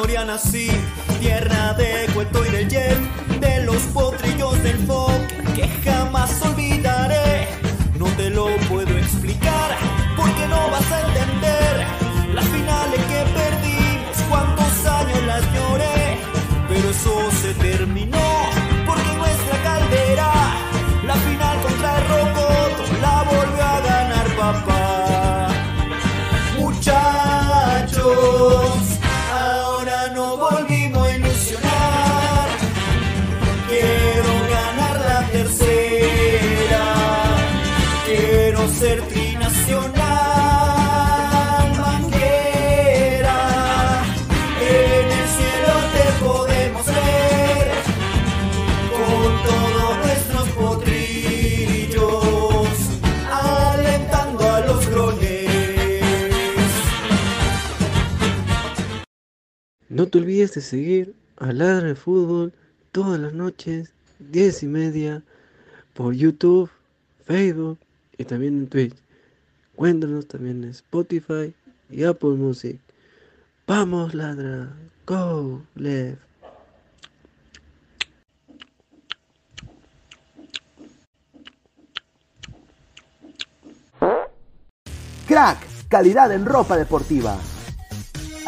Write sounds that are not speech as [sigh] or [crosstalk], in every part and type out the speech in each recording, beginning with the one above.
Nací, tierra de cuento y del jet, de los potrillos del folk que jamás olvidaré. No te olvides de seguir a Ladra de Fútbol todas las noches, 10 y media, por YouTube, Facebook y también en Twitch. Cuéntanos también en Spotify y Apple Music. Vamos, Ladra. Go, left. Crack, calidad en ropa deportiva.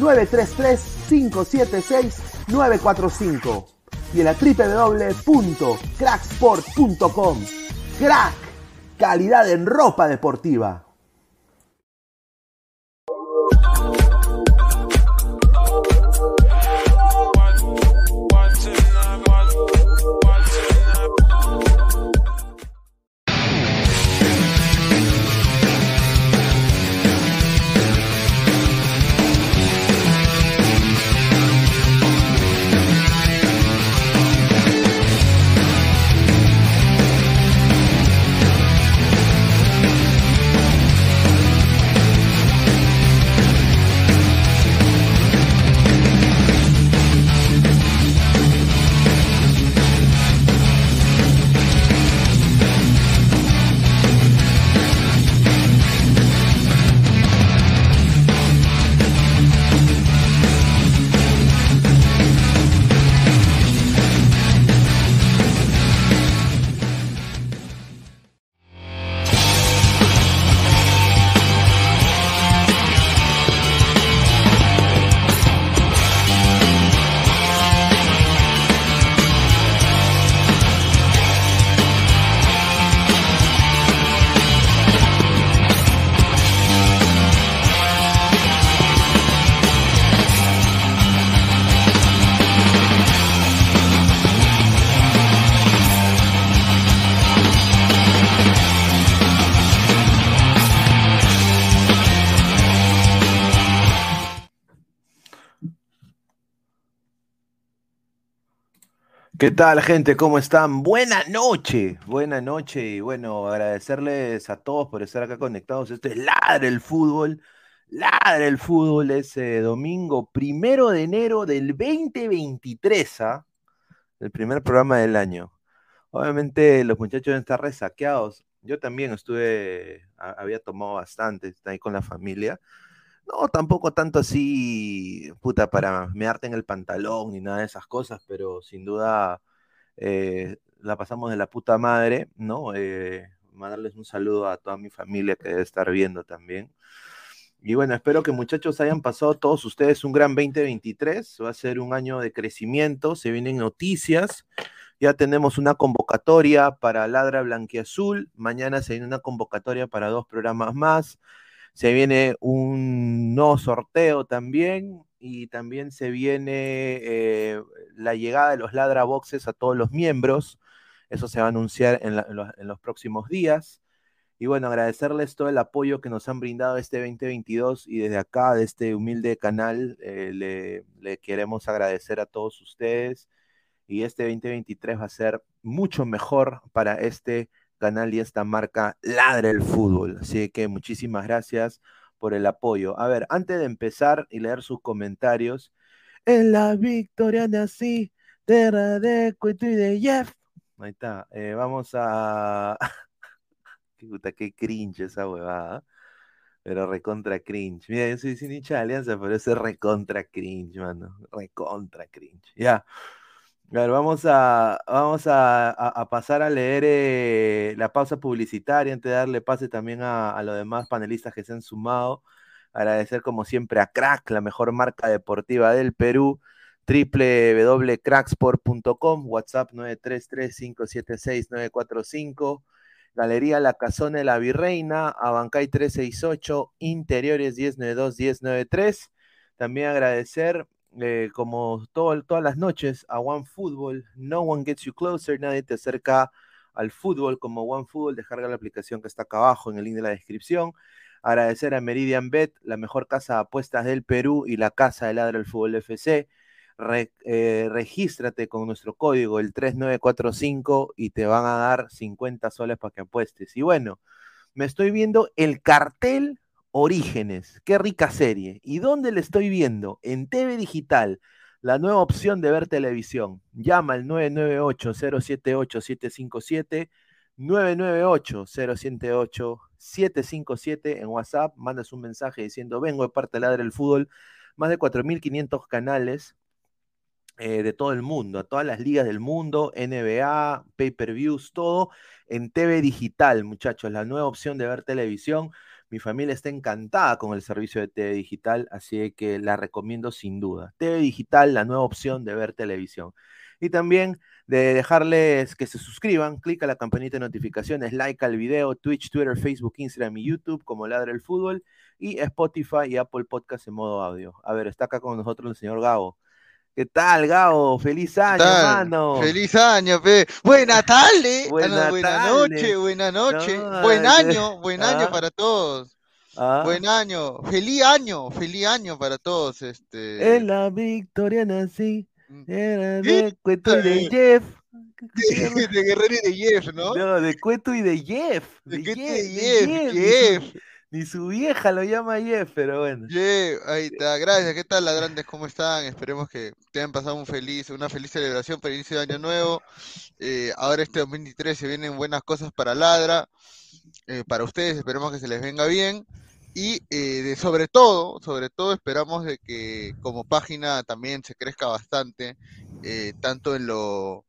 933-576-945 y en la www.cracksport.com. Crack, calidad en ropa deportiva. ¿Qué tal, gente? ¿Cómo están? Buena noche, buena noche y bueno, agradecerles a todos por estar acá conectados. Esto es Ladre el Fútbol, Ladre el Fútbol ese domingo primero de enero del 2023, ¿ah? El primer programa del año. Obviamente los muchachos estar resaqueados. Yo también estuve, había tomado bastante, está ahí con la familia. No, tampoco tanto así, puta, para mearte en el pantalón ni nada de esas cosas, pero sin duda eh, la pasamos de la puta madre, ¿no? Eh, mandarles un saludo a toda mi familia que debe estar viendo también. Y bueno, espero que muchachos hayan pasado todos ustedes un gran 2023. Va a ser un año de crecimiento, se vienen noticias. Ya tenemos una convocatoria para Ladra Blanquiazul. Mañana se viene una convocatoria para dos programas más. Se viene un nuevo sorteo también. Y también se viene eh, la llegada de los Ladra Boxes a todos los miembros. Eso se va a anunciar en, los próximos días. Y bueno, agradecerles todo el apoyo que nos han brindado este 2022 y desde acá, de este humilde canal, eh, le, le queremos agradecer a todos ustedes. Y este 2023 va a ser mucho mejor para este canal y esta marca Ladre el Fútbol. Así que muchísimas gracias por el apoyo. A ver, antes de empezar y leer sus comentarios, en la victoria nací, terra de Cueto y de Jeff. Ahí está. Eh, vamos a. [laughs] qué puta, qué cringe esa huevada. Pero recontra cringe. Mira, yo soy sin hincha de alianza, pero ese es recontra cringe, mano. Recontra cringe. Ya. A vamos a, vamos a pasar a leer eh, la pausa publicitaria antes de darle pase también a, a los demás panelistas que se han sumado. Agradecer como siempre a Crack, la mejor marca deportiva del Perú, www.cracksport.com, WhatsApp 933-576-945, Galería La Casona de la Virreina, Abancay 368, Interiores 1092-1093. También agradecer eh, como todas las noches a One Football. No one gets you closer, nadie te acerca al fútbol como One Football. Descarga la aplicación que está acá abajo en el link de la descripción. Agradecer a Meridian Bet, la mejor casa de apuestas del Perú y la casa de Ladra el Fútbol FC. Eh, regístrate con nuestro código, el 3945, y te van a dar 50 soles para que apuestes. Y bueno, me estoy viendo el cartel Orígenes, qué rica serie. ¿Y dónde le estoy viendo? En TV Digital, la nueva opción de ver televisión. Llama al 998-078-757, 998-078-757 en WhatsApp, mandas un mensaje diciendo, vengo de parte de Ladre el Fútbol, más de 4.500 canales eh, de todo el mundo, a todas las ligas del mundo, NBA, pay-per-views, todo en TV Digital, muchachos, la nueva opción de ver televisión. Mi familia está encantada con el servicio de TV Digital, así que la recomiendo sin duda. TV Digital, la nueva opción de ver televisión. Y también de dejarles que se suscriban, clic a la campanita de notificaciones, like al video, Twitch, Twitter, Facebook, Instagram y YouTube como Ladra el Fútbol y Spotify y Apple Podcast en modo audio. A ver, está acá con nosotros el señor Gabo. ¿Qué tal, Gabo? ¡Feliz año, hermano! Feliz año, pe. Buena tarde. Buena Ah, no, buena tarde. noche, buena noche. No, buen eh, año, buen ah. año [laughs] para todos. Ah, Buen año. Feliz año, feliz año para todos. Este. En la victoria nací, Mm. era de Cueto y de Eh, Jeff. [laughs] de, de Guerrero y de Jeff, ¿no? No, de Cueto y de Jeff. De De Jeff, de de Jeff, Jeff, Jeff. Ni, su, vieja lo llama Jeff, pero bueno. Jeff, ahí está. Gracias. ¿Qué tal, ladrantes? ¿Cómo están? Esperemos que te hayan pasado un feliz, una feliz celebración para el inicio de año nuevo. Eh, ahora este 2023 se vienen buenas cosas para Ladra, eh, para ustedes. Esperemos que se les venga bien. Y eh, de, sobre todo, sobre todo esperamos de que como página también se crezca bastante, tanto en lo,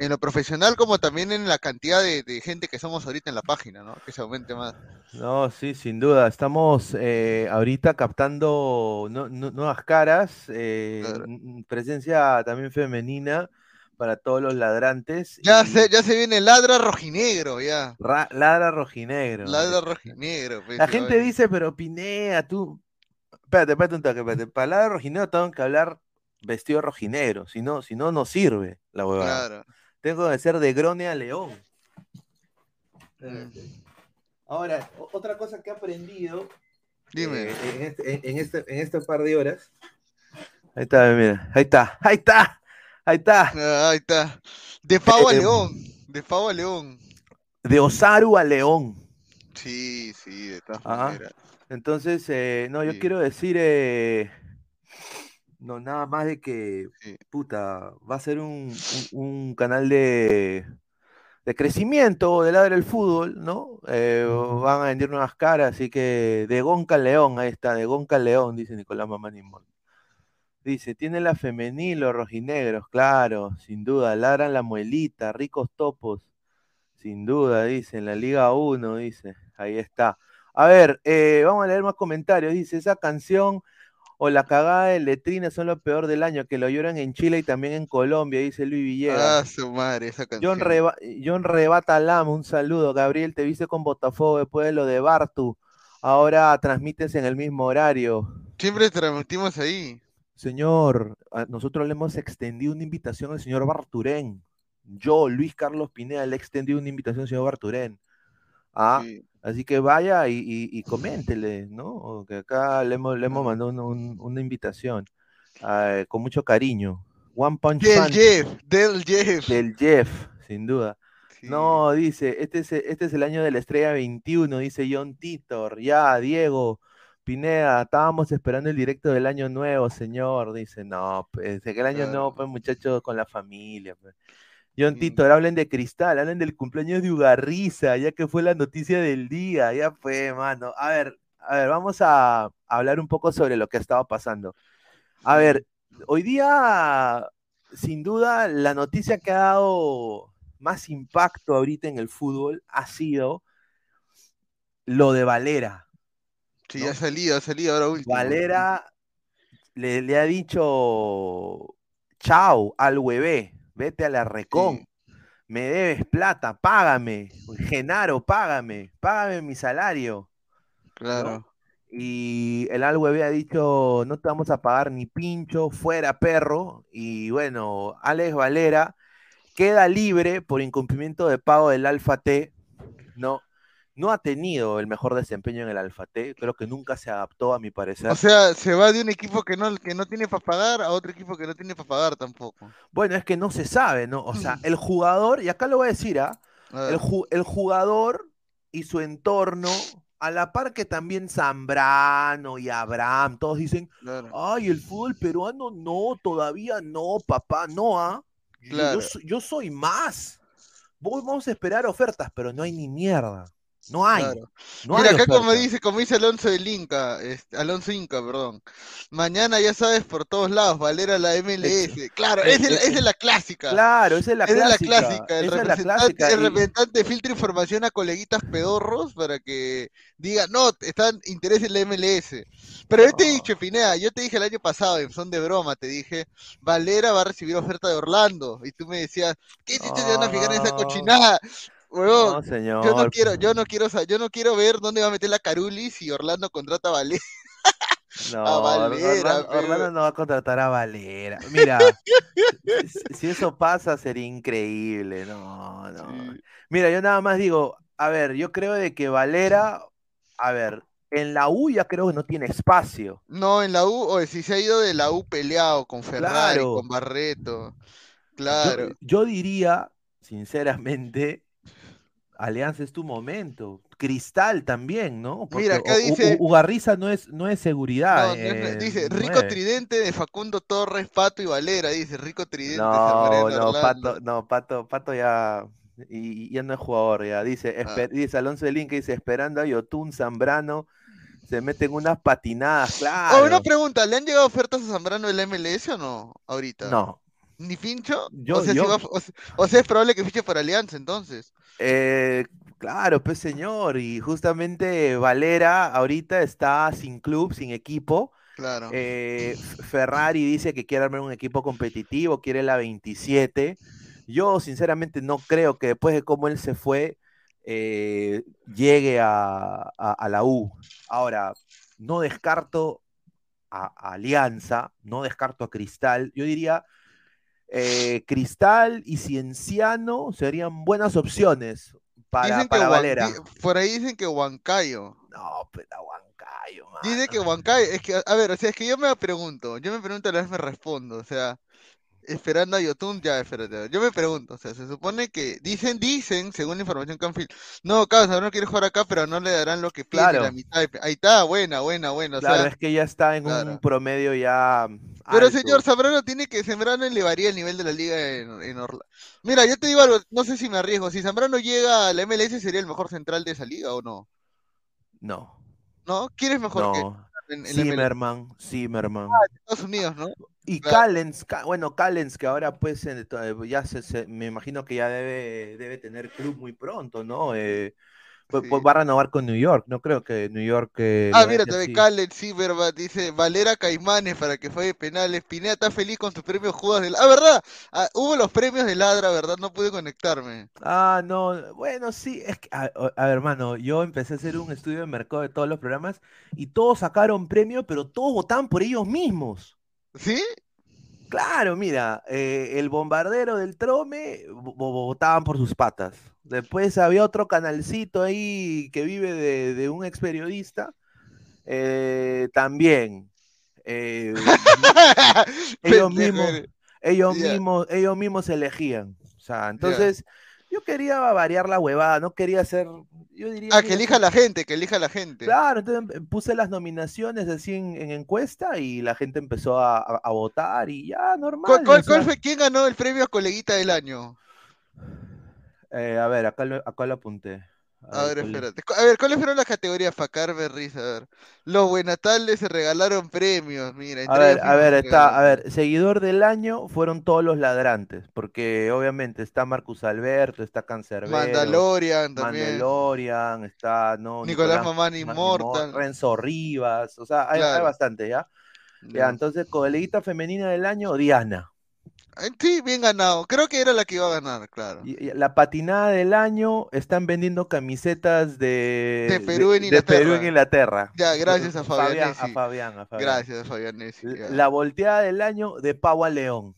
en lo profesional como también en la cantidad de, de gente que somos ahorita en la página, ¿no? Que se aumente más. No, sí, sin duda. Estamos eh, ahorita captando no- no- nuevas caras, eh, Claro. presencia también femenina para todos los ladrantes. Ya y se, ya se viene Ladra Rojinegro, ya. ra- ladra rojinegro. Ladra Rojinegro. pues, La gente dice, pero Pinea, tú. Espérate, espérate un toque, espérate. Para ladra rojinegro tengo que hablar vestido rojinegro, si no, si no, no sirve la huevada. Claro. Tengo que ser de Grone a León. Ahora, otra cosa que he aprendido Dime. eh, en, este, en, este, en este par de horas. Ahí está, mira. Ahí está, ahí está, ahí está. Ah, ahí está. De pavo a Eh, león. De pavo a león. De Osaru a León. Sí, sí, de todas Ajá. maneras. Entonces, eh, no, yo Sí. quiero decir, eh, no, nada más de que, Sí. puta, va a ser un, un- un canal de, de crecimiento de ladra el fútbol, ¿no? Eh, van a venir nuevas caras, así que de Gonca León, ahí está, de Gonca León, dice Nicolás Mamanimón. Dice, tiene la femenil, los rojinegros, claro, sin duda, ladran la muelita, ricos topos, sin duda, dice, en la Liga 1, dice, ahí está. A ver, eh, vamos a leer más comentarios. Dice, esa canción o la cagada de letrina son lo peor del año, que lo lloran en Chile y también en Colombia, dice Luis Villegas. Ah, su madre, esa canción. John, Reba John Rebata Lam, un saludo. Gabriel, te viste con Botafogo después de lo de Bartu. Ahora transmites en el mismo horario. Siempre transmitimos ahí. Señor, nosotros le hemos extendido una invitación al señor Barturén. Yo, Luis Carlos Pineda, le he extendido una invitación al señor Barturén. Ah, Sí. así que vaya y, y- y coméntele, ¿no? Que acá le hemos, le hemos mandado un- un- una invitación ah, con mucho cariño. One Punch Del Fan Jeff, del Jeff. del Jeff, sin duda. Sí. No, dice, este es, este es el año de la estrella 21, dice John Titor. Ya, Diego, Pineda, estábamos esperando el directo del año nuevo, señor. Dice, no, pues, que el año nuevo, pues, muchachos, con la familia. pues". John Mm. Titor, hablen de cristal, hablen del cumpleaños de Ugarriza, ya que fue la noticia del día, ya fue, mano. A ver, a ver, vamos a hablar un poco sobre lo que ha estado pasando. A ver, hoy día, sin duda, la noticia que ha dado más impacto ahorita en el fútbol ha sido lo de Valera. Sí, ¿no? ha salido, ha salido ahora último. Valera le, le ha dicho chao al huevé, vete a la recón, Sí. me debes plata, págame, Genaro, págame, págame mi salario. Claro. Y el Alwebe ha dicho, no te vamos a pagar ni pincho, fuera perro. Y bueno, Alex Valera queda libre por incumplimiento de pago del Alfa T. No, no ha tenido el mejor desempeño en el Alfa T. Creo que nunca se adaptó, a mi parecer. O sea, se va de un equipo que no, que no tiene para pagar a otro equipo que no tiene para pagar tampoco. bueno, es que no se sabe, ¿no? O sea, el jugador, y acá lo voy a decir, ¿ah? El, ju- el jugador y su entorno, a la par que también Zambrano y Abraham, todos dicen, claro. Ay, el fútbol peruano no, todavía no, papá, no, ¿ah? Yo- Yo, Claro. so- yo soy más. Vamos a esperar ofertas, pero no hay ni mierda. No hay. Claro. No Mira, hay acá como dice, como dice Alonso del Inca, este, Alonso Inca, perdón. Mañana ya sabes por todos lados, Valera la MLS. Claro, eh, esa es, la- eh, es la clásica. Claro, esa es la Esa es la clásica. clásica. El esa es la clásica. el representante filtra información a coleguitas pedorros para que diga, no, están interés en la MLS. Pero yo te he dicho, Pineda, yo te dije el año pasado, en son de broma, te dije, Valera va a recibir oferta de Orlando. Y tú me decías, ¿qué chucha se van a fijar en esa cochinada? No, señor. yo no quiero, yo no quiero, yo no quiero ver dónde va a meter la Caruli si Orlando contrata a Valera. [laughs] No, a Valera, Orlando, no va a contratar a Valera. Mira, si, si eso pasa sería increíble. No, no. Sí. Mira, yo nada más digo, a ver, yo creo de que Valera, a ver, en la U ya creo que no tiene espacio. No, en la U, o si se ha ido de la U peleado con Ferrari, Claro. con Barreto. Yo, Claro. yo diría, sinceramente, Alianza es tu momento. Cristal también, ¿no? Porque Mira, acá U- U- dice- Ugarriza no es, no es seguridad. No, eh, dice no Rico. Tridente de Facundo Torres, Pato y Valera, dice Rico Tridente No, no. Pato, no, Pato, Pato ya, y, ya no es jugador, ya. Dice, Ah. dice Alonso de Link, dice, esperando a Yotun Zambrano, se meten unas patinadas, Oh, claro. una pregunta, ¿le han llegado ofertas a Zambrano del MLS o no? Ahorita. No, ¿Ni Pincho? Yo- o, sea, si yo- va- o sea- o sea, es probable que fiche por Alianza entonces. eh, claro, pues señor, y justamente Valera ahorita está sin club, sin equipo. Claro. Eh, Ferrari dice que quiere armar un equipo competitivo, quiere la 27. Yo sinceramente no creo que después de cómo él se fue, eh, llegue a, a- a la U. Ahora, no descarto a, a Alianza, no descarto a Cristal. Yo diría eh, Cristal y Cienciano serían buenas opciones para, Dicen que para Huan- Valera. di- por ahí dicen que Huancayo. No, pero Huancayo, Dice que. Huancayo, es que, a ver, o sea, es que yo me pregunto, yo me pregunto a la vez me respondo, o sea, esperando a Yotun, ya, espérate, yo me pregunto, o sea, se supone que, dicen, dicen, según la información que han no, claro, no quiere jugar acá, pero no le darán lo que pide, Claro. la mitad, de- ahí está, buena, buena, buena, o Claro, sea, es que ya está en claro. un promedio ya pero alto. señor Zambrano tiene que, Zambrano elevaría el nivel de la liga en, en Orla- Mira, yo te digo algo, no sé si me arriesgo, si Zambrano llega a la MLS, ¿sería el mejor central de esa liga o no? No, ¿No? ¿Quién es mejor que en, en? Zimmerman, Zimmerman. Estados Unidos, ¿no? Y claro. Callens, Ca- bueno, Callens, que ahora pues en- to- ya se, se- me imagino que ya debe, debe tener club muy pronto, ¿no? Eh, pues, Sí. pues va a renovar con New York, no creo que New York... eh, Ah, mira, deje te ve así. Khaled Silverbat, dice Valera Caimanes para que de penales. Pineda está feliz con sus premios Judas del. Ah, ¿verdad? Ah, hubo los premios de Ladra, ¿verdad? No pude conectarme. Ah, no, bueno, sí, es que, a, a ver, hermano, yo empecé a hacer un estudio de mercado de todos los programas y todos sacaron premio, pero todos votaban por ellos mismos. ¿Sí? Claro, mira, eh, el bombardero del Trome vo- vo- votaban por sus patas. Después había otro canalcito ahí que vive de, de un ex periodista. eh, también. eh, [laughs] ellos mismos, ellos mismos, ellos mismos se elegían. O sea, entonces, yo quería variar la huevada, no quería hacer, yo diría. Ah, que elija la gente, que elija la gente. Claro, entonces em- puse las nominaciones así en, en encuesta y la gente empezó a, a- a votar y ya, normal. ¿Cuál, cuál- o sea, cuál fue, quién ganó el premio a coleguita del año? eh, a ver, acá lo, acá lo apunté. A ver, A ver, ¿cuáles fueron las categorías para Carver Risa? A ver. Los buenatales se regalaron premios, mira. A ver, a ver, está, a ver, seguidor del año fueron todos los ladrantes, porque obviamente está Marcus Alberto, está Cancerbero, Mandalorian también. Mandalorian, está no, Nicolás Mamán Ma- Immortal. Renzo Rivas, o sea, hay, bastante, ¿ya? Ya, Ya. entonces, coleguita femenina del año, Diana. Eh, Sí, bien ganado. Creo que era la que iba a ganar, claro. Y- y la patinada del año están vendiendo camisetas de, De Perú en de Perú en Inglaterra. Ya, gracias a [laughs] Fabián, a Fabianesi. Fabián, a Fabián. Gracias, Fabianesi. L- ya. La volteada del año de Pau a León.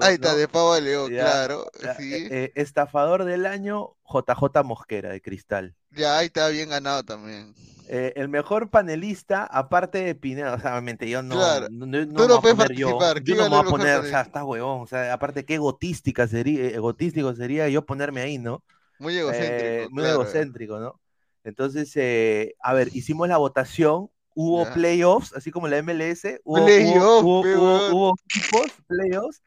Ahí está, de Pavo de León, Ya, claro. Ya, Sí. eh, eh, estafador del año, JJ Mosquera de Cristal. Ya, ahí está bien ganado también. Eh, el mejor panelista, aparte de Pineda, o sea, obviamente yo no, Claro. no, no- no Tú no puedes poner yo, participar. yo ¿Quién no me voy a poner, o sea, panelista? está huevón, o sea, aparte qué egotística sería, egotístico sería yo ponerme ahí, ¿no? Muy egocéntrico. Eh, muy claro. egocéntrico, ¿no? Entonces, eh, a ver, hicimos la votación, hubo playoffs, así como la MLS, hubo, hubo- Playoff, hubo- hubo- hubo equipos, playoffs,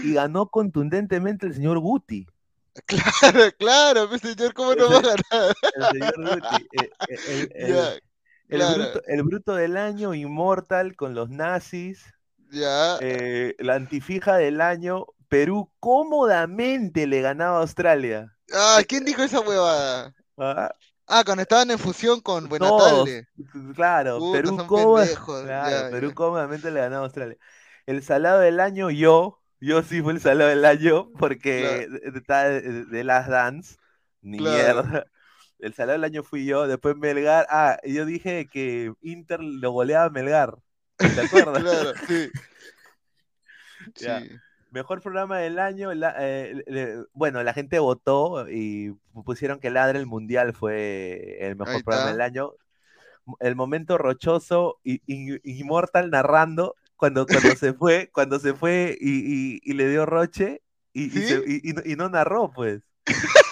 y ganó contundentemente el señor Guti. [laughs] Claro, claro, mi señor, ¿cómo no va a ganar? El señor Guti. eh, eh, [laughs] el, el- Ya, el claro. bruto, el bruto del año, Immortal con los nazis. ya. eh, la antifija del año, Perú cómodamente le ganaba a Australia. Ah, ¿quién dijo esa huevada? ¿ah? Ah, cuando estaban en fusión con Todos, Buenatale. claro, Puta, Perú, cómoda- pendejos, [laughs] claro, ya, Perú ya. cómodamente le ganaba a Australia. El salado del año, yo, yo sí fui el salado del año porque Claro. de- de- Last Dance, ni Claro. mierda. [laughs] El salado del año fui yo, después Melgar, ah, yo dije que Inter lo goleaba a Melgar, ¿te [laughs] acuerdas? Claro, sí. [laughs] Ya. Sí. Mejor programa del año, la- eh, le- bueno, la gente votó y pusieron que Ladre el Mundial fue el mejor programa del año. El momento rochoso y, y- Immortal narrando cuando, cuando se fue, cuando se fue y, y- y le dio roche y, y ¿Sí? se- y- y no- narró, pues. [laughs]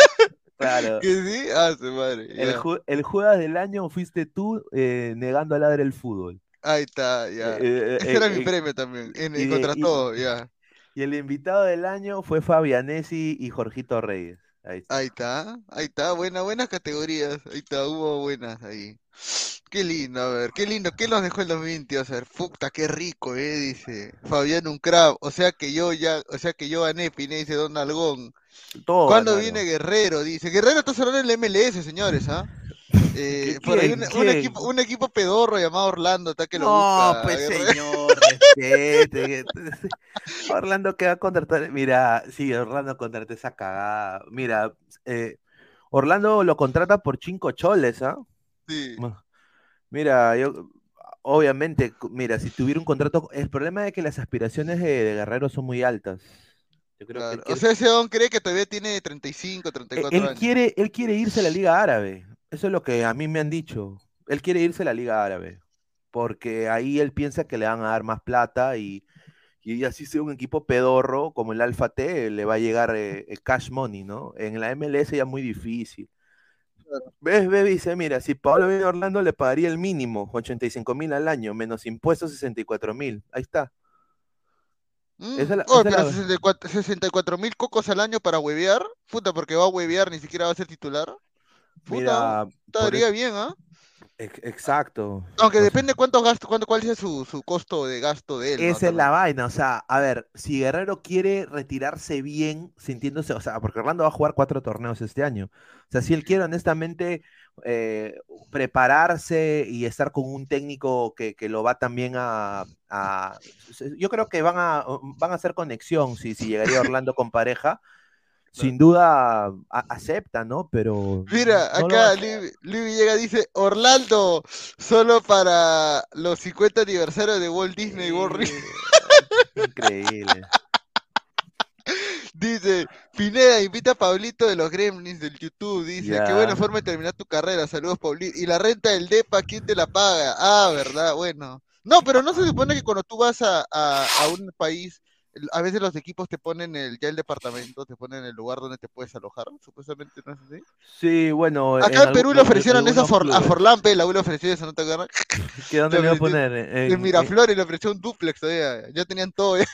Claro. ¿Que sí? Ah, su madre. El, ju- el del año fuiste tú eh, negando a Ladre el fútbol. Ahí está, ya. Eh, eh, Ese eh, era mi eh, premio también. En, contra todo, ya. Y el invitado del año fue Fabianesi y Jorgito Reyes. Ahí está. Ahí está, ahí está, buena, buenas categorías, ahí está, hubo buenas ahí. Qué lindo, a ver, qué lindo, ¿qué nos dejó el 2022? A ver, puta, qué rico, eh, dice Fabián Uncrab, o sea que yo ya, o sea que yo gané, Pine, dice Don Algón. Todo ¿Cuándo viene Guerrero? Dice, Guerrero está solo en el MLS, señores, ¿ah? Eh, por ahí ¿Quién? un, equipo, un equipo pedorro llamado Orlando, está que lo No, busca. pues señor, respete. [laughs] Orlando que va a contratar. Mira, sí, Orlando contrata esa cagada. Mira, eh, Orlando lo contrata por cinco choles, ¿ah? Sí, Mira, yo, obviamente, mira, si tuviera un contrato, el problema es que las aspiraciones de, de Guerrero son muy altas. Yo creo que. O sea, ese don cree que todavía tiene 35, él, 34 él años. quiere, él quiere irse a la Liga Árabe. Eso es lo que a mí me han dicho. Él quiere irse a la Liga Árabe. Porque ahí él piensa que le van a dar más plata y, y así sea un equipo pedorro como el Alfa T, le va a llegar eh, cash money, ¿no? En la MLS ya es muy difícil. ¿Ves, ves? Dice, mira, si Pablo viene a Orlando le pagaría el mínimo, 85 mil al año, menos impuestos 64 mil. Ahí está. Mm, Esa es la- oye, esa es pero la- 64 64 mil cocos al año para huevear. Puta, porque va a huevear, ni siquiera va a ser titular. Puta, estaría es- bien, ¿ah? ex- exacto. Aunque depende cuánto gasto, cuánto, cuál sea su, su costo de gasto de él, ¿no? Esa es la vaina, o sea, a ver, si Guerrero quiere retirarse bien, sintiéndose, o sea, porque Orlando va a jugar cuatro torneos este año, o sea, si él quiere honestamente eh, prepararse y estar con un técnico que, que lo va también a, a- yo creo que van a, van a hacer conexión si, si llegaría Orlando con pareja, sin duda acepta, ¿no? Pero Mira, no acá. Luis Villegas dice, Orlando, solo para los 50 aniversarios de Walt Disney World Re- Increíble. Dice, Pineda, invita a Pablito de los Gremlins del YouTube. Dice, Ya. qué buena forma de terminar tu carrera. Saludos, Pablito. Y la renta del DEPA, ¿quién te la paga? Ah, ¿verdad? Bueno. No, pero no se supone que cuando tú vas a, a- a un país, a veces los equipos te ponen el, ya el departamento, te ponen el lugar donde te puedes alojar. Supuestamente no es así. Sí, bueno. Acá en Perú le ofrecieron eso For- a clubes. Forlán, pe, la U le ofreció eso, ¿no te acuerdas? [laughs] ¿Que dónde [laughs] le iba a poner? En, En Miraflores le ofreció un duplex todavía. Ya tenían todo. ¿eh?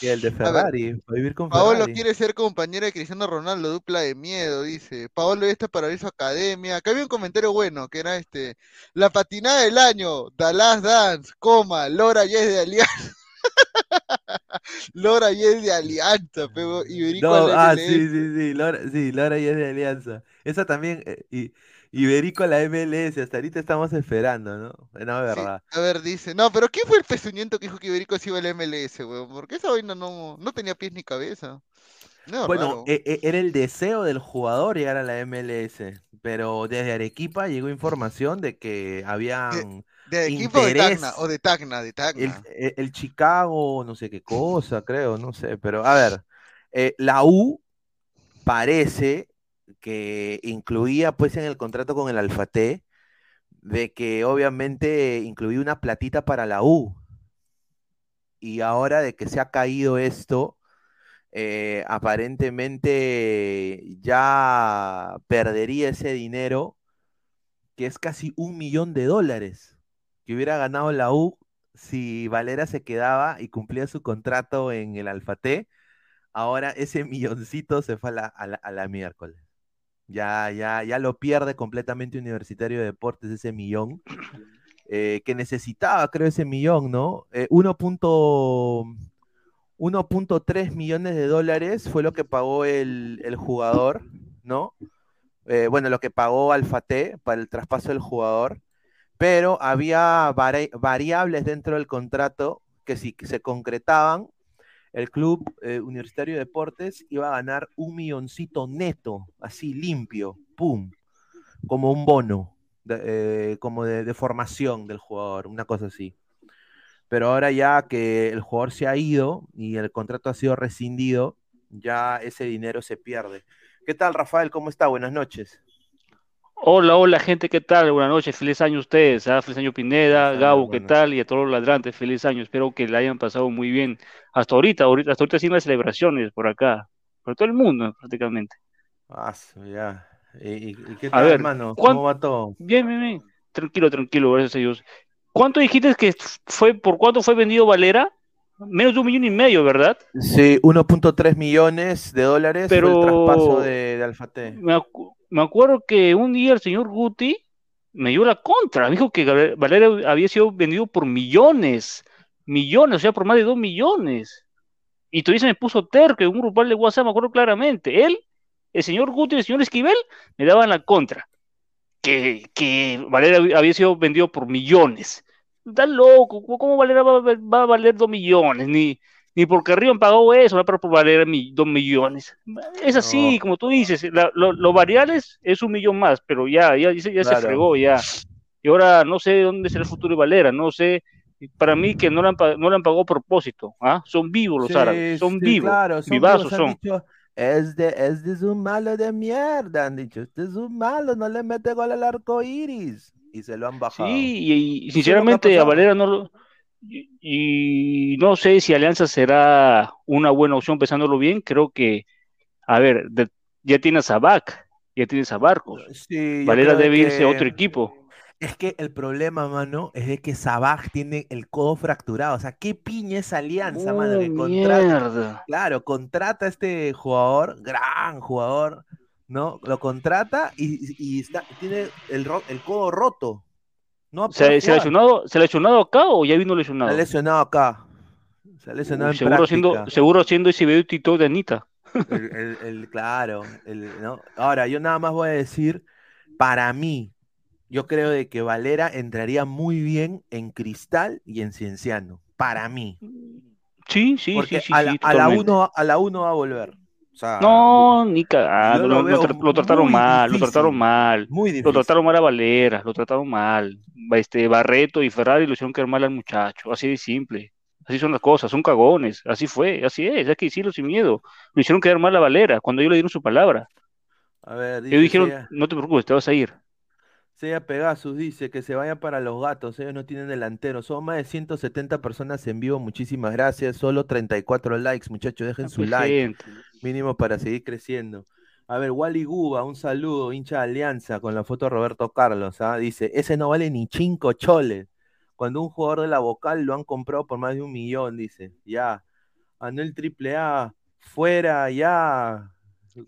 y el de [laughs] Ferrari, para vivir con Paolo Ferrari. quiere ser compañero de Cristiano Ronaldo, dupla de miedo, dice. Paolo está para abrir su academia. Acá había un comentario bueno, que era este, la patinada del año, Dallas Dance, coma, Lora ya es de Alianza. Lora ya es de Alianza, pero Iberico No, a la ah, MLS. sí, sí, sí, Laura, sí, Laura ya es de Alianza. Esa también, eh, y, Iberico a la MLS, hasta ahorita estamos esperando, ¿no? No, es Sí, verdad. a ver, dice, no, pero ¿quién fue el pezuñento que dijo que Iberico se iba al MLS, weón? Porque esa vaina no, no tenía pies ni cabeza. No, Bueno, e- e- era el deseo del jugador llegar a la MLS, pero desde Arequipa llegó información de que habían ¿De equipo o de. Tacna? O de Tacna, de el, Tacna. el- el Chicago, no sé qué cosa, creo, no sé, pero a ver, eh, la U parece que incluía pues en el contrato con el Alfate de que obviamente incluía una platita para la U. Y ahora de que se ha caído esto, eh, aparentemente ya perdería ese dinero, que es casi un millón de dólares, que hubiera ganado la U si Valera se quedaba y cumplía su contrato en el Alfate. Ahora ese [laughs] milloncito se fue a la, a la- miércoles. Ya, ya, ya lo pierde completamente Universitario de Deportes ese millón. eh, que necesitaba, creo, ese millón, ¿no? Eh, 1. 1.3 millones de dólares fue lo que pagó el, el jugador, ¿no? Eh, bueno, lo que pagó Alfate para el traspaso del jugador, pero había vari- variables dentro del contrato que si se concretaban, el club eh, Universitario de Deportes iba a ganar un milloncito neto, así limpio, pum, como un bono, de- eh, como de, de formación del jugador, una cosa así. Pero ahora ya que el jugador se ha ido y el contrato ha sido rescindido, ya ese dinero se pierde. ¿Qué tal, Rafael? ¿Cómo está? Buenas noches. Hola, hola gente, ¿qué tal? Buenas noches, feliz año a ustedes, ¿ah? Feliz año Pineda, Gabo, ¿qué tal? Y a todos los ladrantes, feliz año, espero que la hayan pasado muy bien hasta ahorita, ahorita hasta ahorita haciendo las celebraciones por acá, por todo el mundo prácticamente. Ah, ya. ¿Y, qué A tal, ver, hermano? ¿cuán- ¿Cómo va todo? Bien, bien, bien, tranquilo, tranquilo, gracias a Dios. ¿Cuánto dijiste que fue, por cuánto fue vendido Valera? Menos de un millón y medio, ¿verdad? Sí, 1.3 millones de dólares fue Pero- el traspaso de, de Alfate. Me, acu- me acuerdo que un día el señor Guti me dio la contra. Me dijo que Valera había sido vendido por millones, millones, o sea, por más de dos millones. Y todavía se me puso terco en un grupal de WhatsApp, me acuerdo claramente. Él, el señor Guti y el señor Esquivel me daban la contra. Que, que Valera había- sido vendido por millones. Está loco, ¿cómo- ¿cómo Valera va, va a valer dos millones? Ni, ni porque Río han pagado eso, va a valer mi- dos millones. Es así, No. como tú dices, la- lo, lo variables es un millón más, pero ya, ya, ya se- ya se Claro. fregó, ya. Y ahora no sé dónde será el futuro de Valera, no sé. Para mí que no le han, no le han pagado a propósito, ¿ah? Son vivos los Sí, árabes, son sí, vivos, claro, son vivazos son. dicho, es de, es de su malo de mierda, han dicho, este es un malo, no le mete gol al arco iris. Y se lo han bajado. Sí, y, y sinceramente a. Valera no lo... Y, y no sé si Alianza será una buena opción pensándolo bien, creo que, a ver, de- ya tienes a Bac, ya tienes a Barcos, Sí, yo Valera debe que- irse a otro equipo. Es que el problema, mano, es de que Sabaj tiene el codo fracturado. O sea, ¿qué piña esa alianza, mano? Oh, Que contrata, mierda. claro, contrata a este jugador, gran jugador, ¿no? Lo contrata y, y está, tiene el codo roto. No ¿Se, se lesionado, ¿Se lesionado acá o ya vino Se lesionado? ha lesionado acá. Se ha lesionado Uy, en seguro práctica. haciendo, seguro haciendo ese de Anita. El, el- el- claro, el- ¿no? Ahora, yo nada más voy a decir, para mí, yo creo de que Valera entraría muy bien en Cristal y en Cienciano. Para mí. Sí, sí, Porque sí, sí, a, la, sí, a la totalmente. uno, a la uno va a volver. O sea, No, ni cagando, yo lo lo, lo veo tra- lo trataron mal, lo trataron mal. muy Lo trataron mal a Valera, lo trataron mal. Este, Barreto y Ferrari lo hicieron quedar mal al muchacho, así de simple, Así son las cosas, son cagones. Así fue, así es, hay que decirlo sin miedo. Lo hicieron quedar mal a Valera cuando ellos le dieron su palabra. A ver, Ellos dijeron, no te preocupes, te vas a ir. Seiya Pegasus dice que se vaya para los gatos, ellos no tienen delantero. Son más de 170 personas en vivo, muchísimas gracias. Solo 34 likes, muchachos, dejen su Pues, like. Gente. mínimo para seguir creciendo. A ver, Wally Guba, un saludo, hincha de Alianza, con la foto de Roberto Carlos, ¿ah? Dice, ese no vale ni cinco choles. Cuando un jugador de la vocal lo han comprado por más de un millón, dice. Ya. Anuel Triple A, fuera, ya.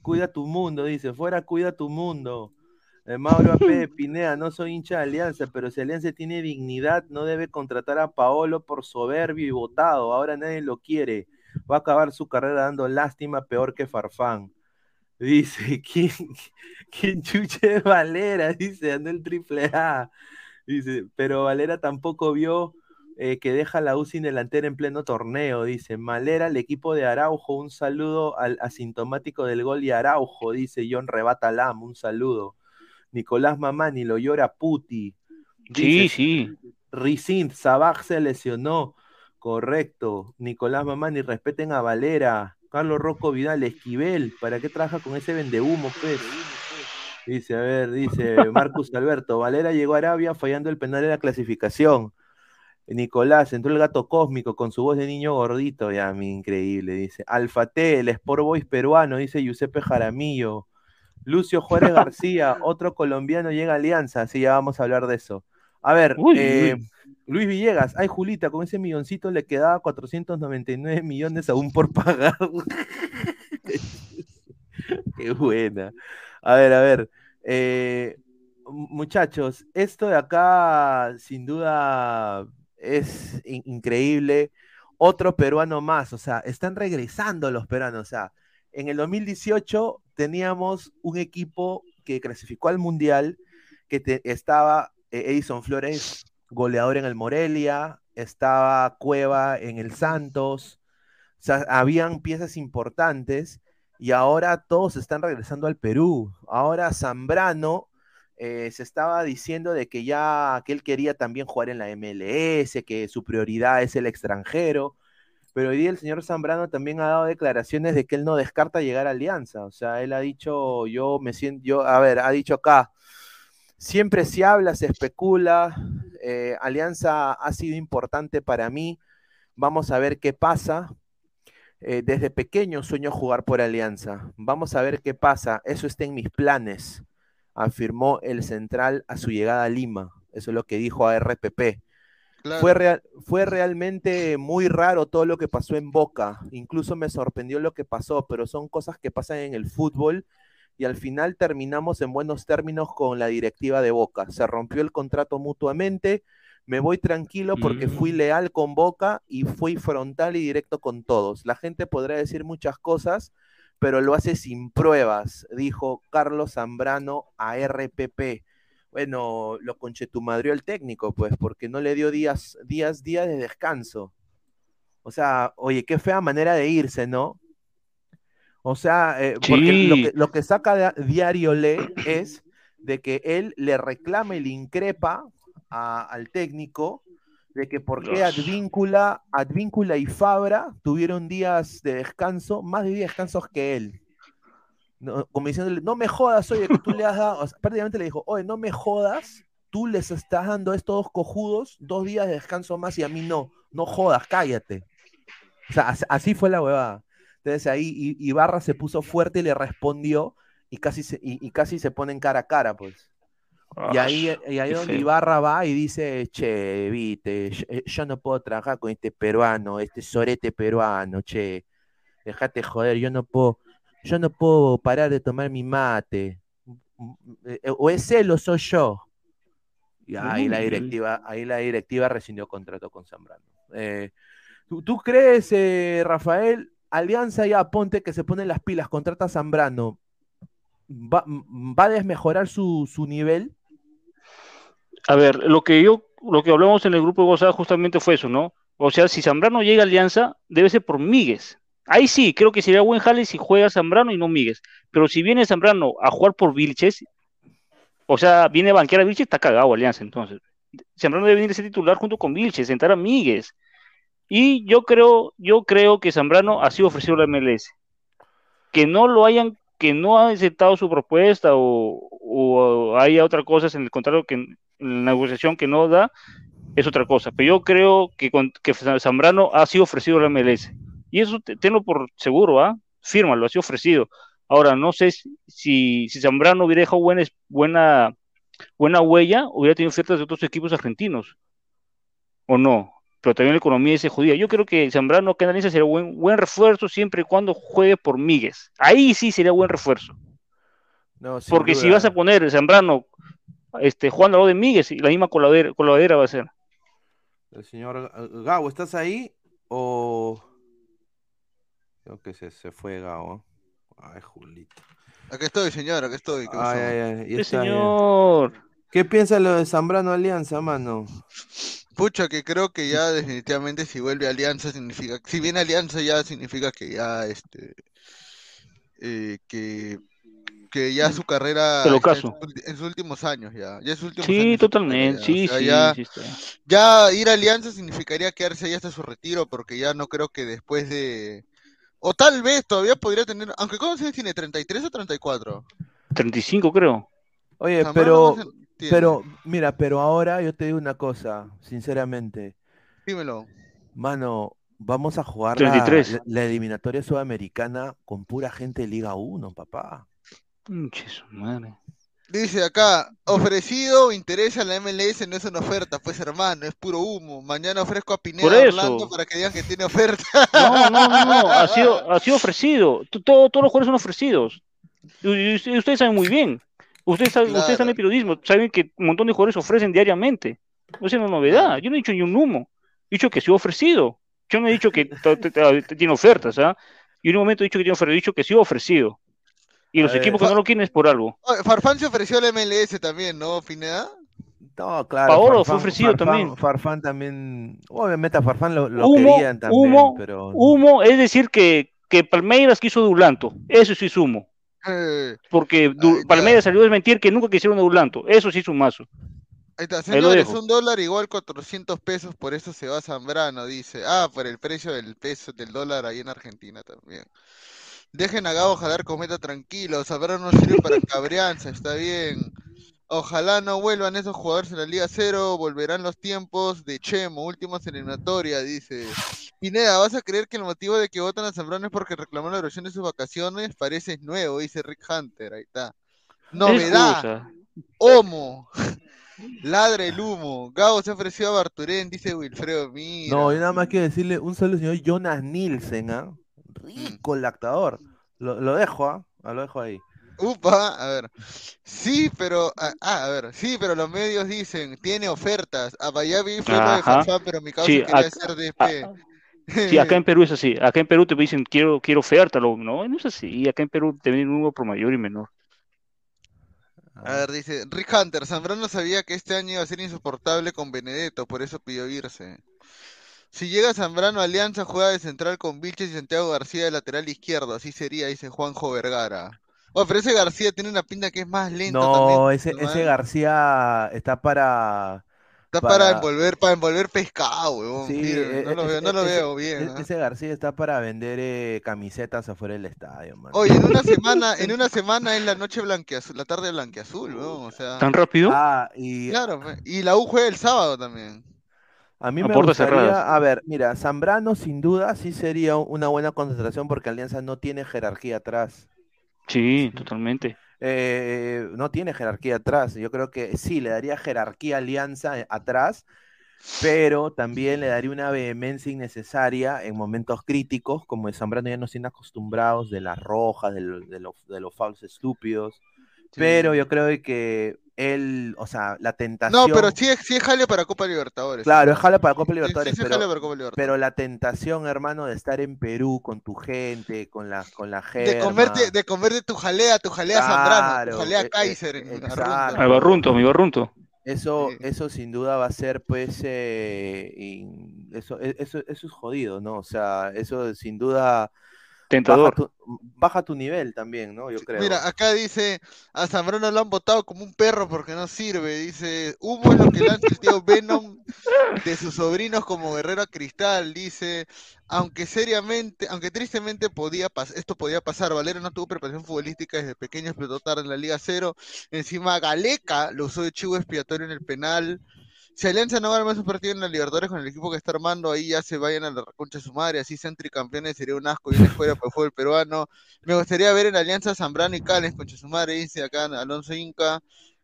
Cuida tu mundo, dice. Fuera, cuida tu mundo. Eh, Mauro AP, [laughs] Pineda, no soy hincha de Alianza, pero si Alianza tiene dignidad, no debe contratar a Paolo por soberbio y votado. Ahora nadie lo quiere. Va a acabar su carrera dando lástima peor que Farfán. Dice, [laughs] ¿quién, quién chuche es Valera? [laughs] Dice, anda el triple A. Dice, pero Valera tampoco vio eh, que deja la U sin delantera en pleno torneo. Dice, Valera, el equipo de Araujo, un saludo al asintomático del gol y Araujo, dice John Rebata Lam, un saludo. Nicolás Mamani lo llora Puti. Sí, sí. Ricint, Sabaj se lesionó. Correcto. Nicolás Mamani, respeten a Valera. Carlos Rocco Vidal, Esquivel. ¿Para qué trabaja con ese vendehumo, pues? Dice, a ver, dice Marcus [laughs] Alberto. Valera llegó a Arabia fallando el penal de la clasificación. Nicolás, entró el gato cósmico con su voz de niño gordito. Ya, mi increíble, dice. Alfate, el Sport Boys peruano, dice Giuseppe Jaramillo. Lucio Juárez García, otro colombiano llega a Alianza. Sí, ya vamos a hablar de eso. A ver, Uy, eh, uy. Luis Villegas, ay Julita, con ese milloncito le quedaba 499 millones aún por pagar. [laughs] Qué buena. A ver, a ver. eh, mu- muchachos, esto de acá sin duda es in- increíble. Otro peruano más, o sea, están regresando los peruanos. O sea, en el 2018 teníamos un equipo que clasificó al Mundial, que te- estaba Edison Flores, goleador en el Morelia, estaba Cueva en el Santos, o habían piezas importantes y ahora todos están regresando al Perú. Ahora Zambrano eh, se estaba diciendo de que ya que él quería también jugar en la MLS, que su prioridad es el extranjero. Pero hoy día el señor Zambrano también ha dado declaraciones de que él no descarta llegar a Alianza. O sea, él ha dicho, yo me siento, yo, a ver, ha dicho acá, siempre se habla, se especula, eh, Alianza ha sido importante para mí, vamos a ver qué pasa. Eh, desde pequeño sueño jugar por Alianza, vamos a ver qué pasa, eso está en mis planes, afirmó el central a su llegada a Lima, eso es lo que dijo a RPP. Claro. Fue, real- fue realmente muy raro todo lo que pasó en Boca. Incluso me sorprendió lo que pasó, pero son cosas que pasan en el fútbol y al final terminamos en buenos términos con la directiva de Boca. Se rompió el contrato mutuamente. Me voy tranquilo porque fui leal con Boca y fui frontal y directo con todos. La gente podrá decir muchas cosas, pero lo hace sin pruebas, dijo Carlos Zambrano a RPP bueno, lo conchetumadrió el técnico, pues, porque no le dio días, días, días de descanso. O sea, oye, qué fea manera de irse, ¿no? O sea, eh, porque lo que, lo que saca de- diario Le es de que él le reclama y le increpa a- al técnico de que por qué. Advíncula, Advíncula y Fabra tuvieron días de descanso, más de 10 descansos que él. No, como diciéndole, no me jodas, oye, que tú le has dado, o sea, prácticamente le dijo, oye, no me jodas, tú les estás dando a estos dos cojudos dos días de descanso más y a mí no, no jodas, cállate. O sea, as- así fue la huevada. Entonces ahí Ibarra se puso fuerte y le respondió y casi se, y, y casi se ponen cara a cara, pues. Y ahí, y ahí donde. Ibarra va y dice, che, viste, yo, eh, yo no puedo trabajar con este peruano, este sorete peruano, che, déjate joder, yo no puedo, yo no puedo parar de tomar mi mate. Mm, eh, O es él o soy yo. Y ahí la directiva, ahí la directiva rescindió contrato con Zambrano. Eh, ¿tú, tú crees, eh, Rafael, Alianza ya ponte que se pone las pilas, contrata a Zambrano, ¿va, va a desmejorar su, su nivel? A ver, lo que yo, lo que hablamos en el grupo de WhatsApp justamente fue eso, ¿no? O sea, si Zambrano llega a Alianza, debe ser por Míguez. Ahí sí, creo que sería buen jale si juega Zambrano y no Míguez. Pero si viene Zambrano a jugar por Vilches, o sea, viene a banquear a Vilches, está cagado Alianza entonces. Zambrano debe venir a ser titular junto con Vilches, sentar a Míguez. Y yo creo, yo creo que Zambrano ha sido ofrecido a la MLS. Que no lo hayan, que no ha aceptado su propuesta o, o haya otra cosa en el contrato que en la negociación que no da, es otra cosa. Pero yo creo que, que Zambrano ha sido ofrecido a la MLS. Y eso te- tenlo por seguro, ¿ah? Fírmalo, ha sido ofrecido. Ahora, no sé si, si Zambrano hubiera dejado buena, buena, buena huella, hubiera tenido ofertas de otros equipos argentinos. ¿O no? Pero también la economía se jodía. Yo creo que Zambrano Alianza sería buen, buen refuerzo siempre y cuando juegue por Míguez. Ahí sí sería buen refuerzo. No, Porque si vas a poner Zambrano este, jugando al lado de Míguez, la misma coladera, coladera va a ser. El señor G- Gabo, ¿estás ahí? O. Creo que se, se fue Gabo. Ay, Julito. Aquí estoy, señor, aquí estoy. ¿qué? Ay, ay, bien. señor. ¿Qué piensa lo de Zambrano Alianza, mano? Pucha, que creo que ya definitivamente si vuelve Alianza significa, si viene Alianza ya significa que ya este, eh, que, que ya su carrera Te lo está en, caso. en sus últimos años ya, ya sus últimos Sí, años totalmente. ya, Sí, o sea, sí, ya, sí ya ir a Alianza significaría quedarse ahí hasta su retiro, porque ya no creo que después de, o tal vez todavía podría tener, aunque ¿cuántos años tiene? ¿33 o 34? 35 creo. Oye, pero, no pero, mira, pero ahora yo te digo una cosa, sinceramente, Dímelo. mano, vamos a jugar la, 33. la- la eliminatoria sudamericana con pura gente de Liga 1, papá. Pinche su madre. Dice acá, ofrecido, interesa la MLS, no es una oferta, pues hermano, es puro humo. Mañana ofrezco a Pineda Por eso. Orlando para que digan que tiene oferta. No, no, no, no. [laughs] Ha sido, ha sido ofrecido. Todo- todos los jugadores son ofrecidos. Y, y usted- ustedes saben muy bien. Ustedes, saben, ustedes están en Claro. periodismo. Saben que un montón de jugadores ofrecen diariamente. No es una novedad. Claro. Yo no he dicho ni un humo. He dicho que ha sido ofrecido. Yo no he dicho que tiene ofertas. ¿ah? Y en un momento he dicho que tiene ofertas. He dicho que ha sido ofrecido. Y A los ver. equipos que no lo quieren es por algo. Farfán se ofreció a la MLS también, ¿no, Pineda? No, claro, Paolo fue ofrecido también. Farfán también, obviamente a Farfán lo, lo Humo, querían también, humo, pero Humo es decir que, que Palmeiras quiso Dulanto. Eso sí es humo. Eh, Porque Ahí está. Palmeiras salió a desmentir que nunca quisieron a. Eso sí es un mazo. ahí está, señores, un dólar igual 400 pesos, por eso se va Zambrano, dice. Ah, por el precio del peso del dólar ahí en Argentina también. Dejen a Gabo jalar cometa tranquilo, Zambrano no sirve para cabreanza, está bien. Ojalá no vuelvan esos jugadores en la Liga Cero, volverán los tiempos de Chemo, últimos en eliminatoria, dice. Pineda, ¿vas a creer que el motivo de que votan a Zambrano es porque reclamaron la duración de sus vacaciones? Parece nuevo, dice Rick Hunter, ahí está. Novedad. Homo, [laughs] ladra el humo, Gabo se ofreció a Barturén, dice Wilfredo, mira. no, yo nada más quiero decirle un solo señor Jonas Nielsen, ¿ah? Rico el actor. Lo, lo dejo, ¿ah? Ah, Lo dejo ahí. Upa, a ver. Sí, pero, ah, a ver, sí, pero los medios dicen, tiene ofertas. A Bayavi fue lo de. Farfán, pero mi causa Sí, quería ser DP. ah, Sí, acá en Perú es así. Acá en Perú te dicen quiero, quiero oferta. lo- No, no es así. Acá en Perú te viene un número por mayor y menor. A ver, dice, Rick Hunter, Zambrano sabía que este año iba a ser insoportable con Benedetto, por eso pidió irse. Si llega Zambrano, Alianza juega de central con Vilches y Santiago García de lateral izquierdo, así sería, dice Juanjo Vergara. Oh, pero ese García tiene una pinta que es más lento No, también. ese, ese García está para. Está para para- envolver, para envolver pescado, weón. Sí, Mira, e- no lo e- veo, no lo veo bien. e- ¿ah? Ese García está para vender eh, camisetas afuera del estadio, mano. Oye, en una semana, [laughs] en una semana es la noche blanqueazul, la tarde blanqueazul, weón, o sea, ¿Tan rápido? Ah, y claro, pe, y la U juega el sábado también. a mí A me gustaría, cerradas. a ver, mira, Zambrano sin duda sí sería una buena concentración porque Alianza no tiene jerarquía atrás. Sí, totalmente. Eh, no tiene jerarquía atrás. Yo creo que sí, le daría jerarquía Alianza eh, atrás, pero también le daría una vehemencia innecesaria en momentos críticos, como de Zambrano ya nos tienen acostumbrados de las rojas, de, lo- de, los- de los fouls estúpidos. Pero yo creo que él, o sea, la No, tentación. pero sí es, sí es jale para Copa Libertadores. Claro, es jala para Copa Sí, sí, Libertadores, sí es pero, jale para Copa Libertadores. pero la tentación, hermano, de estar en Perú con tu gente, con la, con la De comerte, de comerte tu jalea, tu jalea Zambrano, Claro, tu jalea e- e- Kaiser exacto. Al barrunto, mi barrunto. Eso, Sí. eso sin duda va a ser, pues, eh, in- eso, e- eso, eso es jodido, ¿no? O sea, eso sin duda Tentador. tu, baja tu nivel también, ¿no? Yo creo. Mira, acá dice, a Zambrano lo han votado como un perro porque no sirve. Dice, humo es lo que lanza el tío Venom de sus sobrinos como Guerrero a Cristal. Dice, aunque seriamente, aunque tristemente podía pas- esto podía pasar, Valero no tuvo preparación futbolística desde pequeño, explotó tarde en la Liga Cero. Encima Galeca lo usó de chivo expiatorio en el penal. Si Alianza no gana más un partido en la Libertadores con el equipo que está armando, ahí ya se vayan a la concha de su madre, así sean tricampeones, sería un asco y una escuela para el fútbol peruano. Me gustaría ver en Alianza Zambrano y Cales, concha de su madre, dice acá Alonso Inca.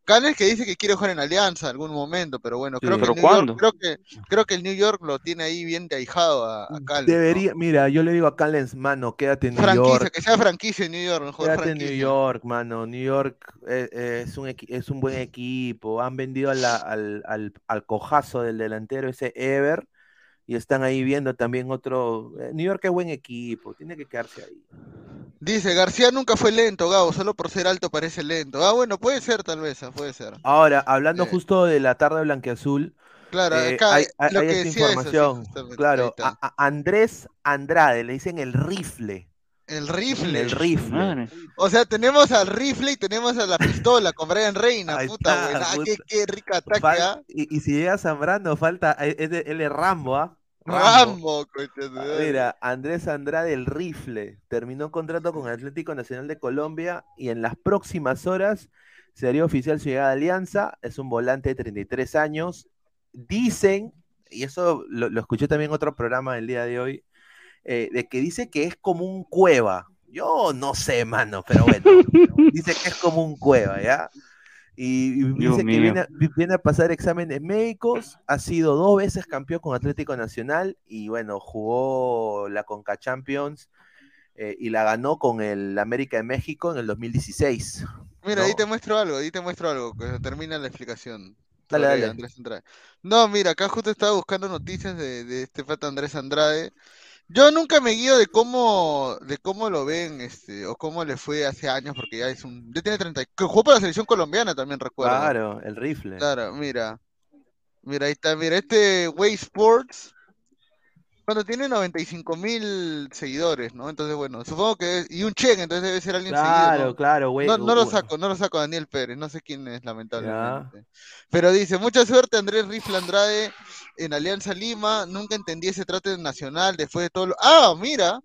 Cales que dice que quiere jugar en Alianza en algún momento, pero bueno, creo, Sí. que el ¿Pero New? York, creo, que, creo que el New York lo tiene ahí bien de ahijado a, a. Debería, mira, yo le digo a Callens, mano, quédate en New Franquicia, York. que sea franquicia en New York, mejor Quédate en New franquicia. York, mano. New York eh, eh, es, un es un buen equipo. Han vendido a la- al, al, al cojazo del delantero, ese Ever, y están ahí viendo también otro. eh, New York es buen equipo, tiene que quedarse ahí. Dice, García nunca fue lento, Gabo, solo por ser alto parece lento. Ah, bueno, puede ser tal vez, ah, puede ser. Ahora, hablando Eh. justo de la tarde blanqueazul, Claro, eh, acá hay, hay- lo hay que esta decía eso, sí, información. claro, a- a Andrés Andrade, le dicen el rifle. El rifle. El rifle. Madre. O sea, tenemos al rifle y tenemos a la pistola con Brian Reina, Ahí puta, está, buena. Ah, qué, qué rica ataque, Fal- ¿ah? y, y si llega Zambrano, falta. eh, es de- Él es Rambo, ¿ah? Rambo, su Ah. Mira, Andrés Andrade, el rifle, terminó contrato con Atlético Nacional de Colombia y en las próximas horas se haría oficial su llegada a Alianza. Es un volante de 33 años. Dicen, y eso lo, lo escuché también en otro programa del día de hoy, eh, de que dice que es como un cueva. Yo no sé, mano, pero bueno, [laughs] dice que es como un cueva, ¿ya? Y, dice que viene, a- vi- viene a pasar exámenes médicos, ha sido dos veces campeón con Atlético Nacional y bueno, jugó la Conca Champions eh, y la ganó con el América de México en el 2016. Mira, ahí ¿no? te muestro algo, ahí te muestro algo, que termina la explicación. Dale, dale. Andrés Andrade. No, mira, acá justo estaba buscando noticias de, de este pata Andrés Andrade. Yo nunca me guío de cómo, de cómo lo ven, este, o cómo le fue hace años, porque ya es un, ya tiene 30, y- que jugó para la selección colombiana también recuerdo. Claro, el rifle. Claro, mira. Mira, ahí está, mira, este Way Sports, bueno, tiene 95 mil seguidores, ¿no? Entonces, bueno, supongo que es, y un check, entonces debe ser alguien seguido, Claro, ¿no? claro, güey. No, no lo saco, no lo saco Daniel Pérez, no sé quién es, lamentablemente. Pero dice, mucha suerte Andrés Rifle Andrade en Alianza Lima, nunca entendí ese trato nacional después de todo lo... Ah, mira,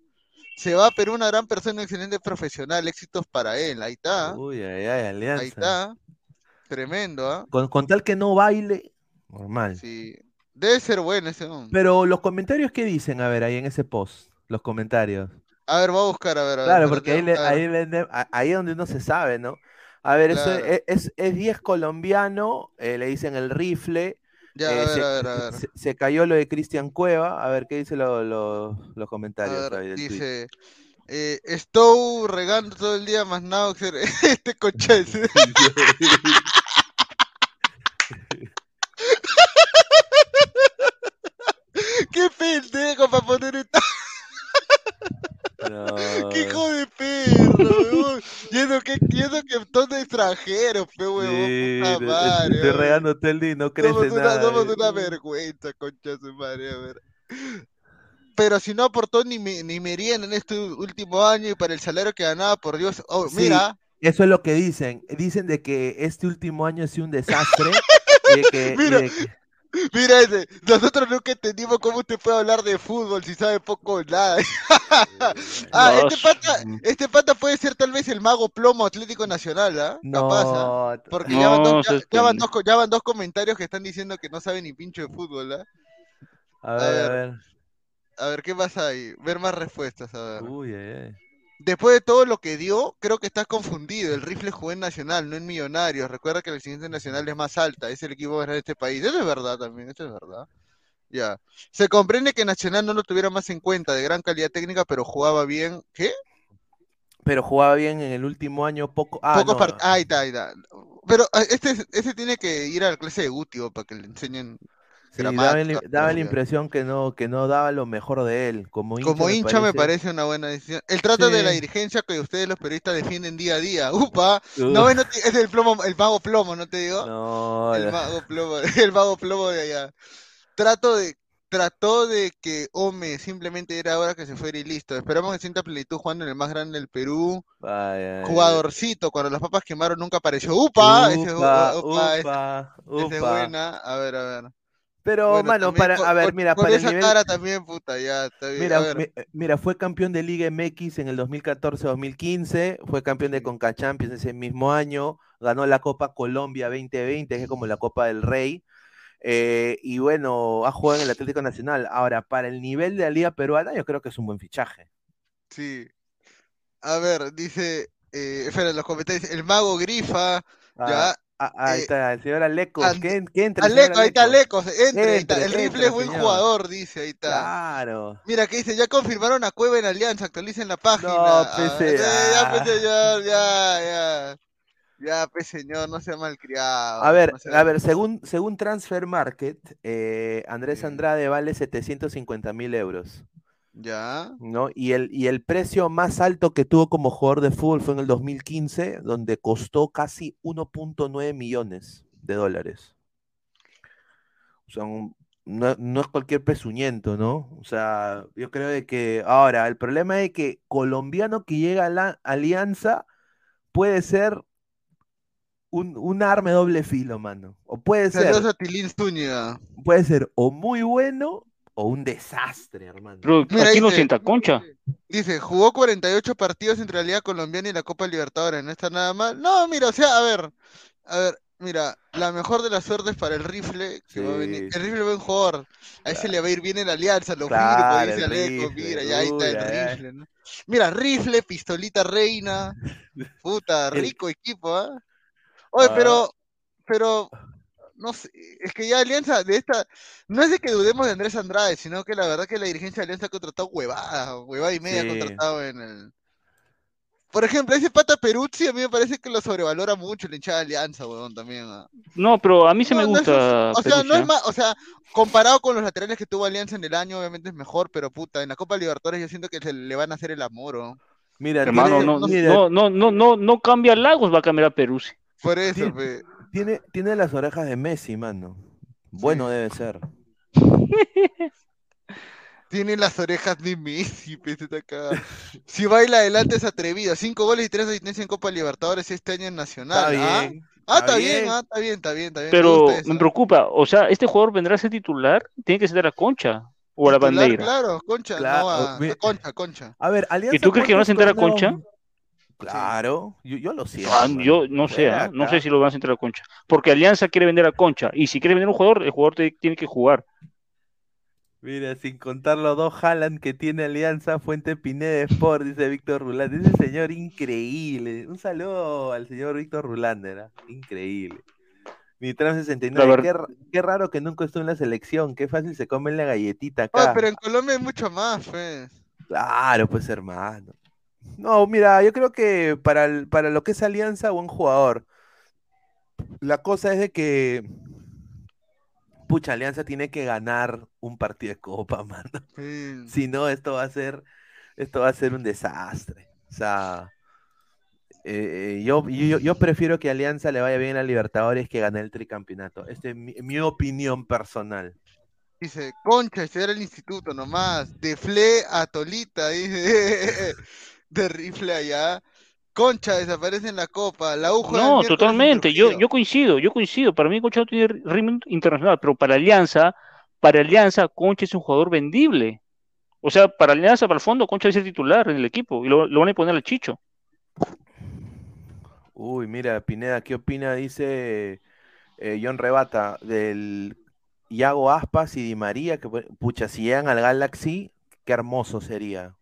se va a Perú una gran persona, excelente profesional, éxitos para él, ahí está, Uy, ay, ay, Alianza. ahí está, tremendo, ¿ah? Con, con tal que no baile, normal. Sí, debe ser bueno ese hombre. Pero los comentarios, ¿qué dicen? A ver, ahí en ese post, los comentarios. A ver, voy a buscar, a ver, a ver, Claro, porque ahí, le- a ver. ahí, a- ahí es donde uno se sabe, ¿no? A ver, eso es, es, es 10 colombiano, eh, le dicen el rifle. Ya, a eh, ver, se, a ver, a ver. se- se cayó lo de Cristian Cueva. A ver, ¿qué dicen lo- lo- los A comentarios ver, del dice, eh, Stow regando todo el día más Nauxer, [laughs] este coche [laughs] que, yendo que son de extranjeros, pe huevón, sí, puta te- madre. estoy regando y no crece Somos una, nada. somos eh. una vergüenza, concha de su madre, a ver. Pero si no aportó ni, me- ni merienda en este último año y para el salario que ganaba, por Dios. Oh, Sí, mira, Eso es lo que dicen. Dicen de que este último año ha sido un desastre. y [laughs] de que- Mira. de que- mira ese. Nosotros nunca entendimos cómo usted puede hablar de fútbol si sabe poco o nada. [laughs] ah, No, este pata, este pata puede ser tal vez el mago plomo Atlético Nacional, ¿ah? Capaz, ¿ah? No, Porque No, ya, van dos, ya- van dos, ya van dos comentarios que están diciendo que no saben ni pincho de fútbol, ¿ah? a ver, a ver. ver. A ver, ¿qué pasa ahí? Ver más respuestas, a ver. Uy, ay, ay. Después de todo lo que dio, creo que estás confundido. El rifle jugó en Nacional, no en Millonarios. Recuerda que la exigencia nacional es más alta, es el equipo de este país. Eso es verdad también, eso es verdad. Ya. Se comprende que Nacional no lo tuviera más en cuenta, de gran calidad técnica, pero jugaba bien. ¿Qué? Pero jugaba bien en el último año, poco. Ah, Pocos no, part- Ahí está, ahí está. Pero ah, este, este tiene que ir a la clase de Gutio para que le enseñen sí, daba, la- daba impresión que no, que no daba lo mejor de él. Como hincha, Como me hincha me parece- parece una buena decisión. El trato de la dirigencia que ustedes los periodistas defienden día a día. [laughs] Upa, Uf, no, ves, no te- es el plomo, el mago plomo, ¿no te digo? no, El la- mago plomo, [laughs] el mago plomo de allá. Trato de, trató de que Ome simplemente era ahora que se fuera y listo. Esperamos que sienta plenitud jugando en el más grande del Perú. Vaya, Jugadorcito, cuando las papas quemaron nunca apareció. ¡Upa! Ese Upa, upa, ese- upa, esa es upa. buena. A ver, a ver. Pero, Bueno, mano, también para, con- a ver, mira, con para el esa nivel, cara también, puta, ya, está bien. Mira, mi- eh, mira, fue campeón de Liga MX en el 2014-2015, fue campeón de. Conca Champions ese mismo año, ganó la Copa Colombia 2020, que es como la Copa del Rey, eh, y bueno, ha jugado en el Atlético Nacional. Ahora, para el nivel de la Liga Peruana, yo creo que es un buen fichaje. Sí. A ver, dice, eh, espera, los comentarios, el mago grifa, Ah, ya. Ah, ahí eh, está, el señor Alecos, que entre, señor Aleco, ahí está Alecos. Entre, ahí está. Entre, El rifle es buen señor. jugador, dice, ahí está. Claro. Mira, que dice, ya confirmaron a Cueva en Alianza, actualicen la página. No, Ah, pese- eh, ya, pues, ah. señor, ya, ya. Ya, pues, señor, no sea malcriado. A ver, no sea- a ver, según, según Transfer Market, eh, Andrés. Andrade vale 750 mil euros. Ya. ¿no? Y el, y el precio más alto que tuvo como jugador de fútbol fue en el 2015, donde costó casi 1.9 millones de dólares. O sea, un- no, no es cualquier pezuñento, ¿no? O sea, yo creo de que ahora el problema es que colombiano que llega a la Alianza puede ser un, un arma de doble filo, mano. O puede ser, Saludos a Tilín Zúñiga. puede ser o muy bueno o un desastre, hermano. Pero Mira, aquí no sienta concha. Dice, jugó 48 partidos entre la Liga Colombiana y la Copa Libertadores, no está nada mal. No, mira, o sea, a ver, a ver, mira, la mejor de las suertes para el rifle, que va a venir. Sí, El rifle buen jugador, a ese le va a ir bien en la alianza, lo Claro, firmo, dice el Aleco, rifle, mira, ya ahí está el rifle, ¿no? Mira, rifle, pistolita reina, [laughs] puta, El- rico equipo, ¿ah? Oye, Ah. pero, pero, no sé, es que ya Alianza de esta, no es de que dudemos de Andrés Andrade, sino que la verdad que la dirigencia de Alianza ha contratado huevada, huevada y media ha Sí. contratado en el... Por ejemplo, ese pata Peruzzi a mí me parece que lo sobrevalora mucho la hinchada de Alianza, huevón, también. No, pero a mí se me No, no es gusta. O sea, no es más, o sea, comparado con los laterales que tuvo Alianza en el año, obviamente es mejor, pero puta, en la Copa Libertadores yo siento que se le van a hacer el amor, ¿o? Mira, Hermano, tiene, no, mira, no, no, no, no, no cambia Lagos, va a cambiar a Peruzzi. Por eso, Sí. pe. Tiene, tiene las orejas de Messi, mano. Bueno debe ser. [laughs] Tiene las orejas de Messi, pe, se está cagado. Si baila adelante es atrevido. Cinco goles y tres asistencias en Copa Libertadores este año en Nacional. Está ¿ah? bien. Ah, está está bien, bien. ah, está bien, está bien, está bien. Pero me preocupa, o sea, este jugador vendrá a ser titular, tiene que ser a Concha o a la Titular, bandera. Claro, Concha, Claro, no a, Concha, Concha. A ver, Alianza. ¿Y tú crees que van a ¿cuántos sentar a? Concha? Claro, yo, yo lo siento. Ah, yo no sé, ah, no sé si lo van a centrar a Concha. Porque Alianza quiere vender a Concha. Y si quiere vender un jugador, el jugador te- tiene que jugar. Mira, sin contar los dos Haaland que tiene Alianza, Fuente Pineda Sport, dice Víctor Rulanda. Ese señor increíble. Un saludo al señor Víctor Rulander. ¿ah? Increíble. Nitram La 69. ver- Qué, qué raro que nunca estuvo en la selección. Qué fácil se come la galletita pero en Colombia hay mucho más, pues. Claro, pues hermano. No, mira, yo creo que para, el- para lo que es Alianza, buen jugador. La cosa es de que, pucha, Alianza tiene que ganar un partido de Copa, [laughs] mano. Si no, esto va a ser, esto va a ser un desastre. O sea, eh, eh, yo, yo, yo prefiero que Alianza le vaya bien a Libertadores que gane el tricampeonato. Esta es mi, mi opinión personal. Dice, Concha, estudiar el instituto nomás. De Fle a Tolita, dice. [laughs] [laughs] De rifle allá. Concha desaparece en la copa. La U juega el No, totalmente. Yo, yo coincido, yo coincido. Para mí Concha no tiene ritmo internacional, pero para Alianza, para Alianza, Concha es un jugador vendible. O sea, para Alianza, para el fondo, Concha debe ser titular en el equipo y lo, lo van a poner al Chicho. Uy, mira, Pineda, ¿qué opina? Dice eh, John Rebata del Iago Aspas y Di María, que pu- pucha, si llegan al Galaxy, qué hermoso sería.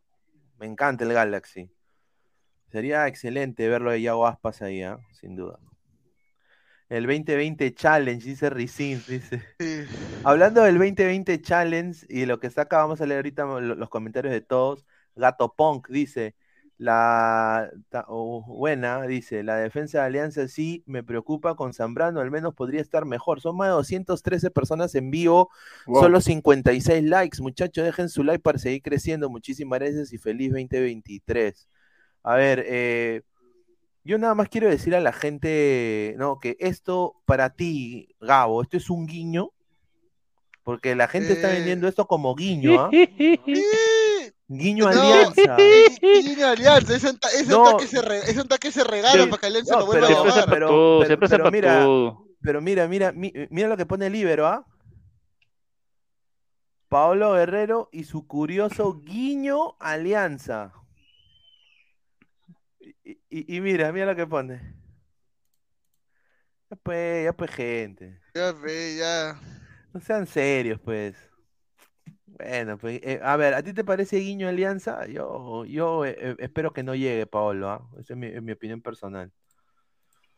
Me encanta el Galaxy. Sería excelente verlo de Iago Aspas ahí, ¿ah? Sin duda. El 2020 Challenge, dice Ricin, dice. Sí. Hablando del 2020 Challenge y lo que está acá, vamos a leer ahorita lo- los comentarios de todos. Gato Punk dice, la oh, buena, dice, la defensa de Alianza sí me preocupa con Zambrano, al menos podría estar mejor. Son más de 213 personas en vivo, solo 56 likes. Muchachos, dejen su like para seguir creciendo. Muchísimas gracias y feliz 2023. A ver, eh, yo nada más quiero decir a la gente, no, que esto para ti, Gabo, esto es un guiño Porque la gente está Eh. vendiendo esto como guiño, ¿ah? [laughs] ¡Eh! Guiño No. alianza. [laughs] Tiene alianza, es un, ta- es un taque se re- es un taque se regala Sí. para que Alianza No, lo vuelva pero- a para pero- mira. Pero mira, mira, mi- mira lo que pone el Ibero, ¿ah? Paolo Guerrero y su curioso guiño alianza. Y, y- y mira, mira lo que pone. Ya pues, ya pues, gente. Ya, ve, ya. No sean serios, pues. Bueno, pues, eh, a ver, ¿a ti te parece guiño alianza? Yo, yo eh, espero que no llegue, Paolo, ¿ah? Esa es mi, es mi opinión personal.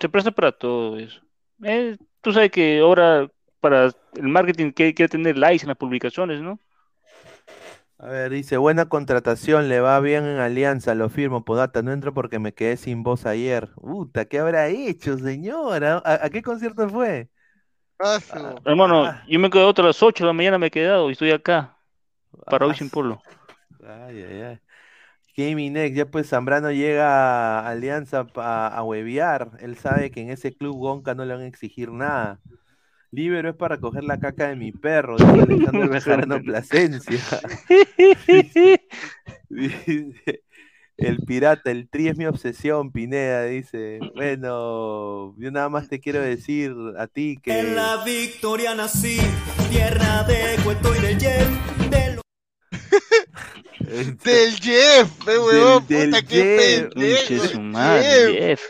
Se presta para todo eso. Eh, tú sabes que ahora para el marketing quiere, quiere tener likes en las publicaciones, ¿no? A ver, dice, buena contratación, le va bien en Alianza, lo firmo, Podata, no entro porque me quedé sin voz ayer. Puta, ¿qué habrá hecho, señora? ¿A, a qué concierto fue? Ah, Hermano, Ah. yo me quedo a las 8 de la mañana, me he quedado y estoy acá, para hoy Ah, sin polo. Ay, ay, ay. Gaming Next, ya pues Zambrano llega a Alianza pa- a huevear. Él sabe que en ese club Gonca no le van a exigir nada. Libero es para coger la caca de mi perro, dice [laughs] Alexander Bejarano Plasencia. [laughs] [laughs] Dice, el pirata, el tri es mi obsesión, Pineda, dice. Bueno, yo nada más te quiero decir a ti que... En la victoria nací, tierra de cuento y del Jeff, de los Del Jeff, ve, huevón, Del- puta, del qué Jeff. pendejo. Jeff. Jeff.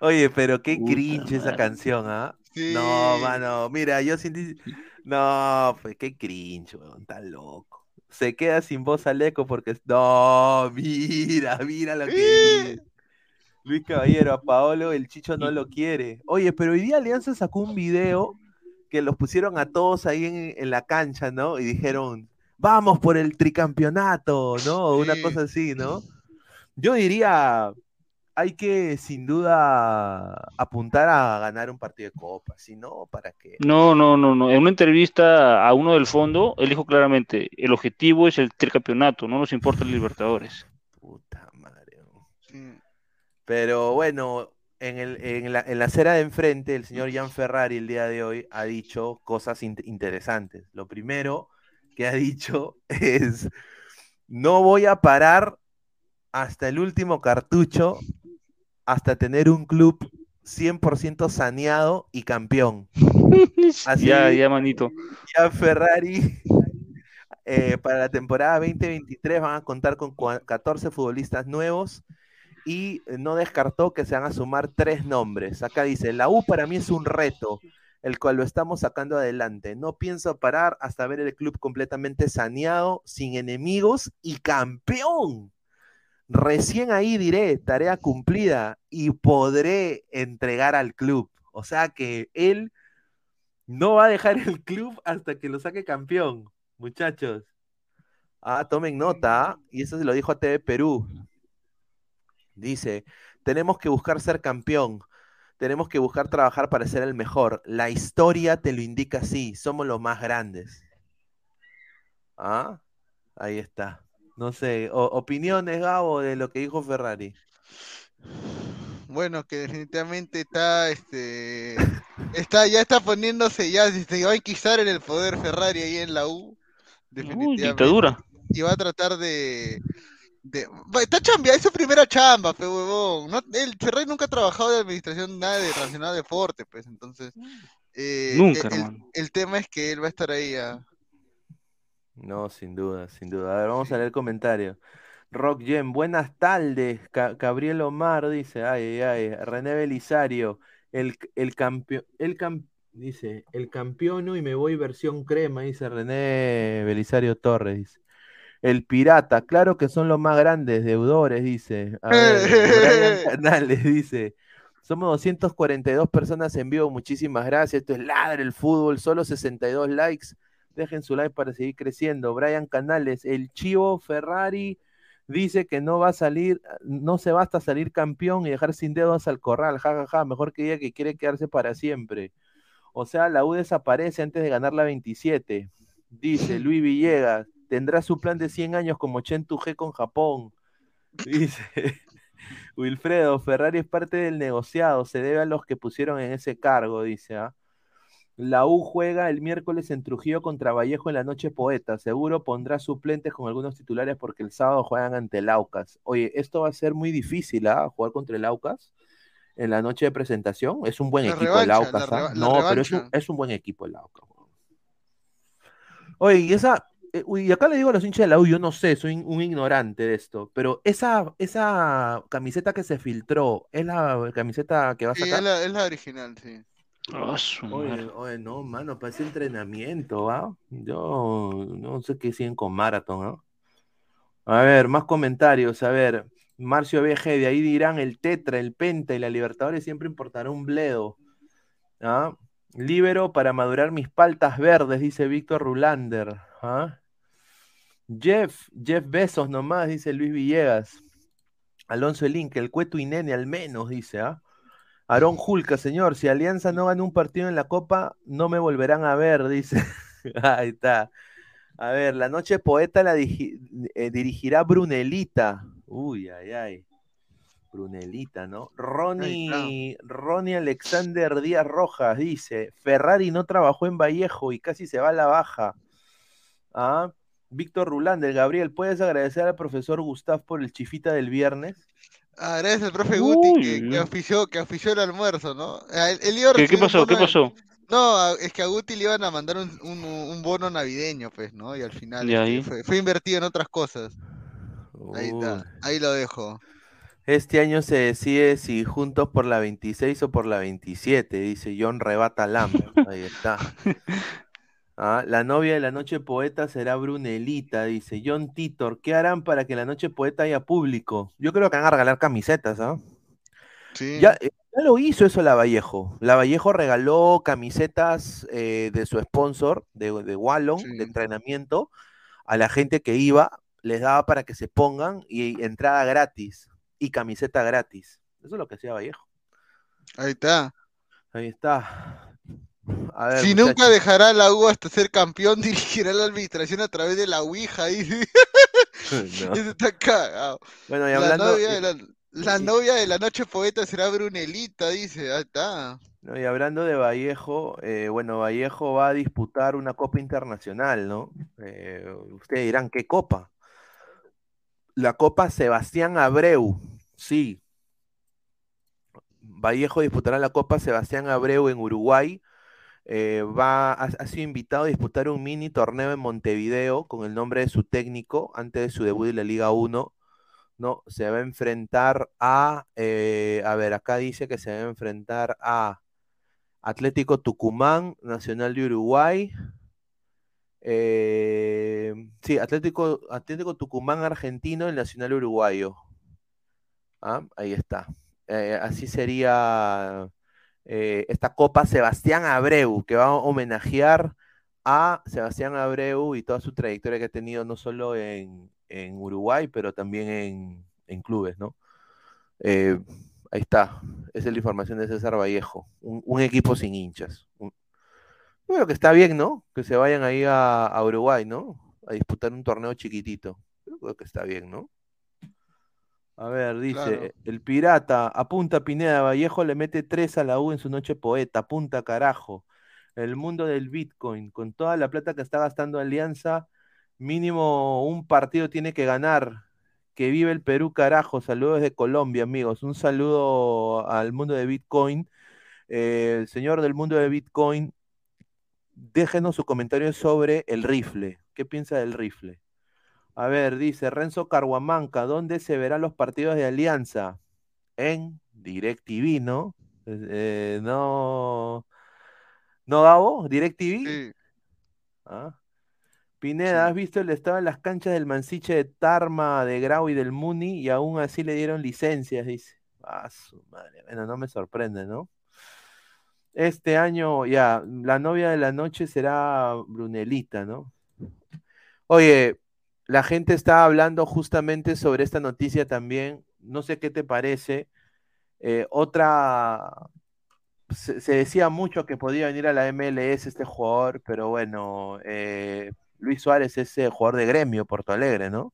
Oye, pero qué Puta cringe esa canción, ¿ah? Sí. No, mano, mira, yo sentí... No, pues qué cringe, weón, tan loco. Se queda sin voz al eco porque... No, mira, mira lo que dice. Luis Caballero, a Paolo el Chicho no lo quiere. Oye, pero hoy día Alianza sacó un video que los pusieron a todos ahí en, en la cancha, ¿no? Y dijeron, vamos por el tricampeonato, ¿no? Una cosa así, ¿no? Yo diría, hay que sin duda apuntar a ganar un partido de copa, si no, ¿para qué? No, no, no, no. En una entrevista a uno del fondo, él dijo claramente, el objetivo es el tricampeonato, no nos importa el Libertadores. Puta madre. Pero bueno, en, el, en, la, en la acera de enfrente, el señor Jan Ferrari el día de hoy ha dicho cosas in- interesantes. Lo primero que ha dicho [laughs] es, no voy a parar hasta el último cartucho, hasta tener un club 100% saneado y campeón. [laughs] Así- Ya, ya, manito. ya Ferrari eh, para la temporada 2023 van a contar con cua- 14 futbolistas nuevos y no descartó que se van a sumar tres nombres. Acá dice, la U para mí es un reto, el cual lo estamos sacando adelante. No pienso parar hasta ver el club completamente saneado, sin enemigos y campeón. Recién ahí diré, tarea cumplida y podré entregar al club. O sea que él no va a dejar el club hasta que lo saque campeón, muchachos. Ah, tomen nota, y eso se lo dijo a TV Perú. Dice, tenemos que buscar ser campeón, tenemos que buscar trabajar para ser el mejor. La historia te lo indica así, somos los más grandes. Ah, ahí está. No sé, o- opiniones, Gabo, de lo que dijo Ferrari. Bueno, que definitivamente está, este, está, ya está poniéndose, ya se va a enquistar en el poder Ferrari ahí en la U, Uy, definitivamente. dictadura. Y va a tratar de, de, está chambia, es su primera chamba, pe huevón. No, el Ferrari nunca ha trabajado de administración nada de relacionado a deporte, pues, entonces, eh, Nunca, el, el- hermano. el tema es que él va a estar ahí ah. No, sin duda, sin duda. A ver, vamos a leer comentarios. Rock Gem, buenas tardes. Ca- Gabriel Omar dice, ay, ay, ay. René Belisario, el, el campeón, el cam- dice, el campeono y me voy versión crema, dice René Belisario Torres, dice. El pirata, claro que son los más grandes deudores, dice. A ver, Brian [laughs] Canales dice. Somos 242 personas en vivo, muchísimas gracias. Esto es Ladre el Fútbol, solo 62 likes. Dejen su like para seguir creciendo. Brian Canales, el Chivo Ferrari dice que no va a salir, no se basta salir campeón y dejar sin dedos al corral, jajaja, mejor que diga que quiere quedarse para siempre. O sea, la U desaparece antes de ganar la 27. Dice [laughs] Luis Villegas, tendrá su plan de 100 años como Chen G con Japón. [laughs] Dice [laughs] Wilfredo, Ferrari es parte del negociado, se debe a los que pusieron en ese cargo, dice. ¿ah? La U juega el miércoles en Trujillo contra Vallejo en la noche poeta. Seguro pondrá suplentes con algunos titulares porque el sábado juegan ante el Aucas. Oye, esto va a ser muy difícil, ¿ah? Jugar contra el Aucas en la noche de presentación. Es un buen La equipo el Aucas, ¿ah? No, pero es un, es un buen equipo el Aucas. Oye, y esa, y acá le digo a los hinchas de la U, yo no sé, soy un ignorante de esto, pero esa, esa camiseta que se filtró, ¿es la camiseta que va a Sí, sacar? es la, es la original, sí. Su Oye, oye, no, mano, parece entrenamiento, ¿ah? Yo no sé qué siguen con Marathon, ¿ah? A ver, más comentarios, a ver. Marcio VG, de ahí dirán el Tetra, el Penta y la Libertadores siempre importará un bledo. ¿Ah? Libero para madurar mis paltas verdes, dice Víctor Rulander. ¿Ah? Jeff, Jeff Besos nomás, dice Luis Villegas. Alonso Elín, que el cueto y nene al menos, dice, ¿ah? Aarón Julca, señor, si Alianza no gana un partido en la Copa, no me volverán a ver, dice. [laughs] Ahí está. A ver, la noche poeta la eh, dirigirá Brunelita. Uy, ay, ay. Brunelita, ¿no? Ronnie, Ronnie Alexander Díaz Rojas dice: Ferrari no trabajó en Vallejo y casi se va a la baja. Ah, Víctor Rulander, Gabriel, ¿puedes agradecer al profesor Gustav por el chifita del viernes? Ah, gracias al profe Guti que, que ofició, que ofició el almuerzo, ¿no? ¿Qué, pasó? ¿Qué pasó? No, es que a Guti le iban a mandar un, un- un bono navideño, pues, ¿no? Y al final Y este, ahí. fue, fue invertido en otras cosas. Ahí está, ahí lo dejo. Este año se decide si juntos por la 26 o por la 27, dice John Rebata Lam. [laughs] Ahí está. Ah, la novia de la noche poeta será Brunelita, dice John Titor. ¿Qué harán para que la noche poeta haya público? Yo creo que van a regalar camisetas, ¿ah? Sí. Ya, eh, ya lo hizo eso la Vallejo. La Vallejo regaló camisetas eh, de su sponsor, de, de Wallon, Sí. de entrenamiento, a la gente que iba, les daba para que se pongan y entrada gratis y camiseta gratis. Eso es lo que hacía Vallejo. Ahí está. Ahí está. A ver, Si muchachos. nunca dejará a la U hasta ser campeón, [laughs] dirigirá la administración a través de la Ouija. Dice. [laughs] [laughs] No. Eso está cagado. Bueno, y La hablando, novia de la, la novia de la noche poeta será Brunelita, dice. Ahí está. no, y hablando de Vallejo, eh, bueno, Vallejo va a disputar una copa internacional, ¿no? Eh, ustedes dirán, ¿qué copa? La Copa Sebastián Abreu, sí. Vallejo disputará la Copa Sebastián Abreu en Uruguay. Eh, va, ha, sido invitado a disputar un mini torneo en Montevideo con el nombre de su técnico antes de su debut en la Liga 1. No, se va a enfrentar a, eh, a ver, acá dice que se va a enfrentar a Atlético Tucumán, Nacional de Uruguay. Eh, sí, Atlético, Atlético Tucumán argentino, el Nacional Uruguayo. Ah, ahí está. Eh, así sería eh, esta Copa Sebastián Abreu, que va a homenajear a Sebastián Abreu y toda su trayectoria que ha tenido no solo en, Uruguay, pero también en, clubes, ¿no? Ahí está. Esa es la información de César Vallejo. Un, equipo sin hinchas. Creo que está bien, ¿no? Que se vayan ahí a, a Uruguay, ¿no? A disputar un torneo chiquitito. Creo que está bien, ¿no? A ver, dice, Claro. el pirata, apunta Pineda, Vallejo le mete tres a la U en su noche poeta, apunta carajo. El mundo del Bitcoin, con toda la plata que está gastando Alianza, mínimo un partido tiene que ganar. Que vive el Perú, carajo. Saludos desde Colombia, amigos. Un saludo al mundo de Bitcoin. Eh, el señor del mundo de Bitcoin, déjenos su comentario sobre el rifle. ¿Qué piensa del rifle? A ver, dice Renzo Carhuamanca, ¿dónde se verán los partidos de Alianza? En DirecTV, ¿no? Eh, no. ¿No, Gabo? ¿DirecTV? Sí. Ah. Pineda, Sí. ¿has visto el estado en las canchas del Mansiche de Tarma, de Grau y del Muni? Y aún así le dieron licencias, dice. Ah, su madre. Bueno, no me sorprende, ¿no? Este año, ya, la novia de la noche será Brunelita, ¿no? Oye, la gente está hablando justamente sobre esta noticia también. No sé qué te parece. Eh, otra, se, decía mucho que podía venir a la MLS este jugador, pero bueno, eh, Luis Suárez es el jugador de gremio, Porto Alegre, ¿no?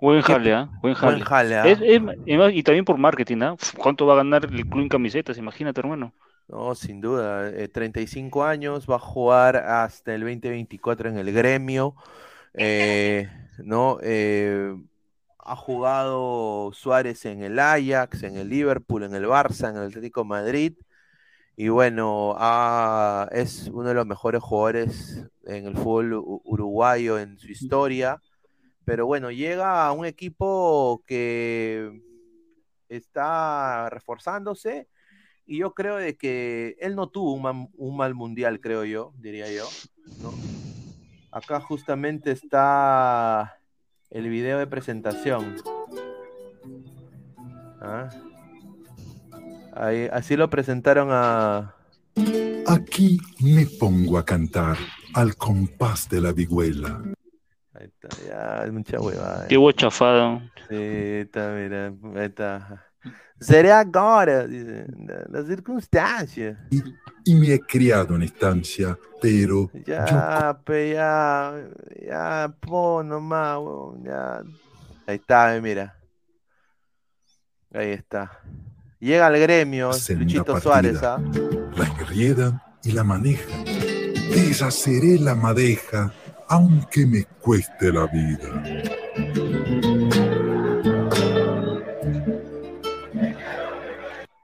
Buen ¿Qué- jale, ¿ah? Buen jale. Buen jale, ¿ah? Es- es- además, y también por marketing, ¿ah? ¿Cuánto va a ganar el club en camisetas? Imagínate, hermano. No, sin duda. eh, 35 años, va a jugar hasta el 2024 en el gremio. eh, ¿no? Eh, ha jugado Suárez en el Ajax, en el Liverpool, en el Barça, en el Atlético de Madrid. Y bueno, es uno de los mejores jugadores en el fútbol uruguayo en su historia. Pero bueno, llega a un equipo que está reforzándose y yo creo de que él no tuvo un, mal mundial, creo yo, diría yo. Acá justamente está el video de presentación. Ah. Ahí- así lo presentaron a... Aquí me pongo a cantar al compás de la vihuela. Ahí está, ya, es mucha huevada. Qué guachafado. Sí, está, mira, ahí está. Será agora, dice, na circunstância. Y me he criado en estancia, pero yo Ya, pe, ya, ya, po nomás, huevón, ya. Ahí está, eh, mira. Ahí está. Llega al gremio, Senda Luchito partida. Suárez, ¿ah? la enriedan y la manejan. Deshaceré la madeja, aunque me cueste la vida.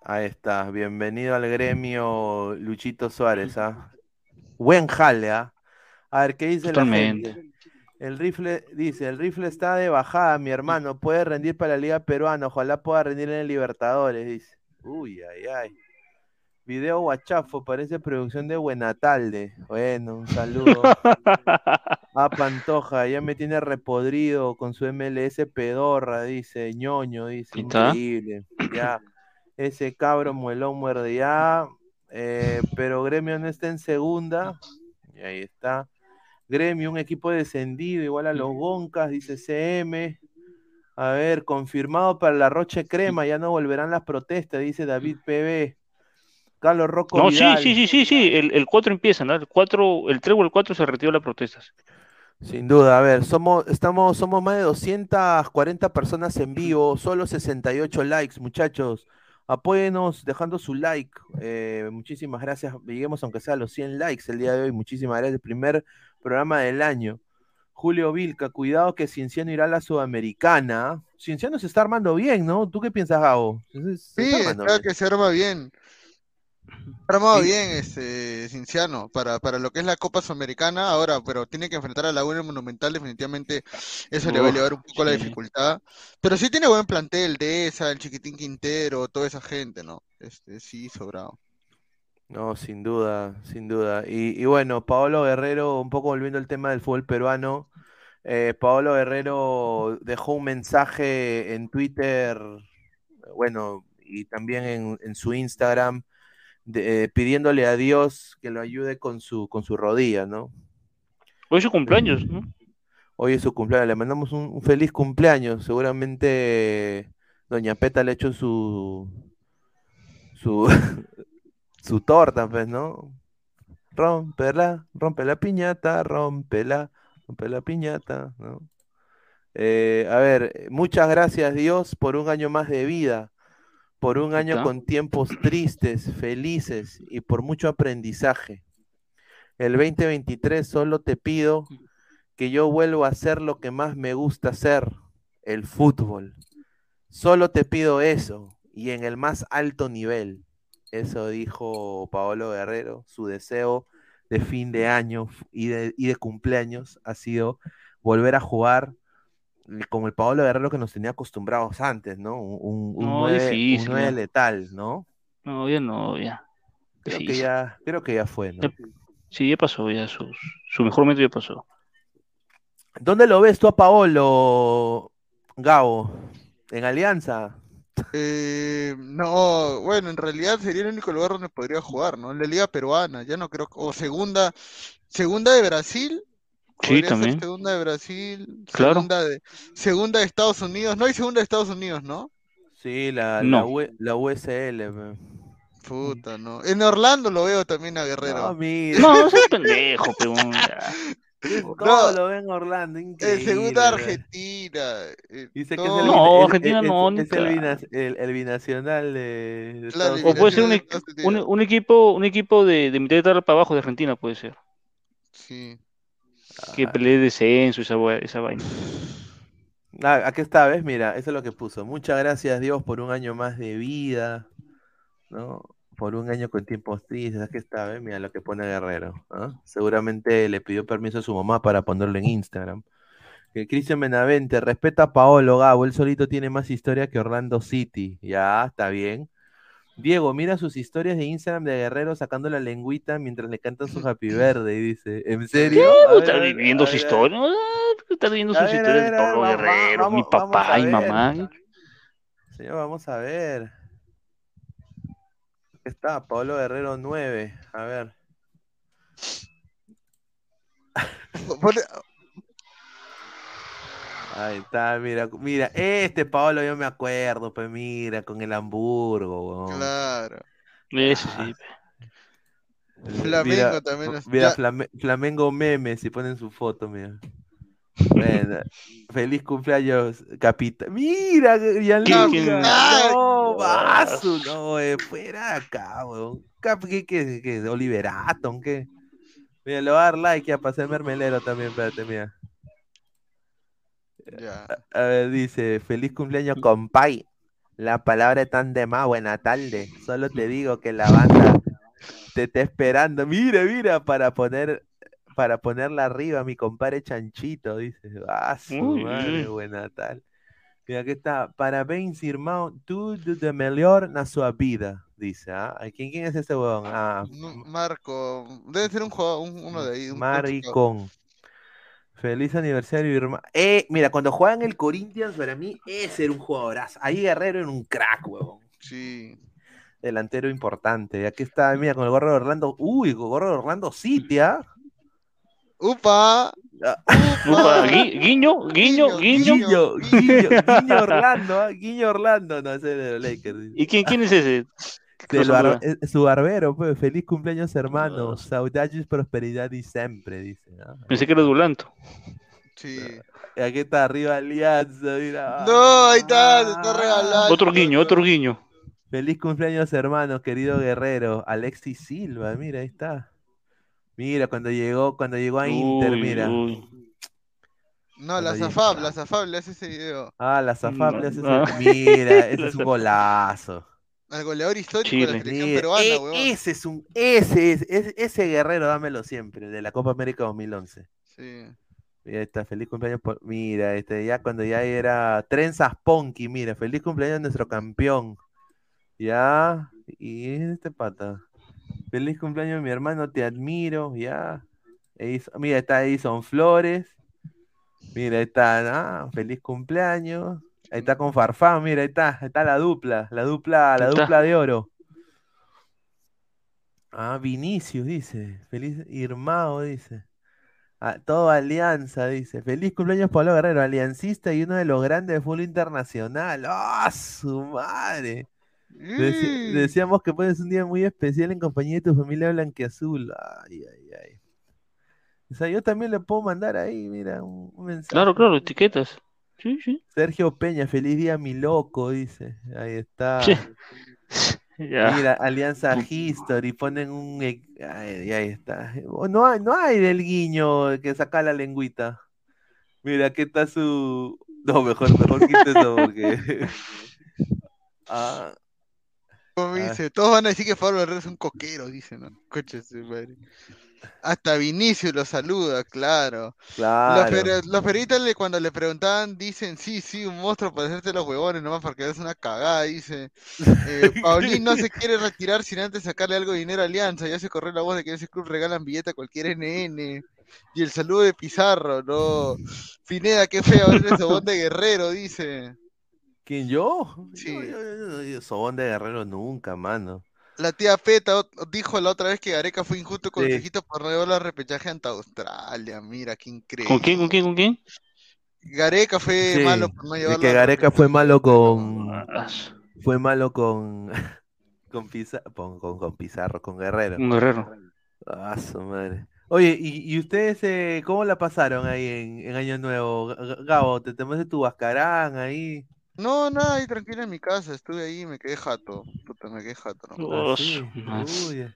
Ahí está, bienvenido al gremio Luchito Suárez, ¿ah? Buen jale, ¿ah? A ver, ¿qué dice Totalmente. la gente? El rifle, dice, el rifle está de bajada, mi hermano, puede rendir para la Liga Peruana, ojalá pueda rendir en el Libertadores, dice. Uy, ay, ay. Video guachafo, parece producción de Buenatalde. Bueno, un saludo. A [laughs] Pantoja, ya me tiene repodrido con su MLS pedorra, dice, ñoño, dice, increíble. Ya, ese cabro muelón muerde ya, eh, pero Gremio no está en segunda, y ahí está. Gremio, un equipo descendido, igual a los Goncas, dice CM. A ver, confirmado para la Roche Crema, ya no volverán las protestas, dice David PB. Carlos Rocco No, sí, Vidal. sí, sí, sí, sí. El, el 4 empieza, ¿no? El 4, el 3 o el 4 se retiró las protestas. Sin duda, a ver, somos, estamos, somos más de 240 personas en vivo, solo 68 likes, muchachos. Apóyenos dejando su like. eh, muchísimas gracias. Lleguemos aunque sea a los 100 likes el día de hoy. Muchísimas gracias. Primer programa del año. Julio Vilca, cuidado que Cienciano irá a la Sudamericana. Cienciano se está se bien, ¿no? ¿Tú qué piensas, Gabo? Se- se Sí, está armando bien. que se arma bien. Armado Sí. bien este Cinciano para, para lo que es la Copa Sudamericana ahora, pero tiene que enfrentar a la UN Monumental, definitivamente eso le va a elevar un poco la dificultad. Pero sí tiene buen plantel de esa, el Chiquitín Quintero, toda esa gente, ¿no? Este, sí, sobrado. No, sin duda, sin duda. Y, y bueno, Paolo Guerrero, un poco volviendo al tema del fútbol peruano, eh, Paolo Guerrero dejó un mensaje en Twitter, bueno, y también en, en su Instagram, de- eh, pidiéndole a Dios que lo ayude con su, con su rodilla, ¿no? Hoy es su cumpleaños, ¿no? Hoy es su cumpleaños, le mandamos un, un feliz cumpleaños. Seguramente Doña Peta le echó su, su, [laughs] su torta, pues, ¿no? Rómpela, rompe la piñata, rómpela, rompe la piñata, ¿no? Eh, a ver, muchas gracias Dios por un año más de vida, por un año con tiempos tristes, felices y por mucho aprendizaje. El 2023 solo te pido que yo vuelva a hacer lo que más me gusta hacer, el fútbol. Solo te pido eso y en el más alto nivel. Eso dijo Paolo Guerrero, su deseo de fin de año y de, y de cumpleaños ha sido volver a jugar con el Paolo Guerrero que nos tenía acostumbrados antes, ¿no? Un, un, un No, nueve, un difícil, nueve ya. letal, ¿no? No, ya no, ya. Creo que ya, creo que ya fue, ¿no? Ya- Sí, ya pasó, ya su, su mejor momento ya pasó. ¿Dónde lo ves tú a Paolo, Gabo? ¿En Alianza? Eh, no, bueno, en realidad sería el único lugar donde podría jugar, ¿no? En la Liga Peruana, ya no creo, que- o segunda, segunda de Brasil, Sí, también. segunda de Brasil, Claro. segunda de, segunda de Estados Unidos, no hay segunda de Estados Unidos, ¿no? Sí, la, la, No. U- la USL. pe. Puta, no. En Orlando lo veo también a Guerrero. No, mira. No, no seas pendejo, ya. [laughs] Todo lo ven Orlando, increíble. El segundo ¿verdad? Argentina. eh, Dice que es todo- el, No, Argentina el- no, es el, binacional de, Claro, O puede ser un, equipo, un equipo de, de mitad de tabla para abajo de Argentina puede ser. Sí. Que pelee descenso, esa, esa vaina. Ah, aquí está, ¿ves? Mira, eso es lo que puso. Muchas gracias, Dios, por un año más de vida, ¿no? Por un año con tiempos tristes. Aquí está, ¿ves? Mira lo que pone Guerrero. Seguramente le pidió permiso a su mamá para ponerlo en Instagram. Que Cristian Benavente, respeta a Paolo Gabo, él solito tiene más historia que Orlando City. Ya, está bien. Diego, mira sus historias de Instagram de Guerrero sacando la lengüita mientras le cantan su Happy Verde. Y dice, ¿en serio? A ver, Está a ver, viviendo a su ver, a ver. historia. ah, Está viviendo sus historias de Pablo Guerrero, mi vamos- papá y mamá. Señor, vamos a ver. Está, Pablo Guerrero 9. A ver. Ahí está, mira, mira, este Pablo yo me acuerdo, pues mira, con el Hamburgo, weón. Claro. Ese sí. Flamengo Mira, también Mira, ya- Flame- Flamengo meme, si ponen su foto, mira. Bueno, feliz cumpleaños, capitán. Mira, quién? No, Basu, no, eh, fuera de acá, weón. ¿Qué, qué, qué? Oliver Atom, ¿qué? Mira, le voy a dar like ya para ser mermelero también, espérate, mira. Ya. A ver, dice, feliz cumpleaños, compay. La palabra es tan de más, buena tarde. Solo te digo que la banda te está esperando. Mira, mira, para poner, para ponerla arriba, mi compadre Chanchito, dice. Ah, su madre, buena tal. Mira, aquí está. Parabéns, irmão. Tudo de melhor na sua vida, dice. ¿ah? ¿Quién, quién es ese huevón? Ah, Marco, debe ser un jugador, un- uno de ahí. un- chico. Feliz aniversario, hermano. Eh, mira, cuando juegan el Corinthians, para mí, ese era un jugadorazo. Ahí Guerrero era un crack, huevón. Sí. Delantero importante. Y aquí está, mira, con el gorro de Orlando. Uy, con el gorro de Orlando City, ¿ah? ¡Upa! Ah, Upa, gui- guiño, guiño, guiño. Guiño, Guiño, Guiño Orlando, ¿ah? Guiño Orlando. No, ese es de los Lakers. ¿Y quién, quién es ese? Eh, su barbero, pues. Feliz cumpleaños, hermano. Saudades, prosperidad y siempre, dice. ¿ah? Pensé que era Dulanto. Sí. Y aquí está arriba Alianza, mira. No, ahí está, se está Ah. regalando. Otro guiño, otro guiño. Feliz cumpleaños, hermano, querido guerrero. Alexis Silva, mira, ahí está. Mira, cuando llegó, cuando llegó a Inter, Uy, mira. uy. No, la Zafab, la Zafab le hace ese video. Ah, la Zafab le hace ese- Ah. [laughs] Mira, ese es un golazo. Al goleador histórico de la Chile. selección peruana, e- weón. ese es un, ese es, ese, ese guerrero, dámelo siempre, de la Copa América 2011. Sí. Mira, está, feliz cumpleaños por, mira, este, ya cuando ya era Trenzas Ponky, mira, feliz cumpleaños a nuestro campeón. Ya, y este pata. Feliz cumpleaños, mi hermano, te admiro, ya. Edison- mira, está Edison Flores. Mira, ahí está, ah, feliz cumpleaños. Ahí está con Farfán, mira, ahí está, ahí está la dupla, la dupla, la dupla de oro. Ah, Vinicius dice, feliz Irmao dice. Ah, todo Alianza dice, feliz cumpleaños Pablo Guerrero, aliancista y uno de los grandes de fútbol internacional. ¡Ah, su madre! Deci- Mm. decíamos que pones un día muy especial en compañía de tu familia blanqueazul. Ay, ay, ay. O sea, yo también le puedo mandar ahí, mira, un, un mensaje. Claro, claro, etiquetas. Sí, sí. Sergio Peña, feliz día, mi loco, dice. Ahí está. Sí. [laughs] Mira, Alianza History, ponen un. Ay, ahí está. No hay, no hay del guiño que saca la lengüita. Mira, aquí está su. No, mejor, mejor quita eso porque. [laughs] Ah, Como Ah. dice, todos van a decir que Pablo Herrera es un coquero, dicen, ¿no? Coche su madre. Hasta Vinicius lo saluda, claro. Los, claro. los periodistas le- cuando le preguntaban dicen, sí, sí, un monstruo para hacerte los huevones nomás porque es una cagada, dice. Eh, [laughs] Paulín no se quiere retirar sin antes sacarle algo de dinero a Alianza, ya se corrió la voz de que en ese club regalan billete a cualquier NN. Y el saludo de Pizarro, no. Pineda, qué feo ver el sobón de Guerrero, dice. ¿Quién yo? Sí. Yo, yo, yo- yo- Sobón de Guerrero nunca, mano. La tía Peta dijo la otra vez que Gareca fue injusto con Sí. los viejitos por no llevar la repechaje ante Australia. Mira, qué increíble. ¿Con quién, con quién, con quién? Gareca fue Sí, malo por no de llevar que la Gareca fue malo con. Fue malo con. [laughs] Con, Pizarro, con, con, con Pizarro, con Guerrero. Un guerrero. Ah, su madre. Oye, ¿y, y ustedes eh, cómo la pasaron ahí en, en Año Nuevo? Gabo, ¿te tomaste tu bascarán ahí? No, nada, ahí tranquilo en mi casa, estuve ahí y me quedé jato. Puta, me quedé jato, ¿no? Oh. Uy.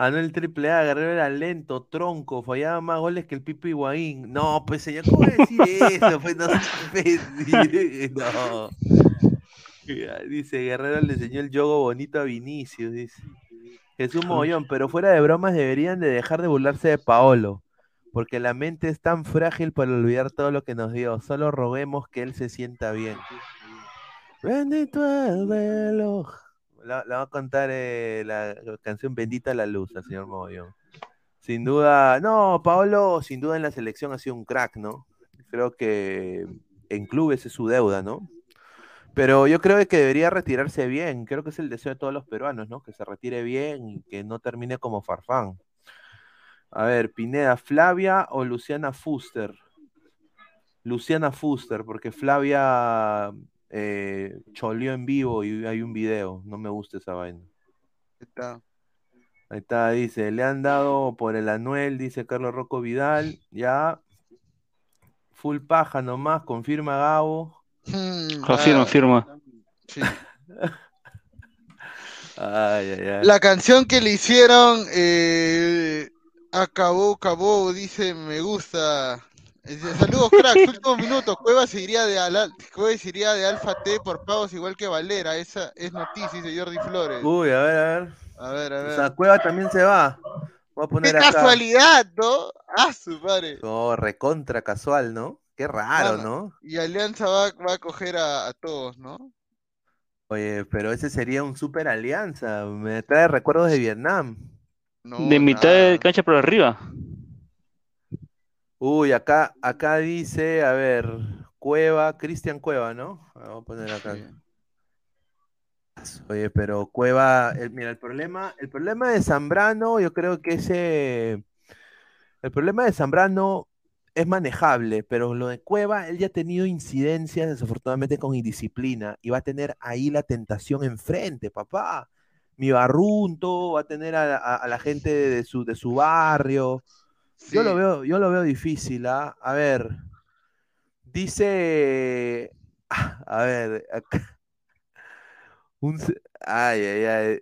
Ganó el triple A, Guerrero era lento, tronco, fallaba más goles que el Pipo Higuaín. No, pues señor, ¿cómo decir eso? Pues no [laughs] Dice, Guerrero le enseñó el yogo bonito a Vinicius, dice. Jesús Mogollón, pero fuera de bromas deberían de dejar de burlarse de Paolo, porque la mente es tan frágil para olvidar todo lo que nos dio. Solo roguemos que él se sienta bien. Bendito el reloj. La, va a contar eh, la canción Bendita la luz al señor Mogollón. Sin duda, no, Paolo, sin duda en la selección ha sido un crack, ¿no? Creo que en clubes es su deuda, ¿no? Pero yo creo que debería retirarse bien. Creo que es el deseo de todos los peruanos, ¿no? Que se retire bien y que no termine como Farfán. A ver, Pineda, Flavia o Luciana Fuster. Luciana Fuster, porque Flavia eh, choleó en vivo y hay un video. No me gusta esa vaina. Ahí está. Ahí está, dice, le han dado por el Anuel, dice Carlos Rocco Vidal. Ya. Full paja nomás, confirma Gabo. Hmm, Afirma, ah, afirma. sí. [laughs] Ay, ay, ay. La canción que le hicieron, eh, acabó, acabó, dice, me gusta. Saludos, cracks, últimos minutos. Cueva se iría de, Ala- Cueva se iría de Alfa T por pagos igual que Valera. Esa es noticia, dice Jordi Flores. Uy, a ver, a ver. A ver, a O sea, Cueva también se va. Voy a ¡Qué poner acá. casualidad, ¿no? Ah, su padre. Oh, recontra casual, ¿no? Qué raro, Mano, ¿no? Y Alianza va, va a coger a, a todos, ¿no? Oye, pero ese sería un super alianza. Me trae recuerdos de Vietnam. No, De mitad de cancha para arriba. Uy, acá, acá dice, a ver, Cueva, Cristian Cueva, ¿no? Vamos a poner acá. Sí. Oye, pero Cueva, el- mira, el problema, el problema de Zambrano, yo creo que ese, el problema de Zambrano es manejable, pero lo de Cueva, él ya ha tenido incidencias desafortunadamente con indisciplina y va a tener ahí la tentación enfrente, papá. Mi barrunto, va a tener a, a- a la gente de su, de su barrio. Yo lo veo, yo lo veo difícil, ¿ah? A ver, dice, a ver, acá, [laughs] un, ay, ay, ay,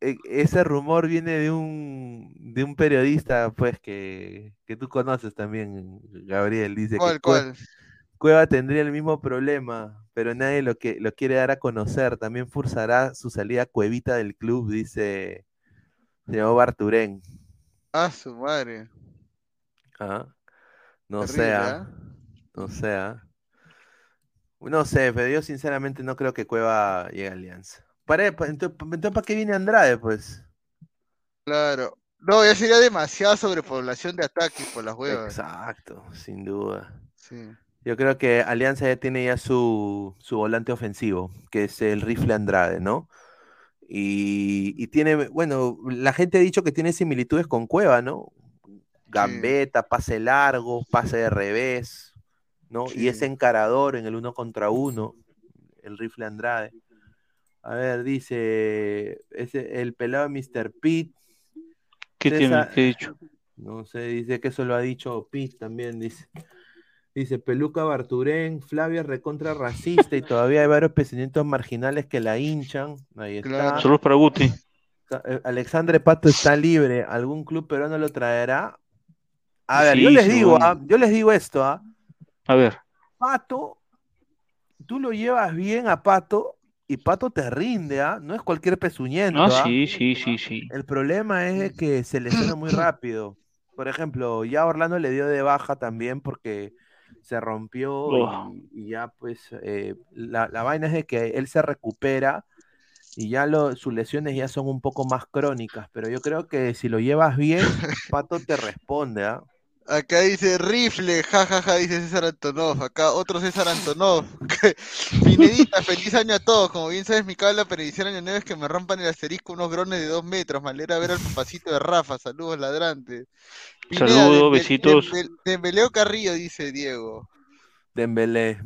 e- ese rumor viene de un, de un periodista, pues, que, que tú conoces también, Gabriel, dice que ¿Cuál, Cue- cuál? Cueva tendría el mismo problema, pero nadie lo, que, lo quiere dar a conocer, también forzará su salida Cuevita del club, dice señor Barturén, Ah, su madre. No Terrible, sea, ¿ah? no sea. No sé, pero yo sinceramente no creo que Cueva llegue a Alianza. Para, entonces, pa- entonces, ¿para qué viene Andrade, pues? Claro. No, ya sería demasiada sobrepoblación de ataques por las huevas. Exacto, sin duda. Sí. Yo creo que Alianza ya tiene ya su, su volante ofensivo, que es el rifle Andrade, ¿no? Y, y tiene, bueno, la gente ha dicho que tiene similitudes con Cueva, ¿no? Gambeta, pase largo, pase de revés, ¿no? Y es encarador en el uno contra uno, el rifle Andrade. A ver, dice, ese, el pelado Mr. Pitt, ¿Qué tiene? César- ¿Qué he dicho? no sé, dice que eso lo ha dicho Pitt también, dice. Dice Peluca Barturén, Flavia recontra racista y todavía hay varios pensamientos marginales que la hinchan. Ahí está. Claro. Saludos para Guti. Alexandre Pato está libre. ¿Algún club peruano lo traerá? A ver, Sí, yo les sí, digo, bueno. ah, yo les digo esto, ¿ah? A ver. Pato, tú lo llevas bien a Pato y Pato te rinde, ¿ah? No es cualquier pezuñento, Ah, ¿ah? sí, sí, sí, sí. El problema es que se lesiona muy rápido. Por ejemplo, ya Orlando le dio de baja también porque se rompió Oh. y, y ya pues eh, la, la vaina es de que él se recupera y ya lo, sus lesiones ya son un poco más crónicas, pero yo creo que si lo llevas bien, [laughs] Pato te responde, ¿ah? Acá dice rifle, jajaja, dice César Antonov. Acá otro César Antonov. [laughs] Pinedita, feliz año a todos. Como bien sabes, mi cabla predicción año nuevo es que me rompan el asterisco unos grones de dos metros. Me alegra ver al papacito de Rafa. Saludos, ladrante. Saludos, besitos. Dembe- Dembélé o Carrillo, dice Diego. Dembélé.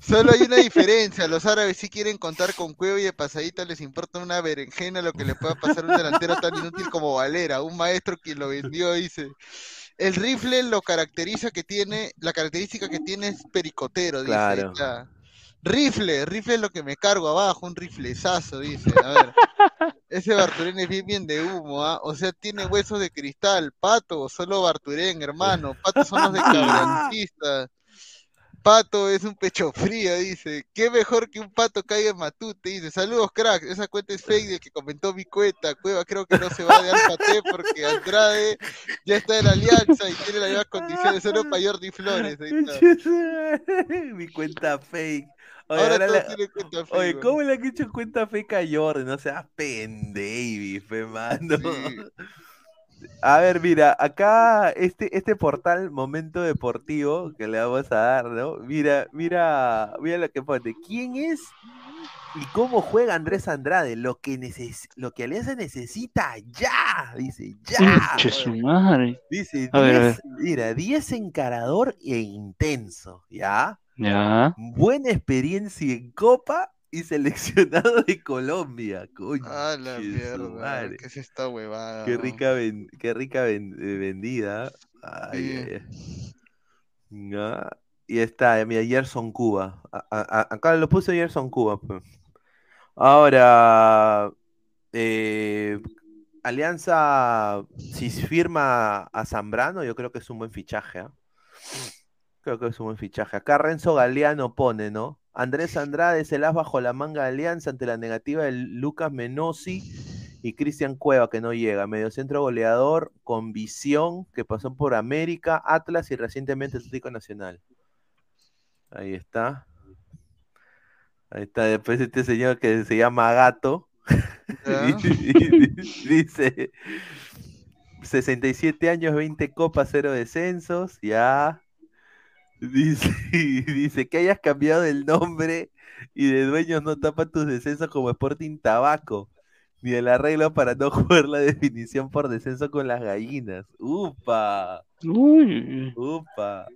Solo hay una [laughs] diferencia, los árabes sí quieren contar con Cueva y de pasadita les importa una berenjena lo que le pueda pasar a un delantero tan inútil como Valera, un maestro quien lo vendió, dice. El rifle lo caracteriza que tiene, la característica que tiene es pericotero, dice. Claro. Rifle, rifle es lo que me cargo abajo, un riflezazo, dice. A ver. [laughs] Ese Barturén es bien bien de humo, ¿ah? O sea, tiene huesos de cristal. Pato, solo Barturén, hermano. Pato son los de [laughs] cabrancistas. Pato es un pecho frío, dice. Qué mejor que un pato caiga en Matute, dice. Saludos, crack. Esa cuenta es fake del que comentó mi cuenta. Cueva creo que no se va de Alfa T porque Andrade ya está en alianza y tiene las mismas condiciones. Solo para Jordi Flores. Ahí está. [laughs] Mi cuenta fake. Oye, Ahora tienen cuenta fake. Oye. ¿cómo le han hecho cuenta fake a Jordan? No seas pendevi, fe mano. Sí. A ver, mira, acá este, este portal Momento Deportivo que le vamos a dar, ¿no? Mira, mira, mira lo que pone. ¿Quién es y cómo juega Andrés Andrade? Lo que neces lo que Alianza necesita ya, dice, ya. Su madre. Dice, A ver, a 10, mira, 10 encarador e intenso, ¿ya? Ya. Buena experiencia en Copa y seleccionado de Colombia. Coño, Ah, la mierda. madre. ¿Qué es esta huevada? Qué no? rica, ven- qué rica ven- eh, vendida. Ay, Sí. ay, ay. Ya. Y está, eh, mira, Gerson Cuba. A- a- a- acá lo puse Gerson Cuba. pues. Ahora, eh, Alianza, si firma a Zambrano, yo creo que es un buen fichaje. ¿ah? Creo que es un buen fichaje. Acá Renzo Galeano pone, ¿no? Andrés Andrade se las bajo la manga de Alianza ante la negativa de Lucas Menosi y Cristian Cueva, que no llega. Mediocentro goleador con visión, que pasó por América, Atlas y recientemente Atlético Nacional. Ahí está. Ahí está. Después este señor que se llama Gato. [laughs] Dice 67 años, 20 copas, 0 descensos, ya. Dice, [laughs] dice que hayas cambiado el nombre y de dueños no tapa tus descensos como Sporting Tabaco, ni el arreglo para no [laughs] jugar la definición por descenso con las gallinas. ¡Upa! Uy. ¡Upa!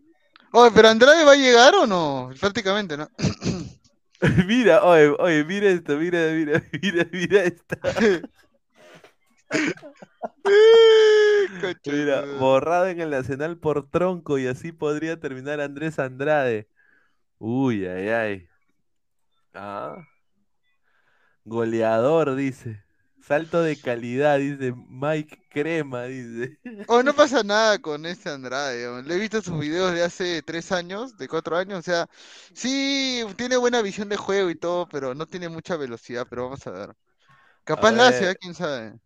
Oye, pero Andrade va a llegar o no? Prácticamente, ¿no? [laughs] Mira, oye, oye, mira esto, mira, mira, mira, mira esta. Mira, borrado en el Nacional por tronco y así podría terminar Andrés Andrade. Uy, ay, ay. Ah. Goleador, dice. Salto de calidad, dice Mike Crema, dice. Oh, no [laughs] pasa nada con este Andrade. Le he visto sus videos de hace tres años, de cuatro años. O sea, sí, tiene buena visión de juego y todo, pero no tiene mucha velocidad. Pero vamos a ver. Capaz la hace, ver. ¿eh? quién sabe.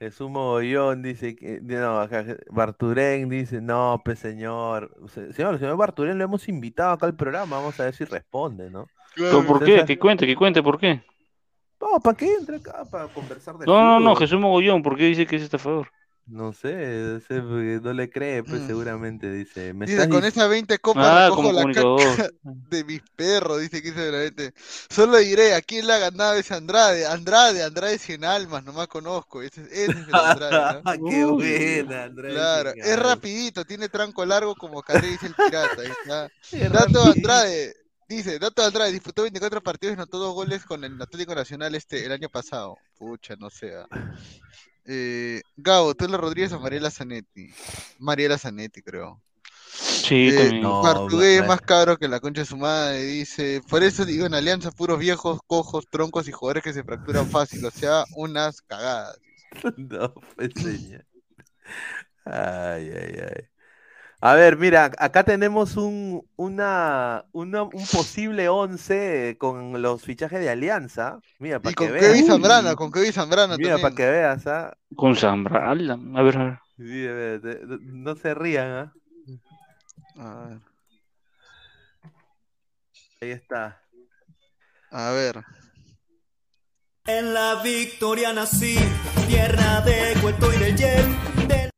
Jesús Mogollón dice que. No, acá, Barturén dice, no, pues señor. Se- Señor, señor Barturén lo hemos invitado acá al programa. Vamos a ver si responde, ¿no? ¿Pero por qué? Que cuente, que cuente, ¿por qué? No, ¿para qué entra acá? Para conversar de No, no, no. Jesús Mogollón, ¿por qué dice que es estafador? No sé, no sé, porque no le cree, pues Mm. seguramente dice. Me Dice, estás con esas 20 copas Ah, recojo la caca [laughs] de mis perros, dice que dice la gente. Solo diré, ¿a quién le ha ganado ese Andrade? Andrade, Andrade Cien Almas, nomás conozco. Ese, ese es el Andrade, ¿no? [laughs] ¡Qué Uy. buena, Andrés! Claro, es rapidito, tiene tranco largo como Carré dice el pirata. está. [laughs] Es Dato. Andrade, dice, Dato Andrade, disputó 24 partidos y anotó dos goles con el Atlético Nacional este el año pasado. Pucha, no sé. Eh, Gabo, ¿tú la Rodríguez o Mariela Zanetti? Mariela Zanetti, creo. Sí, Eh, también. no. Más caro que la concha de su madre, dice. Por eso digo en alianza, puros viejos, cojos, troncos y jugadores que se fracturan fácil, o sea, unas cagadas. [laughs] No, pues señor. Ay, ay, ay. A ver, mira, acá tenemos un, una, una- un posible 11 con los fichajes de Alianza. Mira, Y para con que Kevin veas. Zambrana, con Kevin Zambrana Mira, para que veas, ¿ah? Con Zambral. A ver, a ver. Te- no se rían, ¿ah? A ver, Ahí está. a ver. En la victoria nací, tierra de cuento y de Huevada.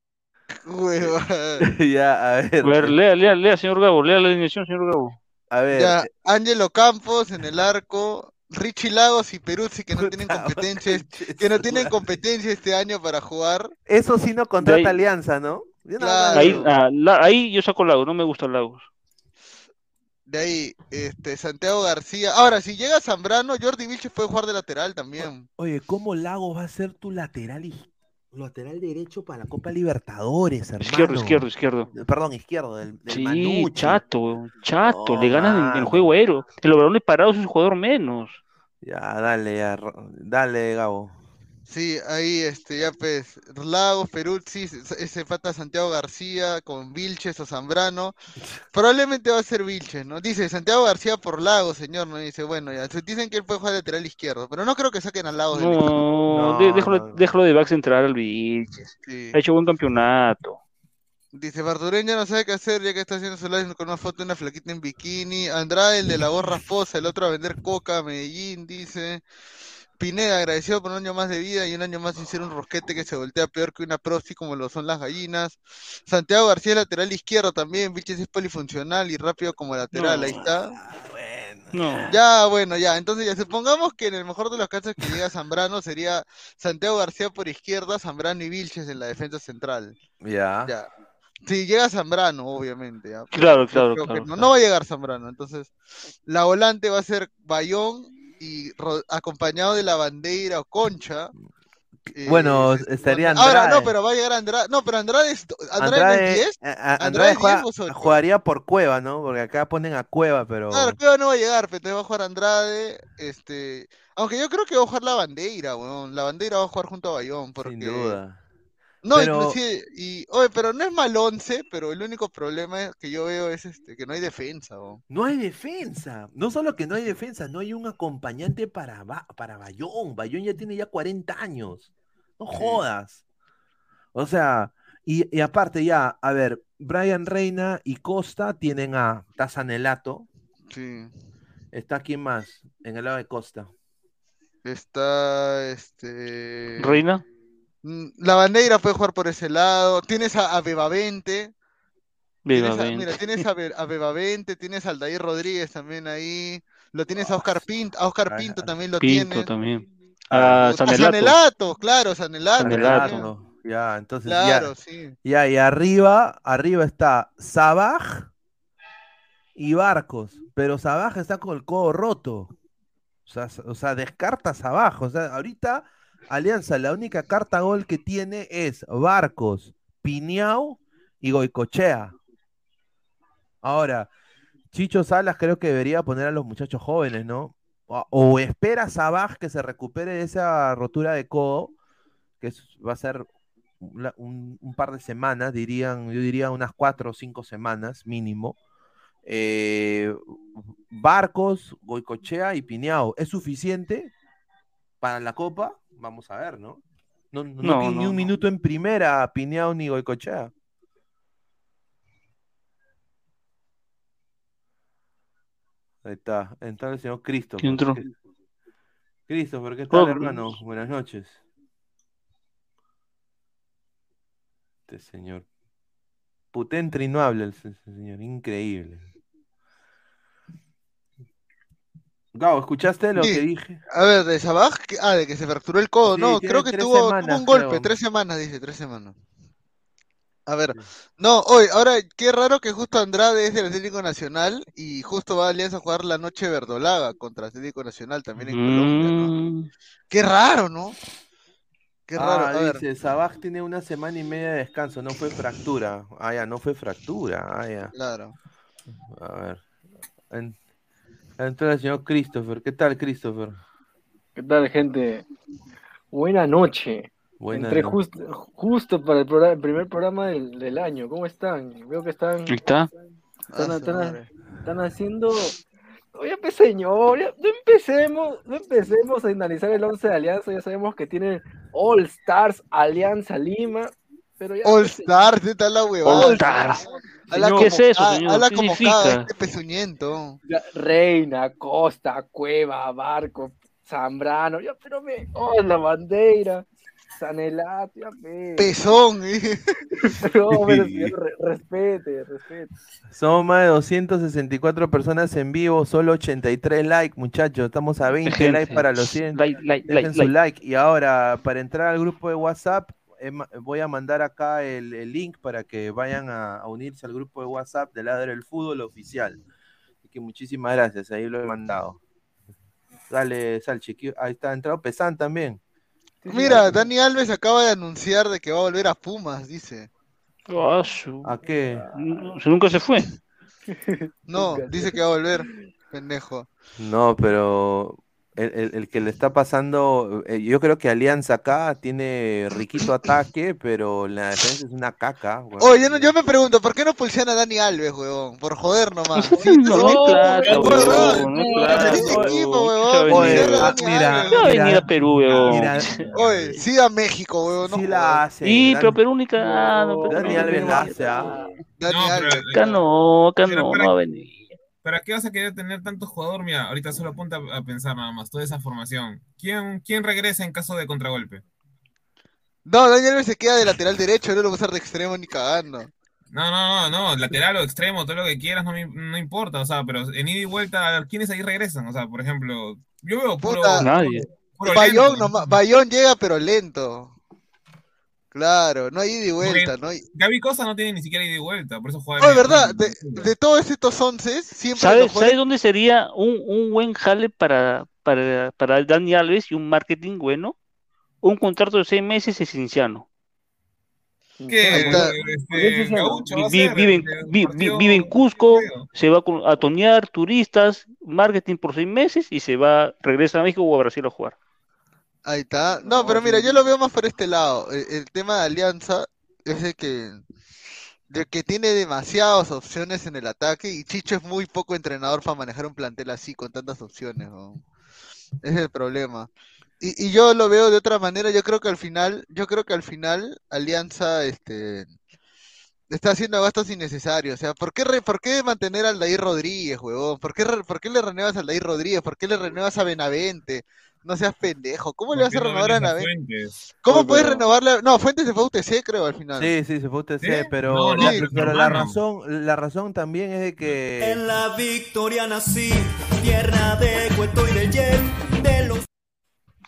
[laughs] ya, a ver. A ver, lea, lea, lea, señor Gabo, lea la alineación, señor Gabo. A ver. Ya, Ángelo Campos en el arco, Richie Lagos y Peruzzi que no tienen puta competencia, madre, [laughs] que no tienen competencia este año para jugar. Eso sí no contrata ahí- Alianza, ¿no? Claro. Ahí, ah, la- ahí yo saco Lagos, no me gusta Lagos. De ahí, este, Santiago García. Ahora, si llega Zambrano, Jordi Vilches puede jugar de lateral también. Oye, ¿cómo Lagos va a ser tu lateral lateral derecho para la Copa Libertadores, hermano? Izquierdo, izquierdo, izquierdo. Perdón, izquierdo, del, del Sí, Manucci. chato, chato, le ganas en, mano. juego aéreo. El Obradoiro parado es un jugador menos. Ya, dale, ya, dale, Gabo. Sí, ahí, este, ya pues, Lagos, Peruzzi, ese ese pata Santiago García con Vilches o Zambrano. [laughs] Probablemente va a ser Vilches, ¿no? Dice Santiago García por Lagos, señor, ¿no? Dice, bueno, ya, dicen que él puede jugar lateral izquierdo, pero no creo que saquen a Lagos del. No, No, de- déjalo, déjalo de backs entrar al Vilches. Sí. Ha hecho buen campeonato. Dice, Bardureñ ya no sabe qué hacer, ya que está haciendo su live con una foto de una flaquita en bikini. Andrade, el de la gorra fosa, el otro a vender coca a Medellín, dice. Pineda, agradecido por un año más de vida y un año más sin ser un rosquete que se voltea peor que una proxy como lo son las gallinas. Santiago García, lateral izquierdo también, Vilches es polifuncional y rápido como lateral, ahí está. Bueno. No. Ya, bueno, ya. Entonces, ya supongamos que en el mejor de los casos que llega Zambrano sería Santiago García por izquierda, Zambrano y Vilches en la defensa central. Ya. Ya. Si llega Zambrano, obviamente. Claro, claro, no, claro. no va a llegar Zambrano. Entonces, la volante va a ser Bayón y acompañado de la bandera o Concha. eh, Bueno, se estaría supone- Ahora, no, Andrade. pero va a llegar Andrade. No, pero Andrade es. Andrade, no es Andrade, 10. a- a- Andrade Andrade es juega- 10 o es ocho. jugaría por Cueva, ¿no? Porque acá ponen a Cueva, pero. Claro, Cueva no va a llegar, pero entonces va a jugar Andrade. Este. Aunque yo creo que va a jugar la bandera, weón. La bandera va a jugar junto a Bayón. Porque... Sin duda. No, Pero- inclusive, y, oye, pero no es mal once, pero el único problema que yo veo es este, que no hay defensa. No hay defensa. No solo que no hay defensa, no hay un acompañante para, Ba- para Bayón. Bayón ya tiene ya 40 años. No Sí. jodas. O sea, y, y aparte ya, a ver, Brian Reina y Costa tienen a Tazanelato. Sí. ¿Está quién más? En el lado de Costa. Está, este... Reina. Mm, La bandera puede jugar por ese lado. Tienes a, a Bebavente. Tienes a, mira, tienes a, Be- a Bebavente, tienes a Aldair Rodríguez también ahí. Lo tienes a Oscar Pinto, a Oscar Ah, Pinto también lo Pinto tienes. también. Ah, Ah, A Sanelato. Sanelato, claro, Sanelato. Sanelato. Ya, entonces Claro, ya. sí. Ya, y arriba, arriba está Sabaj y Barcos. Pero Sabaj está con el codo roto. O sea, o sea, descarta Sabaj. O sea, ahorita Alianza, la única carta gol que tiene es Barcos, Piñao y Goicochea. Ahora, Chicho Salas creo que debería poner a los muchachos jóvenes, ¿no? O, o espera Sabaj que se recupere de esa rotura de codo, que va a ser un par de semanas, dirían, yo diría unas cuatro o cinco semanas mínimo. Eh, Barcos, Goicochea y Piñao, ¿es suficiente para la Copa? Vamos a ver, ¿no? No, no No, tiene ni no, un no. minuto en primera Piñao ni Goicochea. Ahí está, entra el señor Cristo. ¿Quién entró? Christopher, ¿qué tal, Oh, hermano? Buenas noches. Este señor. Putentre y no habla el señor, increíble. Gabo, ¿escuchaste lo Sí. que dije? A ver, de Sabaj, ah, de que se fracturó el codo, Sí, no, creo que tuvo, un golpe, creo. tres semanas, dice, tres semanas. A ver, no, hoy, ahora, qué raro que justo Andrade es del Atlético Nacional y justo va a Alianza a jugar la noche verdolaga contra Atlético Nacional también en Colombia, ¿no? Mm, Qué raro, ¿no? Qué raro, Ah, a ver, dice, Sabaj tiene una semana y media de descanso, no fue fractura. Ah, ya, no fue fractura. Ah, ya. claro. A ver. En- Entró el señor Christopher. ¿Qué tal, Christopher? ¿Qué tal, gente? Buena noche. Buenas Entré justo, justo para el, programa- el primer programa del, del año. ¿Cómo están? Veo que están, está. están, Ah, están- están haciendo. Oye, pues señor, ya- no empecemos, no empecemos a analizar el 11 de Alianza. Ya sabemos que tiene All Stars Alianza Lima. Pero ya, All Stars, ¿qué tal la huevada? All Stars. Habla Señor, ¿Qué es como eso, señor? Habla ¿Qué como significa? cada este pezuñento. ya, Reina, Costa, Cueva, Barco, Zambrano. Ya, pero me. Oh, la bandera. Sanelato, ya ve. Pezón, ¿eh? [laughs] No, pero [laughs] señor, re- respete, respete. Somos más de 264 personas en vivo, solo 83 likes, muchachos. Estamos a 20 Gente, likes para los 100. Like, like, Dejen like, su like. like. Y ahora, para entrar al grupo de WhatsApp, voy a mandar acá el, el link para que vayan a, a unirse al grupo de WhatsApp de Ladre del Fútbol Oficial. que muchísimas gracias, ahí lo he mandado. Dale, Salchi, ahí está, ha entrado Pesan también. Mira, Dani Alves acaba de anunciar de que va a volver a Pumas, dice. Ah, su- ¿A qué? nunca se fue. No, dice que va a volver, pendejo. No, pero el, el- el que le está pasando, eh, yo creo que Alianza acá tiene riquito ataque, pero la defensa es una caca. weón. Oye, yo, no- yo me pregunto, ¿por qué no pulsean a Dani Alves, huevón? Por joder nomás. [laughs] Sí, No, plata, no, a Dani mira, a Perú, mira, Oye, sí a México, huevón, no sí jodas. la hace. Sí, Dan- pero Perú ni cagando. pero Dani Alves la hace, ¿ah? Dani Alves. Acá no, acá no va a venir. ¿Para qué vas a querer tener tantos jugadores? Mira, ahorita solo apunta a pensar nada más, toda esa formación. ¿Quién, quién regresa en caso de contragolpe? No, Dani Alves se queda de lateral derecho, no lo va a usar de extremo ni cagando. No, no, no, no, lateral o extremo, todo lo que quieras, no, me- no importa, o sea, pero en ida y vuelta, ¿quiénes ahí regresan? O sea, por ejemplo, yo veo puro, Puta. Nadie. puro Bayón, lento. nomás- Bayón llega pero lento. Claro, no hay ida y vuelta, no hay... Gaby Cosa no tiene ni siquiera ida y vuelta, por eso juega. Oh, es verdad, de, de todos estos once, siempre ¿Sabes, los ¿Sabes jugadores- dónde sería un, un buen jale para, para, para Dani Alves y un marketing bueno? Un contrato de seis meses es Cinciano. ¿Qué? Ahí está. Este, vive, en, vive Cusco, se va a tonear turistas, marketing por seis meses y se va, regresa a México o a Brasil a jugar. Ahí está. No, pero mira, yo lo veo más por este lado. El, el tema de Alianza es de que, de que tiene demasiadas opciones en el ataque y Chicho es muy poco entrenador para manejar un plantel así con tantas opciones. es el problema. Y, y yo lo veo de otra manera. Yo creo que al final, yo creo que al final Alianza, este, está haciendo gastos innecesarios. O sea, ¿por qué, re- por qué mantener a Aldair Rodríguez, huevón? ¿Por qué, re- por qué le renuevas a Aldair Rodríguez? ¿Por qué le renuevas a Benavente? No seas pendejo. ¿Cómo le ¿Por vas a renovar a a? Fuentes? ¿Cómo Oye, puedes pero- renovarle? No, Fuentes se fue a UTC, creo, al final. Sí, sí, se fue usted, ¿Sí? pero, No, no, la, pero pero la razón, la razón también es de que En la victoria nací, tierra de cuento y del jet, de los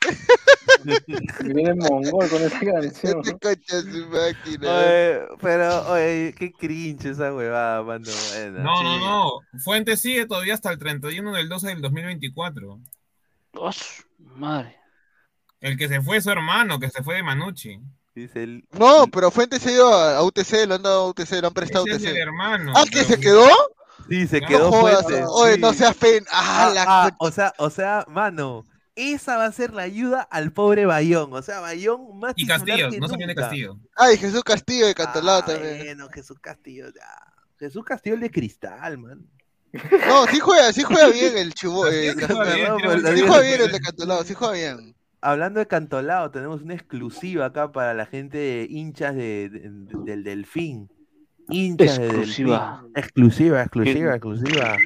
[laughs] Viene mongol con esa canción. Este concha de su máquina. Oye, pero, oye, qué cringe esa huevada, mano. Bueno, No, sí. no, no. Fuentes sigue todavía hasta el 31 del 12 del 2024. ¡Ah, su madre! El que se fue es su hermano, que se fue de Manucci. Dice el- No, pero Fuentes se ido a a UTC, lo han dado a UTC, lo han prestado a Ese es el UTC. hermano. Ah, ¿que pero- se quedó? Sí, se No quedó jodas, oye, sí. no seas pen. Ah, Ah, la ah, o sea, o sea, mano, esa va a ser la ayuda al pobre Bayón. O sea, Bayón más Y Castillo, que no se viene. Castillo. Ay, Jesús Castillo de Cantolao Ah, también. Bueno, Jesús Castillo, ya. Jesús Castillo el de cristal, man. No, sí juega, sí juega bien el chubo. eh, Sí, juega bien, Sí juega bien el de Cantolao, sí juega bien. Hablando de Cantolao, tenemos una exclusiva acá para la gente de hinchas de, de- de- del Delfín. Hinchas de Exclusiva. Delfín. Exclusiva, exclusiva, exclusiva.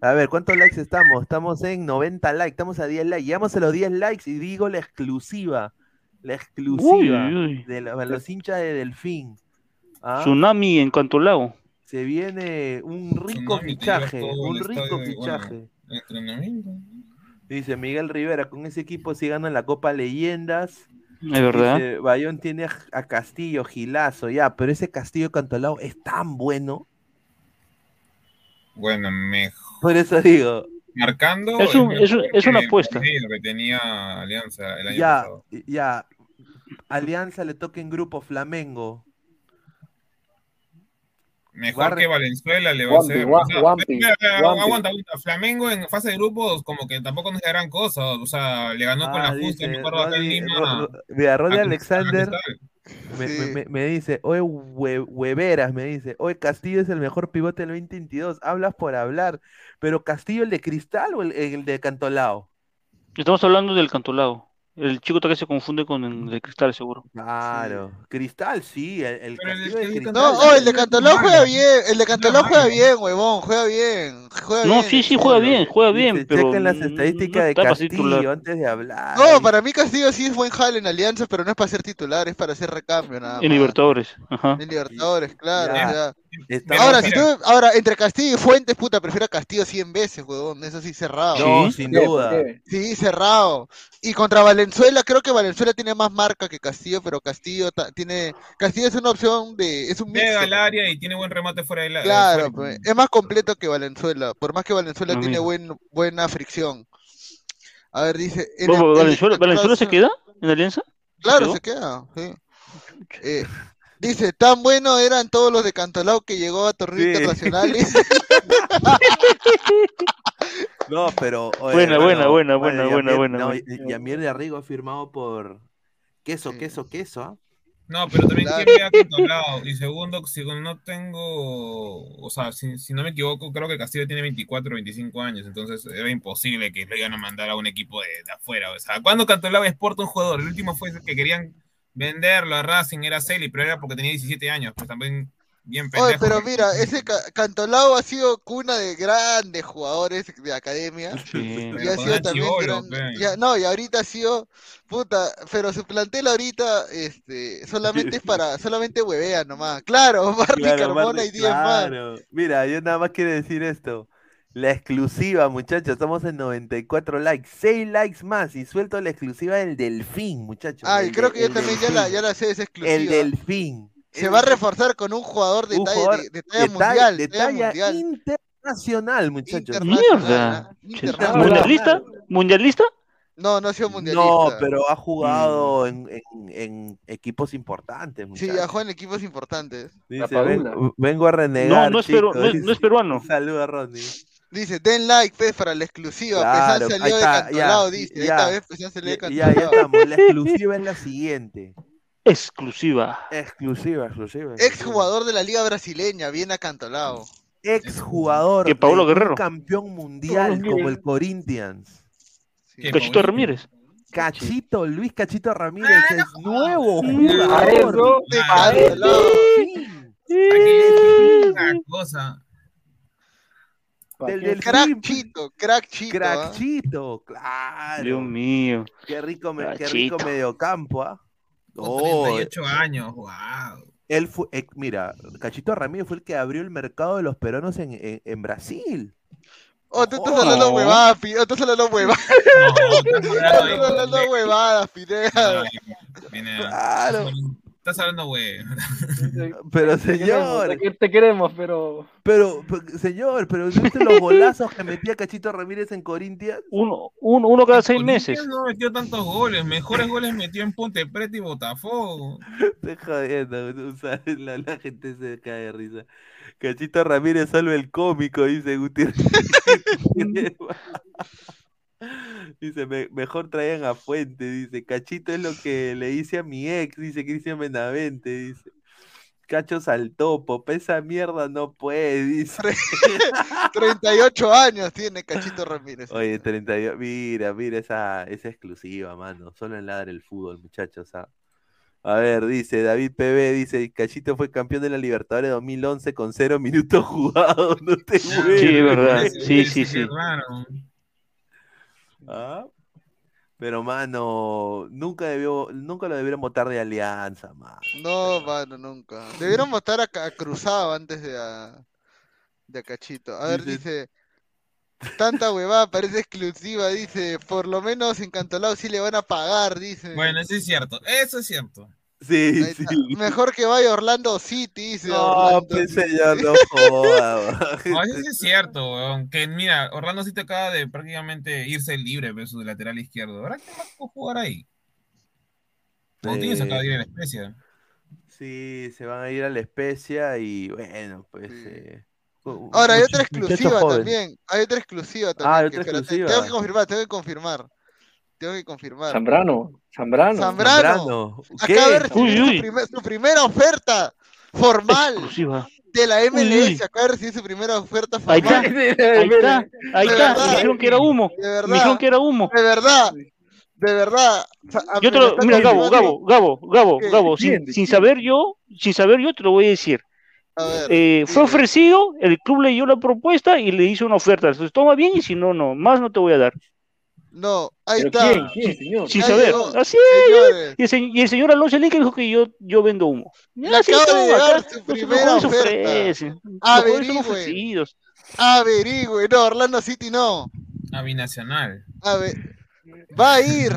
A ver, ¿cuántos likes estamos? Estamos en 90 likes, estamos a 10 likes. Llegamos a los 10 likes y digo la exclusiva. La exclusiva Uy, uy. de la- los hinchas de Delfín. ¿Ah? Tsunami en Cantolao. Se viene un rico fichaje, un rico estadio bueno, fichaje. Entrenamiento. Dice Miguel Rivera, con ese equipo sí ganan la Copa Leyendas. Es verdad. Dice, Bayón tiene a, a Castillo, Gilazo, ya, pero ese Castillo Cantolao es tan bueno. Bueno, mejor. Por eso digo, Marcando. Es un- mejor es un- es una el apuesta. que tenía Alianza el año ya, pasado. ya. Alianza le toca en grupo Flamengo. Mejor Barre- que Valenzuela le va a hacer. O sea, Wampi, aguanta, aguanta. Flamengo en fase de grupos, como que tampoco no es gran cosa. O sea, le ganó con Ah, la justa, dice, me acuerdo acá en Lima. Mira, a Alexander me, Sí. me- me- me dice, oye, hue- hueveras, me dice, oye, Castillo es el mejor pivote del 2022, hablas por hablar, pero Castillo el de Cristal o el, el de Cantolao? Estamos hablando del Cantolao. El chico que se confunde con el de Cristal, seguro. Claro, Cristal sí, el, el Pero el- Castillo de Cristal. No, oh, el de Cantolao juega bien, el de Cantolao malo. juega bien, huevón, juega bien. Juega No, bien, sí, sí, juega bien, juega bien, pero chequen las estadísticas no de Castillo titular. antes de hablar. No, para mí Castillo sí es buen jale en Alianza, pero no es para ser titular, es para hacer recambio nada En. Libertadores. Ajá. En Libertadores, claro. Ya. o sea. Estamos- Ahora, si tú, ahora, entre Castillo y Fuentes, puta, prefiero a Castillo 100 veces, huevón. Eso sí, cerrado. No, Sí. sin duda. Sí, cerrado. Y contra Valenzuela. Valenzuela, creo que Valenzuela tiene más marca que Castillo, pero Castillo ta- tiene. Castillo es una opción de. Es un Llega mixto. al área y tiene buen remate fuera del área. Claro, fuera. pues, es más completo que Valenzuela. Por más que Valenzuela No, tiene buen, buena fricción. A ver, dice. en Bueno, el- en el ¿Valenzuela, ¿Valenzuela se queda en alianza? Claro, se queda. sí. Eh, dice, tan bueno eran todos los de Cantolao que llegó a torneos Sí. internacionales. [laughs] No, pero. oye, Buena, hermano, buena, buena, bueno, buena, buena, no, buena. Yamir de Arrigo firmado por. Queso, queso, queso, ¿ah? No, pero también Claro. Cantolao. Y segundo, si no tengo, o sea, si, si no me equivoco, creo que Castillo tiene 24 o 25 años, entonces era imposible que le iban a mandar a un equipo de, de afuera. O sea, ¿cuándo Cantolao exporta un jugador? El último fue que querían venderlo a Racing, era Celi, pero era porque tenía 17 años, pues también bien pendejo. Oye, pero mira, ese Ca- Cantolao ha sido cuna de grandes jugadores de academia. [laughs] Sí. Y ha sido el también chibolo, gran- ya- no, y ahorita ha sido puta, pero su plantel ahorita este solamente es para solamente huevea nomás. Claro, [laughs] Barney Claro, Carmona y 10 más. claro. Mira, yo nada más quiero decir esto. La exclusiva, muchachos, estamos en 94 likes, 6 likes más y suelto la exclusiva del Delfín, muchachos. Ay, el creo que yo el también ya la, ya la sé, es El exclusiva. Delfín. Se va a reforzar con un jugador de Un talla, jugador de, de talla de talla- mundial, de talla talla mundial, internacional, muchachos. internacional, Mierda. Internacional. ¿Mundialista? ¿Mundialista? No, no ha sido mundialista. No, pero ha jugado en, en- en equipos importantes, Sí, muchachos. ha jugado en equipos importantes. Dice, Padula. "Ven- vengo a renegar, No, no es, peru- chicos", no es- no es peruano. Un saludo a Ronnie. Dice, den like, pues, para la exclusiva. Claro, Pesán salió de está, Cantolao, ya, dice. ya. Esta vez Pesán salió de Ya, ya, ya Cantolao. estamos. La [laughs] exclusiva es la siguiente. Exclusiva. Exclusiva, exclusiva. Ex jugador de la Liga Brasileña, viene a Cantolao. Ex jugador. Que Guerrero. campeón mundial como el Corinthians. Cachito. Ramírez. Cachito, Luis Cachito Ramírez es nuevo A jugador. Ah. Sí, Aquí una cosa. Del ¿Qué? del Crack Film. Chito, crack Chito. ¿ah? Crackchito, claro. Dios mío. Qué rico, me- qué rico mediocampo, ¿ah? Con Oh, 38 años, wow. él fue, eh, mira, Cachito Ramírez fue el que abrió el mercado de los peruanos en, en, en Brasil. Oh, tú estás Oh. hablando huevadas, Pi- oh, tú estás hablando huevadas, No, estás tú hablando estás hablando de- huevadas, Pineda. Claro. Estás hablando, güey. Pero Te queremos, señor, te, te queremos, pero pero, señor, pero ¿no viste los golazos que metía Cachito Ramírez en Corinthians? Uno, uno, uno cada seis Corinthians meses. No metió tantos goles. Mejores goles metió en Ponte Preta y Botafogo. [laughs] Estoy jodiendo, sabes, la, la gente se cae de risa. Cachito Ramírez salve el cómico, dice Gutiérrez. [laughs] [laughs] [laughs] Dice, "Me- mejor traían a Fuente, dice. Cachito es lo que le hice a mi ex, dice Cristian Benavente, dice. Cacho saltó, popa, esa mierda no puede, dice. 38 [laughs] [laughs] años tiene Cachito Ramírez. Oye, 32, mira, mira esa, esa exclusiva, mano. Solo en Ladra el fútbol, muchachos. ah. A ver, dice David PB, dice, Cachito fue campeón de la Libertadores 2011 con cero minutos jugados. No te Sí, hueves. es verdad. Sí, sí, que sí. Ah, Pero, mano, nunca debió, nunca lo debieron votar de alianza, mano. No, mano, nunca. Debieron votar a, Cruzado antes de a, de a Cachito. A ver, Dice- dice. Tanta huevada parece exclusiva, dice. Por lo menos en Cantolao sí le van a pagar, dice. Bueno, eso es cierto. Eso es cierto. Sí. Mejor que vaya Orlando City, dice. No, Orlando pues City. señor, no joda. [laughs] No, eso sí es cierto, weón. Que mira, Orlando te acaba de prácticamente irse libre de su lateral izquierdo. ¿Ahora qué más puedo jugar ahí? Moutinho se acaba de ir a la especia. Sí, se van a ir a la especia y bueno, pues. Sí. eh, Ahora, hay otra exclusiva también. Hay otra exclusiva Ah, también. hay que, otra exclusiva. Tengo que confirmar, tengo que confirmar. Tengo que confirmar. Zambrano, Zambrano. Zambrano. Acaba de recibir Uy, su, uy. primer- su primera oferta formal Exclusiva. de la uy. MLS. Acaba de recibir su primera oferta Ahí formal. está. Ahí está. Ahí está. verdad. Me dijeron que era humo. De Me dijeron verdad, que era humo. de verdad, de verdad. Yo te lo, mira, Gabo, Gabo, Gabo, Gabo, ¿Qué? Gabo, sin, saber yo, sin saber yo te lo voy a decir. A ver, Eh, fue ofrecido, el club leyó la propuesta y le hizo una oferta. Entonces toma bien y si no, no, más no te voy a dar. No, ahí ¿Pero está. quién? ¿Quién, señor? Sin saber. llegó, Así y el, se- y el señor Alonso Enrique dijo que yo, yo vendo humo. Le acaba de llegar acá su primera oferta. son Averigüen. ofrecidos. averigüe. No, Orlando City no. A binacional. A ver, va a ir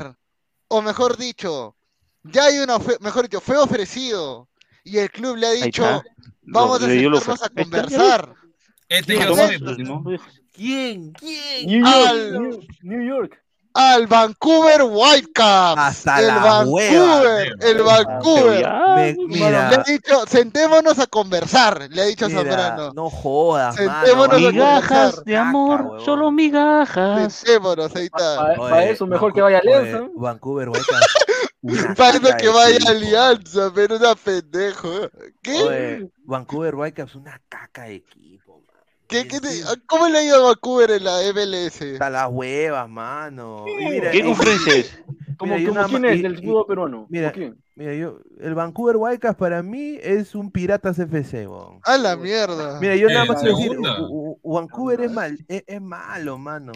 o mejor dicho, ya hay una, ofe- mejor dicho, fue ofrecido y el club le ha dicho, vamos Lo- a sentarnos a oferta. Está, conversar. Este ¿Quién yo es? pues. ¿Quién? ¿Quién? New York, Al- New, New York. Al Vancouver Whitecaps. Hasta el la Vancouver, hueva. el Vancouver. Me- mira, Le ha dicho, sentémonos a conversar, le ha dicho mira, Zambrano. no jodas, Sentémonos mano. a Migajas conversar. de amor, solo migajas. Sentémonos, ahí está. Para Oye, eso mejor que vaya oye, Alianza. Vancouver Whitecaps. una [laughs] Parece caca que vaya equipo. Alianza, pero una pendejo. ¿Qué? Oye, Vancouver Whitecaps una caca de equipo. ¿Qué, qué te- Sí, ¿Cómo le ha ido a Vancouver en la MLS? Hasta las huevas, mano. Y mira, ¿Qué conferencia es? [laughs] ¿Cómo, Mira, quién es y- del fútbol peruano? mira. Mira, yo, el Vancouver Whitecaps para mí es un Piratas FC, weón. A la mierda. Mira, yo nada más quiero decir, segunda. u- u- Vancouver es, mal, es, es malo, mano.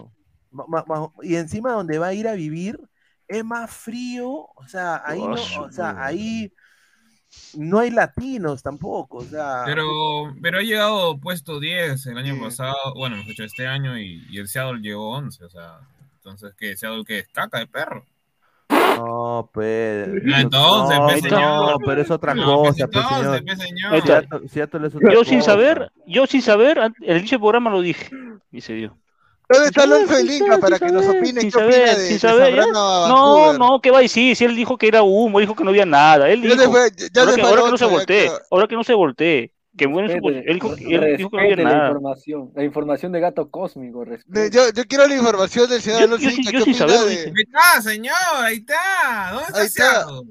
Ma- ma- ma- y encima donde va a ir a vivir es más frío, o sea, ahí no, o sea, ahí no hay latinos tampoco, o sea, Pero, pero ha llegado puesto 10 el año Sí. pasado, bueno, dicho, este año, y, y el Seattle llegó 11, o sea, entonces, ¿qué? ¿Seattle qué es? ¿Caca de perro? no, pues, Ah, entonces, no, pues, no, señor. pero es otra No, pues, cosa, pues, entonces, señor. pues, señor. Ahí está. Seattle, Seattle es otra Yo sin cosa. saber, yo sin saber, el inicio del programa lo dije. Y se dio. ¿Dónde está Alonso de Linca para que nos opine qué opina de. Zambrano No, no, que va a decir, si él dijo que era humo, dijo que no había nada, él dijo, ahora que, no se voltee, ahora que no se voltee, que bueno él dijo, que- no había nada. información, la información de gato cósmico. Yo, yo quiero la información del señor Alonso Linca, ¿qué opina de-. Ahí está, señor, ahí está. ¿Dónde está Ahí está. Seattle?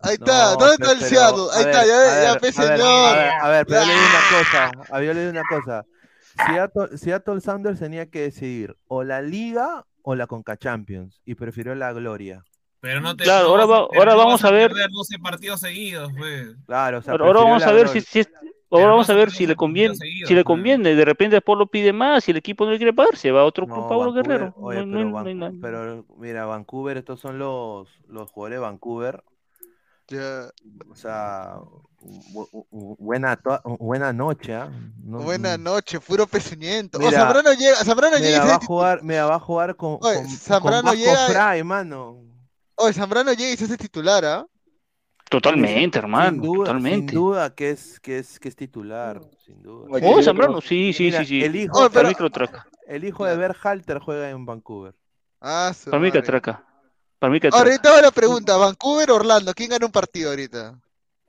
Ahí está, No, ¿dónde está el Seattle? Ahí está, ya, ya, señor. A ver, a ver, pero yo le digo Ah. una cosa. A ver, yo le digo una cosa. Seattle, Seattle Sounders tenía que decidir o la Liga o la Conca Champions y prefirió la Gloria. Pero no te Claro, no ahora vas a- va- pero ahora no vamos vas a ver. perder 12 partidos seguidos, pues. Claro, o sea, Ahora, vamos a ver si, si es- ahora vamos a ver si le conviene, seguidos, si le pues. conviene, de repente después lo pide más y el equipo no le quiere pagar, se va a otro club No, Pablo Vancouver, Guerrero. oye, pero, no hay Van- nada. pero mira, Vancouver, estos son los, los jugadores de Vancouver. O sea, buena, buena noche. ¿ah? No- Buena noche, puro pezuñento. O Mira, Zambrano llega, Zambrano llega Mira, va a jugar, mira, va a jugar con, Oye, con, con Zambrano Vasco llega- Fray, mano. Oye, Zambrano llega y se hace titular, ¿ah? Totalmente, hermano, sin duda, totalmente. Sin duda que es, que es, que es titular, sin duda. Oye, Oh, Zambrano, sí, sí, Mira, sí, sí. El hijo, Para pero- el hijo de Berhalter juega en Vancouver. Ah, su Para mí que atraca. Para mí que atraca. ahorita va la pregunta, Vancouver, Orlando, ¿quién gana un partido ahorita?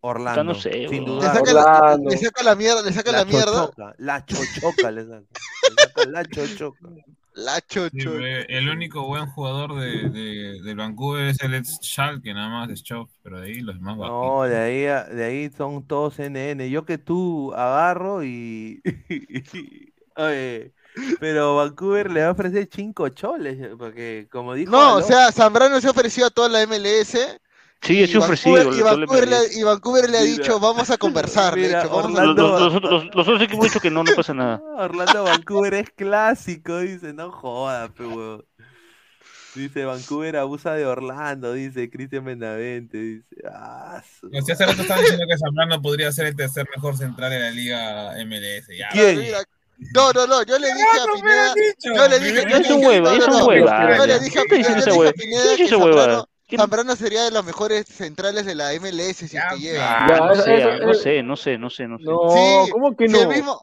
Orlando. no sé, sin. Le duda. saca, la, Orlando. le saca la mierda, le saca la, mierda. chochoca, la chochoca le saca. Le saca la chochoca. La chocho. el único buen jugador de, de, del Vancouver es el ex Schalke, nada más de Schoff, pero de ahí los demás bajitos. No, de ahí, de ahí son todos NN. Yo que tú agarro y. [laughs] Oye, pero Vancouver le va a ofrecer cinco choles, porque como dijo. No, o sea, Zambrano se ha ofrecido a toda la MLS. Sí, es ofrecido. Vancouver, y, Vancouver le, y Vancouver le ha Mira. dicho, vamos a conversar. Mira, dicho, vamos a- Los, Orlando- los- los otros- los otros equipos han dicho que no, no pasa nada. [laughs] Orlando Vancouver es clásico, dice, no joda, pe huevón. Dice, Vancouver abusa de Orlando, dice Cristian Benavente, dice, ah, su- O sea, hace rato estaban diciendo que Zambrano podría ser el tercer mejor central de la liga MLS. Ya. ¿Quién? No, no, no, yo le dije a Pineda. dicho. Yo le dije, yo le Es un dije, hueva, no, es no, un no, hueva. Yo le dije a ¿Qué dices Pineda, yo le hueva? Pineda. Zambrano, ¿Qué- Zambrano sería de los mejores centrales de la MLS si es Ya, que llega. Ah, no sé, ah, no sé, no sé, no sé, no ¿cómo que no? oye, mismo.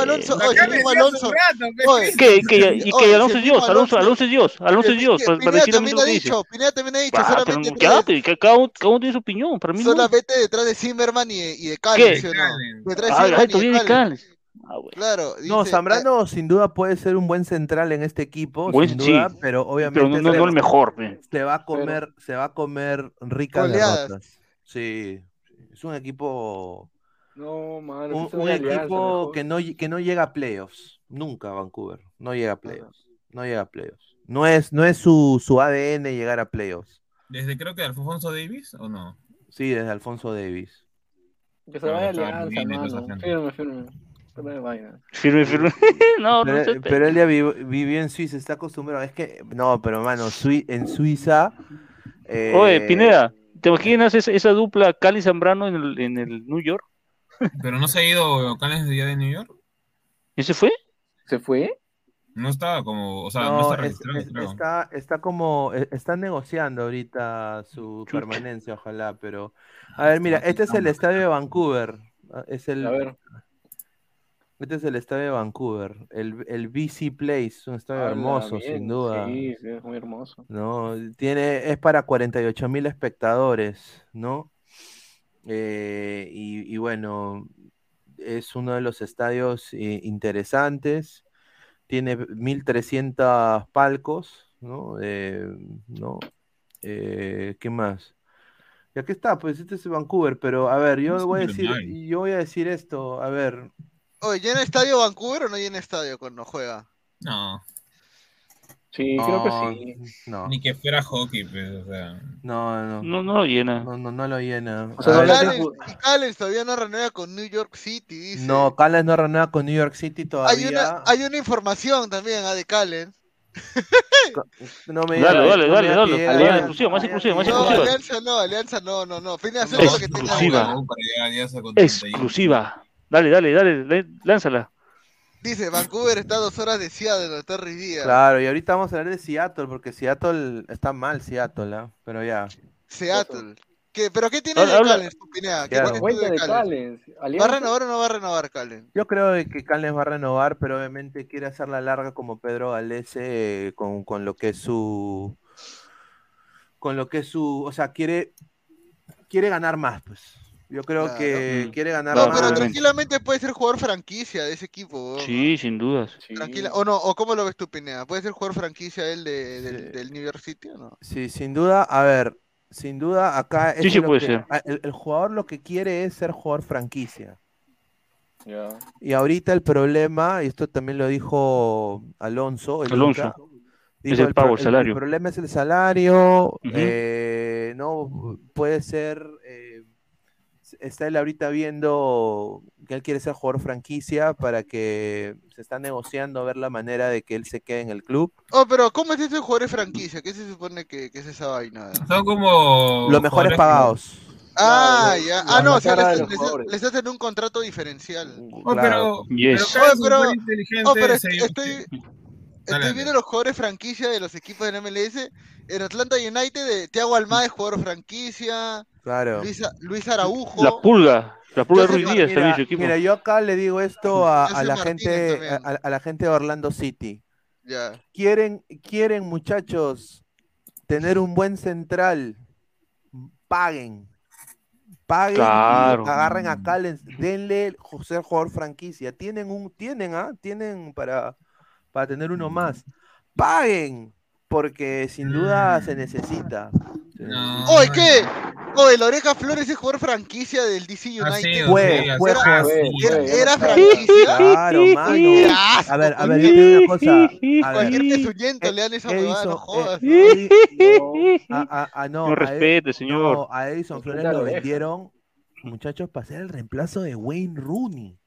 Alonso, oye, mismo Alonso, ¿Qué, que, y que Alonso es Dios, Alonso, Alonso- Alonso es Dios, Alonso es Dios, Pineda también ha dicho, Pineda también ha dicho, Ah, solamente que cada, uno- tiene su opinión, para mí no. solamente detrás de Zimmerman y de, y de ¿Qué? Callens, ¿sí o no? Detrás de Ah, Zimmerman y de. Ah, bueno. Claro, No, Zambrano sin duda puede ser un buen central en este equipo, Buen- sin sí, duda, pero obviamente Pero no, no, el mejor. se va a comer, se va a comer ricas derrotas. Sí, es un equipo, No, mano. un, equipo que no, que no llega a playoffs, nunca Vancouver, no llega a playoffs, no llega a playoffs. No es, no es su, su ADN llegar a playoffs. Desde creo que Alfonso Davis, ¿o no? Sí, desde Alfonso Davis. Que se vaya Estaba Alianza, mano. Firme, firme. Vaina. Firme, firme. [laughs] no, no Pero, sé. pero él ya vivió, vivió en Suiza, está acostumbrado. Es que, no, pero mano, Sui- en Suiza. eh, Oye, Pineda, ¿te imaginas esa, esa dupla Cali Zambrano en el, en el New York? Pero no se ha ido de día de New York. ¿Ese fue? ¿Se fue? No estaba como, o sea, no, No, está es- registrado, es- creo. está, está como, e- está negociando ahorita su permanencia, ojalá, pero... A ver, mira, este es el estadio de Vancouver. ah, Es el, A ver. Este es el estadio de Vancouver, el, el BC Place, un estadio hermoso, bien, sin duda. Sí, sí, es muy hermoso. ¿no? Tiene, es para 48 mil espectadores, ¿no? Eh, y, y bueno, es uno de los estadios eh, interesantes. Tiene 1300 palcos, ¿no? Eh, ¿no? Eh, ¿qué más? Y aquí está, pues este es Vancouver, pero a ver, yo voy a decir, yo voy a decir esto, a ver, Oye, ¿llena estadio Vancouver o no llena estadio cuando juega? No, Sí, creo que sí. no, ni que fuera hockey, pues, o sea. no, no, No, no lo llena. no, no, no lo llena. O sea, A no Callens, y Callens todavía no renueva con New York City, dice. No, Callens no renueva con New York City hay todavía. una, hay una información también ah, de Callens. No me Dale, digas- dale, no dale, dale. que Más exclusiva, más exclusiva, más No, exclusiva. Alianza no, Alianza no, no, no. Fines, haz Es lo que exclusiva. Para llegar a Alianza con 31. Exclusiva. Dale, dale, dale, lánzala. Dice, Vancouver está a dos horas de Seattle, está Ruiz Díaz. Claro, y ahorita vamos a hablar de Seattle, porque Seattle está mal, Seattle, ¿ah? Pero ya. Seattle. ¿Qué, ¿Pero qué tiene de Callens, tu Pineda? ¿Qué Claro. de de Callens? Callens. ¿Va a renovar o no va a renovar Callens? Yo creo de que Callens va a renovar, pero obviamente quiere hacerla larga como Pedro Galese eh, con, con lo que es su. Con lo que es su. O sea, quiere. Quiere ganar más, pues. Yo creo Claro. que Mm. quiere ganar No, más. pero tranquilamente puede ser jugador franquicia de ese equipo. Sí, sin dudas. Sí. Tranquila. ¿O no? ¿O cómo lo ves tú, Pineda? ¿Puede ser jugador franquicia él de, del, Sí. del New York City o no? Sí, sin duda, a ver, sin duda acá Sí, sí puede que- ser. el, el jugador lo que quiere es ser jugador franquicia. Ya. Y ahorita el problema, y esto también lo dijo Alonso, el Alonso. Es el pago, el salario. problema es el salario, eh, no puede ser, está él ahorita viendo que él quiere ser jugador franquicia para que se está negociando a ver la manera de que él se quede en el club. Oh, pero ¿cómo es ese jugador de franquicia? ¿Qué se supone que, que es esa vaina? Son como. Los mejores pagados. Ah, Claro, ya. Ah, no, o sea, les, les- les hacen un contrato diferencial. que- Oh, Claro. pero. Yes. Pero, Oh, pero- inteligente Oh, pero estoy, viendo los jugadores franquicia de los equipos del MLS. En Atlanta United, de Thiago Almada es jugador franquicia. Claro. Luis, Luis Araujo. La pulga. La pulga Ruiz que- Díaz Mira, también su equipo. mira, yo acá le digo esto a, la Martínez gente, a, a la gente de Orlando City. Ya. Quieren, quieren muchachos tener un buen central, paguen, paguen Claro. y agarren a Callens, denle ser jugador franquicia. Tienen un, tienen, ah, tienen para, para tener uno más. Paguen, porque sin duda se necesita. No. Oye, ¿qué? Oye, la oreja Flores es jugador franquicia del DC Ha United. Fue, fue, sido. fue, Ah, fue. Era, fue. era franquicia. Claro, mano. [laughs] A ver, a ver, yo te digo una cosa. A ver, Cualquier pezuñento eh, le dan esa ¿qué huevada, no jodas. Eh, ¿no? Edi- a- a- a- no, No a respete, señor. no, a Edison Flores lo vendieron, muchachos, para ser el reemplazo de Wayne Rooney.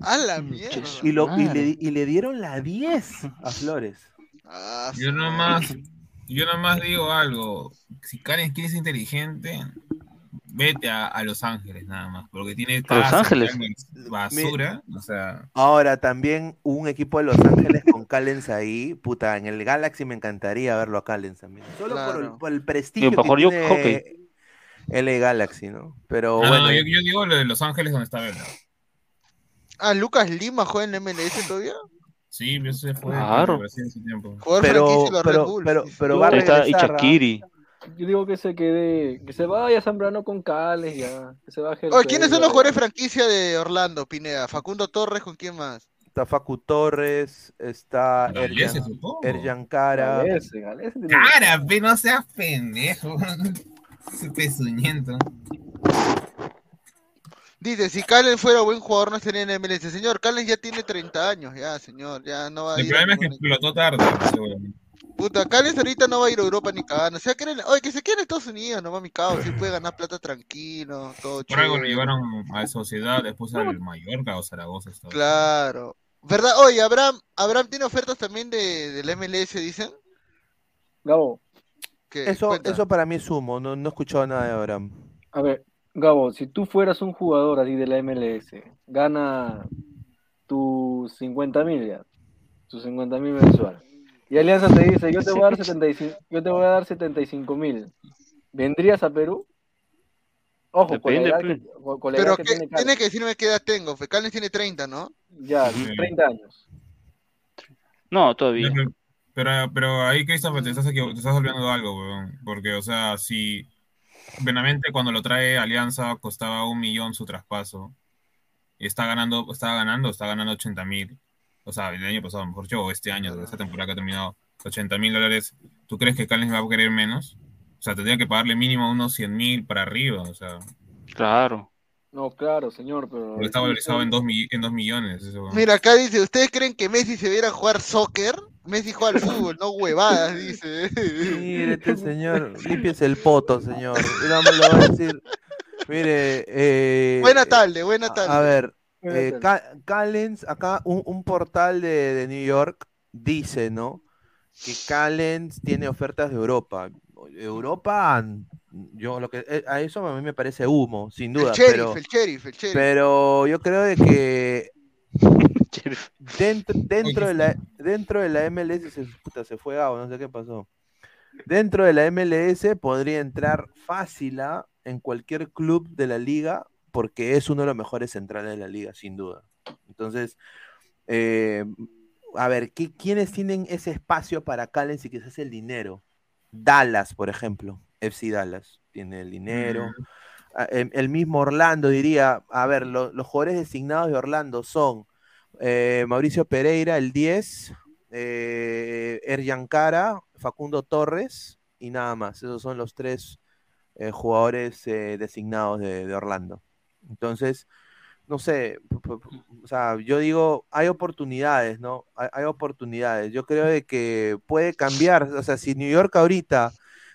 A la mierda. Y, lo, y, le, y le dieron la 10 a Flores. Ah, Yo nomás, yo nomás digo algo. Si Karen quiere ser inteligente, vete a, a Los Ángeles nada más. Porque tiene ¿A Los Ángeles? basura. O sea, Ahora, también un equipo de Los Ángeles con Callens ahí. Puta, en el Galaxy me encantaría verlo a Callens también. Solo por, el, por el prestigio que yo tiene hockey. LA Galaxy, ¿no? Pero no, bueno, no, yo, yo digo lo de Los Ángeles donde está Vela. Ah, Lucas Lima juega en MLS todavía. Sí, eso se fue Claro. Brasil hace tiempo. Pero, pero, pero, pero Yo- va a está. ¿ah? Ichakiri. Yo digo que se quede, que se vaya a Zambrano con Cales ya, que se baje el Oye, ¿quiénes son los jugadores franquicia de Orlando, Pineda? Facundo Torres, ¿con quién más? Está Facu Torres, está Galese, Erjan, Cara. Galese, Galese tiene- Cara, no seas pendejo. [laughs] Ese pezuñento. Dice, si Calen fuera buen jugador no estaría en la MLS. Señor, Calen ya tiene 30 años, ya, señor, ya no va a El ir a problema es que explotó tarde, seguramente. Puta, Callens ahorita no va a ir a Europa ni cagando. O sea, que en el- Oye, que se quede en Estados Unidos, nomás mi cabrón. Sí puede ganar plata tranquilo, todo Por algo lo llevaron a Sociedad, después al Mallorca o Zaragoza. estaba. Claro. ¿Verdad? Oye, Abraham, Abraham tiene ofertas también de, del MLS, dicen. Gabo, ¿Qué? Eso, Cuenta. eso para mí es humo, no, no he escuchado nada de Abraham. a ver, Gabo, si tú fueras un jugador así de la MLS, gana tus 50 mil ya. sus 50 mil mensual. Y Alianza te dice, yo te voy a dar 75, yo te voy a dar 75 mil. ¿Vendrías a Perú? Ojo, con la Depende, edad pues. que, con- con la edad Pero que que- tiene tiene Carlos. que decirme qué edad tengo. Fecales tiene 30, ¿no? Ya, Sí. 30 años. No, todavía. Pero, pero, pero ahí, Christopher, te estás, te estás olvidando de algo, weón. Porque, o sea, si Benavente cuando lo trae Alianza costaba un millón su traspaso, y está ganando, está ganando, está ganando 80 mil. O sea, el año pasado, mejor yo, o este año, esta temporada que ha terminado, 80 mil dólares. ¿Tú crees que Callens va a querer menos? O sea, tendría que pagarle mínimo unos 100 mil para arriba, o sea, Claro. No, claro, señor, pero... porque está valorizado en 2 en dos millones. Eso. Mira, acá dice, ¿ustedes creen que Messi se viera a jugar soccer? Messi juega al fútbol, no huevadas, dice. Mire, este señor, límpiese el poto, señor. Voy a decir. Mire, eh, Buena tarde, buena tarde. A ver, eh. Ca- Callens, acá un, un portal de, de New York dice, ¿no? Que Callens tiene ofertas de Europa. Europa, yo lo que eh, a eso a mí me parece humo, sin el duda, sheriff, pero, el sheriff, el sheriff. pero yo creo de que dentro, dentro de la dentro de la MLS se, puta, se fue Gabo, no sé qué pasó. Dentro de la MLS podría entrar fácil ¿ah? en cualquier club de la liga porque es uno de los mejores centrales de la liga, sin duda. Entonces, eh, a ver, ¿qué- ¿quiénes tienen ese espacio para Callens y quizás el dinero? Dallas, por ejemplo, FC Dallas tiene el dinero. Ah, El, el mismo Orlando diría, a ver, lo- los jugadores designados de Orlando son eh, Mauricio Pereira, el 10, eh, Erjan Cara, Facundo Torres y nada más. Esos son los tres eh, jugadores eh, designados de, Orlando. Entonces, no sé, o sea, yo digo, hay oportunidades, ¿no? Hay, hay oportunidades. Yo creo de que puede cambiar, o sea, si New York ahorita,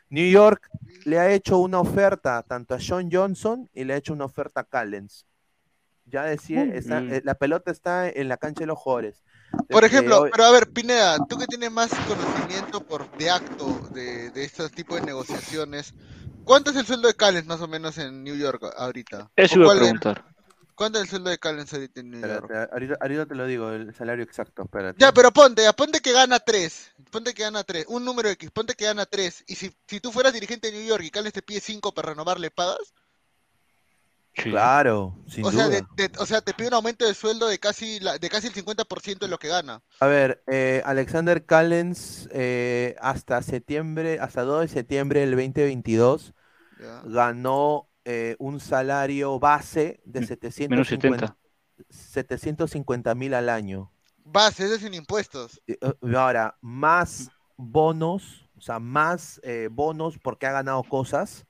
New York le ha hecho una oferta tanto a Sean Johnson y le ha hecho una oferta a Callens. Ya decía, está- Mm. eh, la pelota está en la cancha de los jugadores. Por Desde ejemplo, hoy- pero a ver, Pineda, tú que tienes más conocimiento por de acto de, de estos tipos de negociaciones, ¿cuánto es el sueldo de Callens más o menos en New York ahorita? Eso ¿O iba a es- preguntar. ¿Cuánto es el sueldo de Callens ahorita en New York? Espérate, ahorita, ahorita te lo digo, el salario exacto, espérate. Ya, pero ponte, ya, ponte que gana 3. Ponte que gana 3. Un número X, ponte que gana 3. Y si, si tú fueras dirigente de New York y Callens te pide 5 para renovar, ¿le pagas? Sí. Claro, sin O sea, duda. de- de- o sea, te pide un aumento de sueldo de casi, la- de casi el 50% de lo que gana. A ver, eh, Alexander Callens eh, hasta septiembre, hasta 2 de septiembre del 2022 Ya. ganó eh, un salario base de Menos 750 70. 750 mil al año. Base, eso es sin impuestos. Eh, Ahora, más bonos, o sea, más eh, bonos porque ha ganado cosas.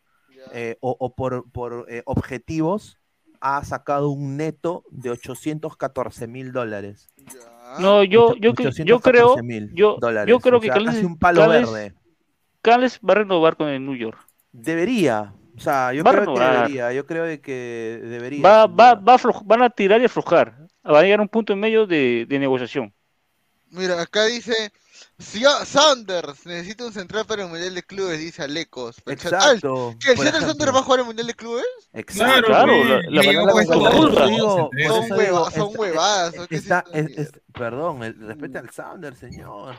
Eh, o, o por, por, eh, objetivos, ha sacado un neto de 814 mil dólares. No, yo, yo, yo creo, 814.000 yo, dólares, yo creo o que sea, Callens, casi un palo verde. Callens va a renovar con el New York. Debería, o sea, yo Va a creo que renovar. debería, yo creo de que debería. Va, va, va a van a tirar y aflojar. Va a llegar a un punto en medio de, de negociación. Mira, acá dice, Sanders necesita un central para el Mundial de Clubes, dice Alecos. Exacto. ¿Que el Seattle. Sanders va a jugar el Mundial de Clubes? Exacto. Claro, Son, eso hueva- digo, son huevadas. perdón, respete al Sanders, señor.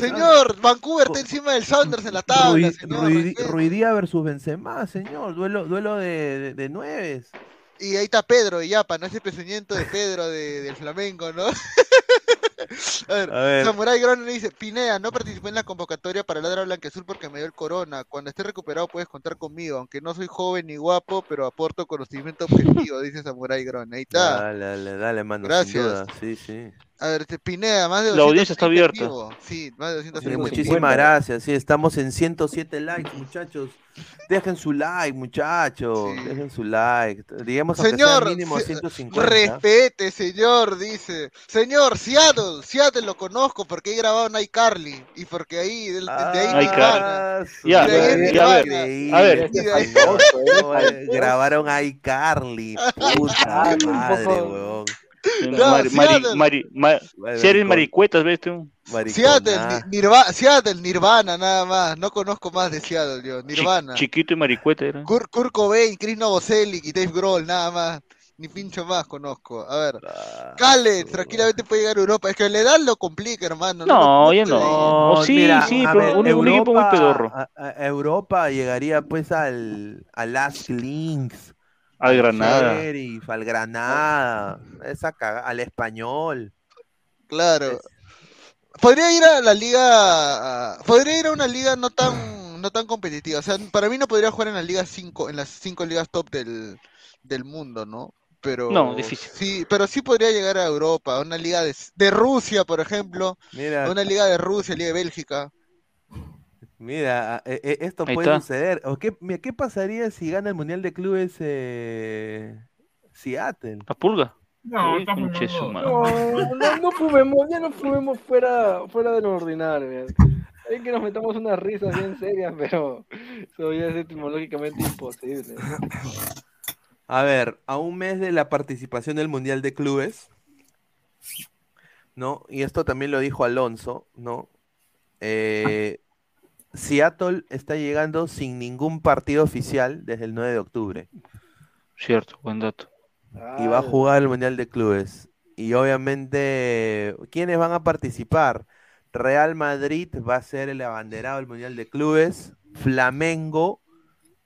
Señor, Vancouver está encima del Sanders en la tabla, señor. Rui- respete. Rui Díaz versus Benzema, señor. Duelo, duelo de, de, de nueves. Y ahí está Pedro de Yapa, ¿no? Ese pezuñento de Pedro de- del Flamengo, ¿no? [laughs] A ver, A ver. Samurai Groner dice, Pinea, no participé en la convocatoria para Ladra Blanqueazul porque me dio el corona. Cuando esté recuperado puedes contar conmigo, aunque no soy joven ni guapo, pero aporto conocimiento objetivo, dice Samurai Groner. Ahí está. Dale, dale, dale, mano. Gracias. Sin duda. Sí, sí. A ver, este, Pinea, más de La audiencia está 230 abierta. Sí, más de 230. Sí, 150. muchísimas gracias. Sí, estamos en 107 likes, muchachos. Dejen su like, muchachos. Sí. Dejen su like. Digamos Señor, sea mínimo se- 150. Respete, señor, dice. Señor, Seattle, Seattle lo conozco porque he grabado en iCarly y porque ahí, del- de, ahí Ah, Ya, madre, ya, a ver, a ver. Este famoso, [laughs] eh, Grabaron a iCarly. Puta [laughs] madre, weón. No, Mari- mari- Seattle. mari- ma- si eres maricuetas, ¿ves tú? Seattle, Seattle, Nirvana, nada más. No conozco más de Seattle, yo. Nirvana. chiquito y maricueta era. Kurt, Kurt Cobain, Chris Novoselic y Dave Grohl, nada más. ni pincho más conozco. A ver, Ah, Cale, su- tranquilamente puede llegar a Europa. Es que la edad lo complica, hermano. No, ya te- no. Sí, mira, sí, pero ver, un, un equipo muy pedorro. a- a- Europa llegaría pues al, al Las Links, Al Granada. Sheriff, al Granada, esa caga- al Español. Claro. Podría ir a la liga, podría ir a una liga no tan, no tan competitiva. O sea, para mí no podría jugar en la liga 5, en las cinco ligas top del, del mundo, ¿no? Pero No, difícil. sí, pero sí podría llegar a Europa, a una liga de, de Rusia, por ejemplo, Mira, a una liga de Rusia, liga de Bélgica. Mira, eh, eh, esto Ahí puede está. suceder. ¿O qué, mira, ¿qué pasaría si gana el Mundial de Clubes eh, Seattle? La pulga. No, Uy, está conche su fumando. madre. No, no, no fumemos, ya no fumemos fuera, fuera de lo ordinario. Hay que nos metamos unas risas bien serias, pero eso ya es etimológicamente imposible. A ver, a un mes de la participación del Mundial de Clubes, ¿no? Y esto también lo dijo Alonso, ¿no? Eh, Seattle está llegando sin ningún partido oficial desde el 9 de octubre Cierto, buen dato. y va a Ah, jugar el Mundial de Clubes. Y obviamente, ¿quiénes van a participar? Real Madrid va a ser el abanderado del Mundial de Clubes, Flamengo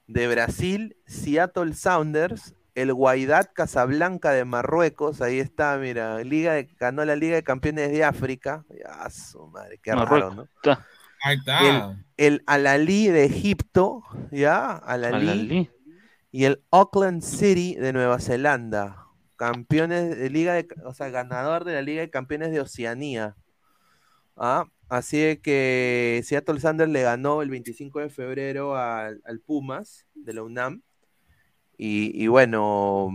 de Brasil, Seattle Sounders, el Wydad Casablanca de Marruecos, ahí está, mira, Liga de- ganó la Liga de Campeones de África. Ya, su madre, qué raro, Marruecos. ¿no? Está. Ahí está. El Al-Ali de Egipto, ¿ya? Al-Ali Al-Ahly. y el Auckland City de Nueva Zelanda. Campeones de Liga de, o sea, ganador de la Liga de Campeones de Oceanía. Ah, Así de que Seattle Sanders le ganó el 25 de febrero al, al Pumas de la UNAM. Y, y bueno,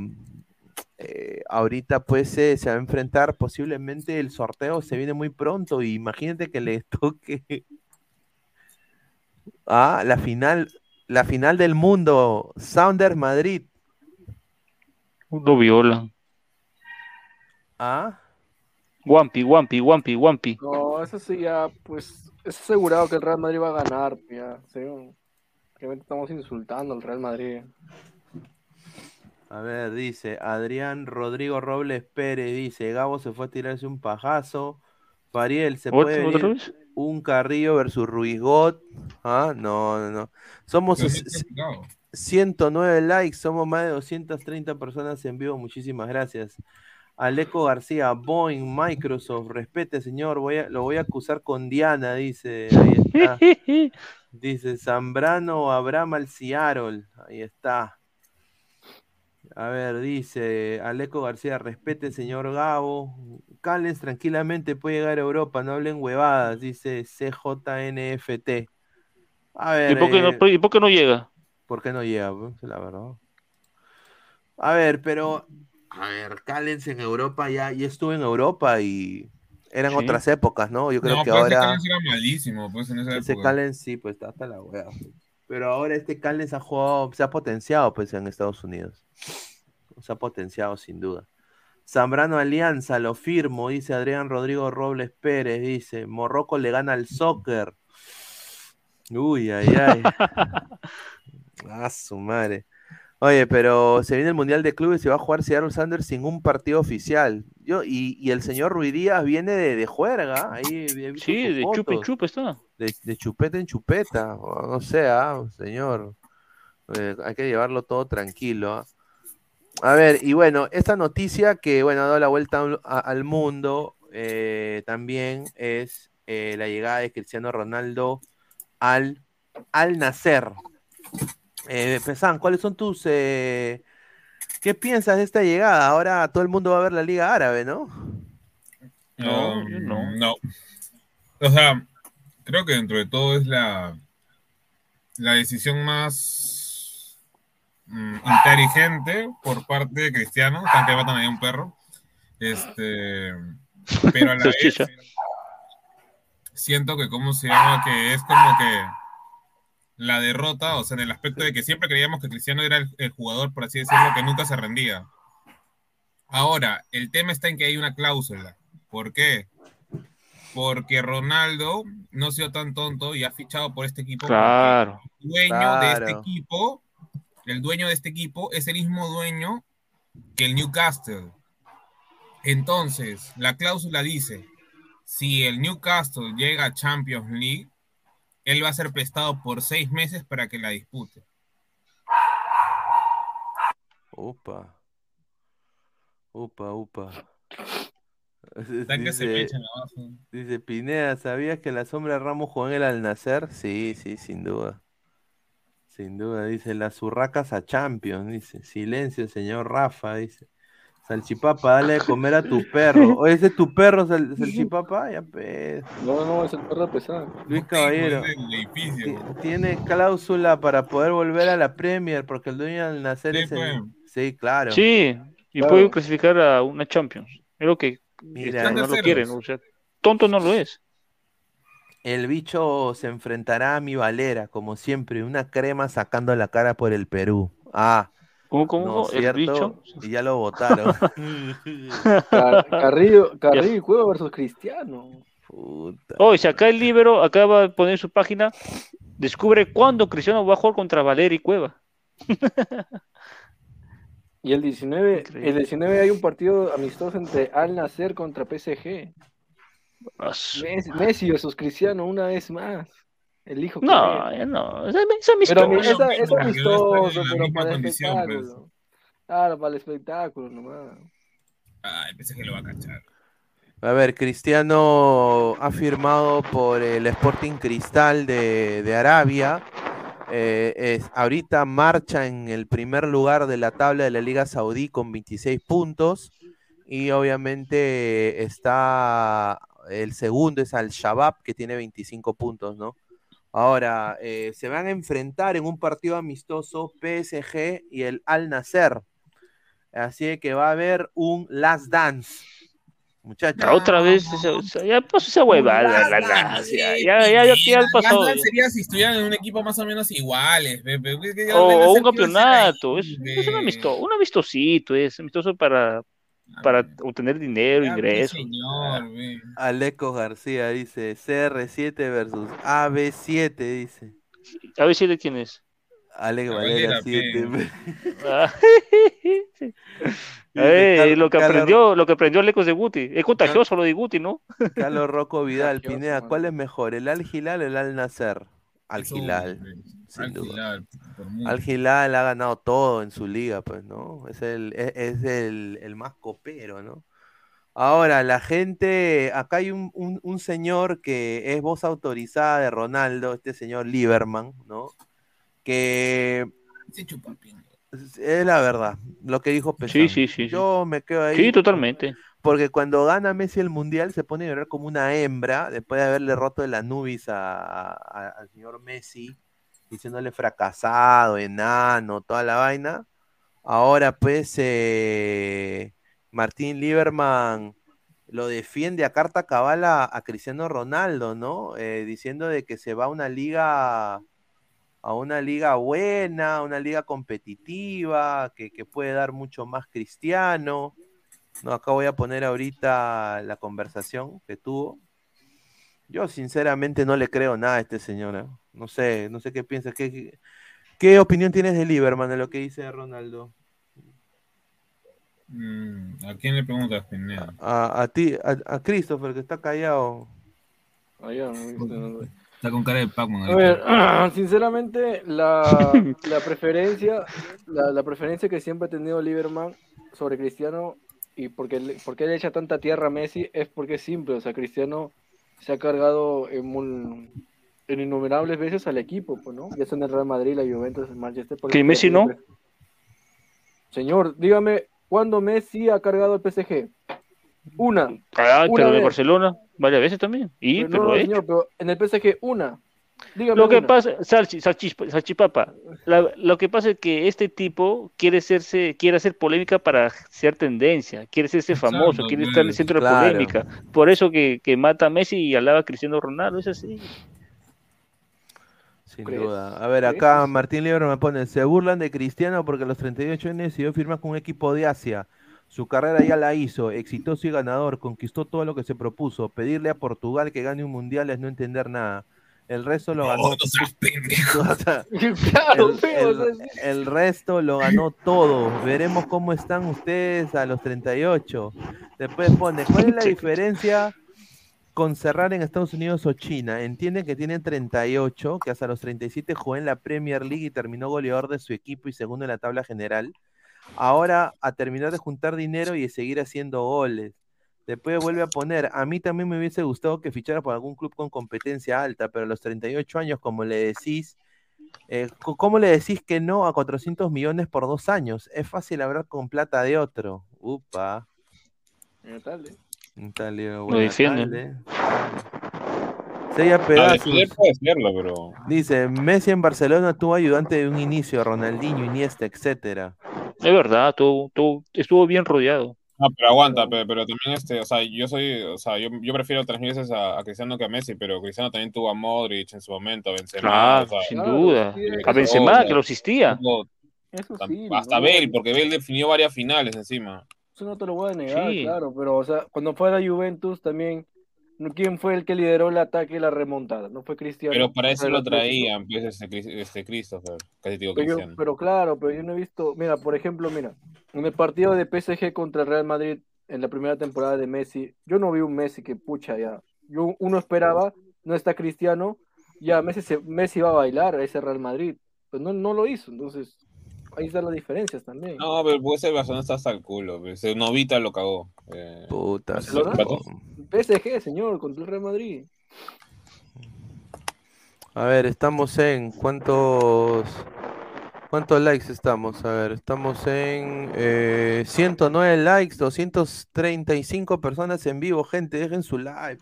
eh, ahorita pues eh, se va a enfrentar posiblemente el sorteo se viene muy pronto. Y imagínate que le [laughs] toque ah, la final, la final del mundo, Sounders Madrid. Lo violan. Ah, Wampi, Wampi, Wampi, Wampi. No, eso sí ya, pues, es asegurado que el Real Madrid va a ganar, ya. Sí, obviamente estamos insultando al Real Madrid. A ver, dice Adrián Rodrigo Robles Pérez, dice, Gabo se fue a tirarse un pajazo. Fariel, ¿se ¿Otra- puede otra venir vez? Un Carrillo versus Ruigot? Ah, no, no, no. Somos Pero ses- no está picado. 109 likes, somos más de 230 personas en vivo, muchísimas gracias. Aleco García, Boeing, Microsoft, respete señor, voy a, lo voy a acusar con Diana, dice, ahí está. [laughs] Dice Zambrano Abraham Alciarol. Ahí está. A ver, dice Aleco García, respete, señor Gabo. Callens tranquilamente puede llegar a Europa, no hablen huevadas, dice CJNFT. A ver, ¿Y por, qué eh, no, ¿Y por qué no llega? ¿por qué no llega? pues, La verdad. A ver, pero. A ver, Callens en Europa ya, ya estuvo en Europa y eran Sí. otras épocas, ¿no? Yo creo no, que pero ese ahora. Callens era malísimo, pues, en esa Ese época. Callens sí, pues está hasta la wea. Pero ahora este Callens ha jugado, se ha potenciado pues en Estados Unidos. Se ha potenciado sin duda. Zambrano Alianza, lo firmo, dice Adrián Rodrigo Robles Pérez, dice, Morroco le gana al soccer. Uy, ay, ay. [laughs] Ah, su madre. Oye, pero se viene el Mundial de Clubes y va a jugar Seattle Sanders sin un partido oficial. Yo, y, y el señor Ruidías viene de, de juerga, ahí Sí, de chupe fotos chupe está. De, de chupeta en chupeta, o no sé, ah, señor. Eh, hay que llevarlo todo tranquilo. A ver, y bueno, esta noticia que, bueno, ha dado la vuelta al- a- al mundo eh, también es eh, la llegada de Cristiano Ronaldo al, al nacer. Eh, Pesan, ¿cuáles son tus... eh, ¿Qué piensas de esta llegada? Ahora todo el mundo va a ver la Liga Árabe, ¿no? No, Um, yo no. no. O sea, creo que dentro de todo es la, la decisión más mm, inteligente por parte de Cristiano. Están que matan ahí a un perro. Este, pero a la [laughs] vez siento que, ¿cómo se llama? Que es como que la derrota, o sea, en el aspecto de que siempre creíamos que Cristiano era el, el jugador, por así decirlo, que nunca se rendía. Ahora, el tema está en que hay una cláusula. ¿Por qué? Porque Ronaldo no ha sido tan tonto y ha fichado por este equipo. Claro. El dueño de este equipo, el dueño de este equipo es el mismo dueño que el Newcastle. Entonces, la cláusula dice, si el Newcastle llega a Champions League, él va a ser prestado por seis meses para que la dispute. Upa. Upa, upa. [laughs] Se Dice, abajo. dice Pineda, ¿sabías que la sombra de Ramos jugó en el al nacer? Sí, sí, sin duda. Sin duda, dice, las urracas a Champions, dice. Silencio, señor Rafa, dice. Salchipapa, dale de comer a tu perro. [laughs] Oye, ese es tu perro, Sal- [laughs] Salchipapa, ya pues. No, no, es el perro pesado. Luis Caballero. Tiene cláusula para poder volver a la Premier, porque el dueño al nacer Sí, es el... pues. Sí, claro. Sí, y Claro. puede clasificar a una Champions. Es lo que Mira, no lo quieren, o sea, tonto no lo es. El bicho se enfrentará a mi Valera, como siempre, una crema sacando la cara por el Perú. Ah, ¿Cómo, cómo? no, el cierto. bicho. Y ya lo votaron. [laughs] Car- Carrillo, [laughs] Carrillo y Cueva versus Cristiano. Puta. Oh, y si acá el libro acaba de poner su página, descubre cuándo Cristiano va a jugar contra Valer y Cueva. [laughs] Y el 19, Increíble. el 19 hay un partido amistoso entre Al Nacer contra PSG. Ah, Messi, Messi versus Cristiano una vez más. El hijo que No, no, es, amistoso. Pero es que amistoso, pero para el pues. espectáculo. Claro, para el espectáculo nomás. Ah, el PSG lo va a cachar. A ver, Cristiano ha firmado por el Sporting Cristal de, de Arabia. Eh, es, ahorita marcha en el primer lugar de la tabla de la Liga Saudí con 26 puntos. Y obviamente está el segundo es Al Shabab que tiene 25 puntos, ¿no? Ahora, eh, se van a enfrentar en un partido amistoso PSG y el Al Nasser. Así que va a haber un Last Dance. Muchachos. Ah, Otra vez, esa- esa- ya pasó esa huevada. la- la- ya, ya, ya, ya, ya pasó. Sería si estuvieran en un equipo más o menos iguales. ya O, un campeonato, es, es un, amistoso, un amistosito, es amistoso para, para obtener dinero, ingresos. señor. Aleco García dice CR7 versus AB7, dice. A ver si de quién es. Alex Valera, 7. Eh, Carlos- lo que Carlos- aprendió, lo que aprendió Lecos de Guti. Es contagioso lo de Guti, ¿no? Carlos Rocco [laughs] Vidal, Pineda. ¿cuál es mejor? ¿El Al Hilal o el Al Nasser? Al ve. sin Al duda. Al Hilal ha ganado todo en su liga, pues, ¿no? Es el, es, es el, el más copero, ¿no? Ahora, la gente, acá hay un, un- un señor que es voz autorizada de Ronaldo, este señor Lieberman, ¿no? Que Se chupa es la verdad, lo que dijo Pesán. Sí, sí, sí, sí. Yo me quedo ahí. Sí, totalmente. Porque cuando gana Messi el mundial se pone a llorar como una hembra después de haberle roto el Anubis a- a- al señor Messi, diciéndole fracasado, enano, toda la vaina. Ahora, pues, eh, Martín Lieberman lo defiende a carta cabal a, a Cristiano Ronaldo, ¿no? Eh, diciendo de que se va a una liga, a una liga buena, una liga competitiva, que, que puede dar mucho más Cristiano. No, acá voy a poner ahorita la conversación que tuvo. Yo sinceramente no le creo nada a este señor. ¿eh? No sé, no sé qué piensas. ¿Qué, qué, qué opinión tienes de Lieberman, de lo que dice Ronaldo? Mm, ¿A quién le preguntas, Pineda? A, a ti, a, a Christopher, que está callado. No, no. Está con cara de Pac-Man. A ver, [clears throat] sinceramente, la, [laughs] la preferencia, la, la preferencia que siempre ha tenido Lieberman sobre Cristiano y porque, le- porque le echa tanta tierra a Messi es porque es simple, o sea, Cristiano se ha cargado en, mul- en innumerables veces al equipo, pues, ¿no? Ya sea en el Real Madrid, la Juventus, el Manchester. por ¿Que Messi no? Señor, dígame, ¿cuándo Messi ha cargado al PSG? Una. Ah, Una pero de. Barcelona, varias veces también. Y, Pero pero no, lo no, he hecho. señor, pero en el PSG, una. Dígame Lo que una. pasa, salchi, salchipapa, la- lo que pasa es que este tipo quiere hacerse, quiere hacer polémica para ser tendencia, quiere hacerse Exacto, famoso, quiere estar en el centro de claro. polémica. Por eso que, que mata a Messi y alaba a Cristiano Ronaldo, es así. Sin ¿Crees? duda. A ver, ¿Crees? acá Martín Lieberman me pone, se burlan de Cristiano porque a los 38 años decidió firmar con un equipo de Asia. Su carrera ya la hizo, exitoso y ganador, conquistó todo lo que se propuso. Pedirle a Portugal que gane un mundial es no entender nada. El resto lo ganó. El resto lo ganó todo. Veremos cómo están ustedes a los 38. Después pone, ¿cuál es la diferencia con cerrar en Estados Unidos o China? Entienden que tienen 38, que hasta los 37 jugó en la Premier League y terminó goleador de su equipo y segundo en la tabla general. Ahora a terminar de juntar dinero y de seguir haciendo goles. Después vuelve a poner, a mí también me hubiese gustado que fichara por algún club con competencia alta, pero a los 38 años, como le decís, eh, ¿cómo le decís que no a 400 millones por dos años? Es fácil hablar con plata de otro. Upa. Tal, eh. Tal, Leo, Lo tarde. Ah, Pedazos. puede serlo, pero. Dice, Messi en Barcelona tuvo ayudante de un inicio, Ronaldinho, Iniesta, etcétera. Es verdad, tú, tú, estuvo bien rodeado. No, pero aguanta, pero, pero también este, o sea, yo soy, o sea, yo, yo prefiero tres mil veces a, a Cristiano que a Messi, pero Cristiano también tuvo a Modric en su momento, a Benzema, Claro, o sea, sin duda. A Benzema, que lo asistía. Eso sí. hasta no, Bale, porque Bale definió varias finales encima. Eso no te lo voy a negar, Sí. claro, pero o sea, cuando fue a la Juventus también. ¿Quién fue el que lideró el ataque y la remontada? No fue Cristiano. Pero para eso lo traían, pues, este, este Christopher, casi digo Pero, yo- Cristiano. pero claro, pero yo no he visto, mira, por ejemplo, mira, en el partido de PSG contra el Real Madrid en la primera temporada de Messi, yo no vi un Messi que pucha ya. Yo uno esperaba, no está Cristiano, ya Messi se, Messi va a bailar a ese Real Madrid, pues no, no lo hizo, entonces ahí están las diferencias también. No, pero pues ese Barcelona está hasta el culo, pues, ese Novita lo cagó. eh, Puta. PSG, señor, contra el Real Madrid. A ver, estamos en cuántos cuántos likes estamos. A ver, estamos en eh, 109 likes, 235 personas en vivo, gente, dejen su like.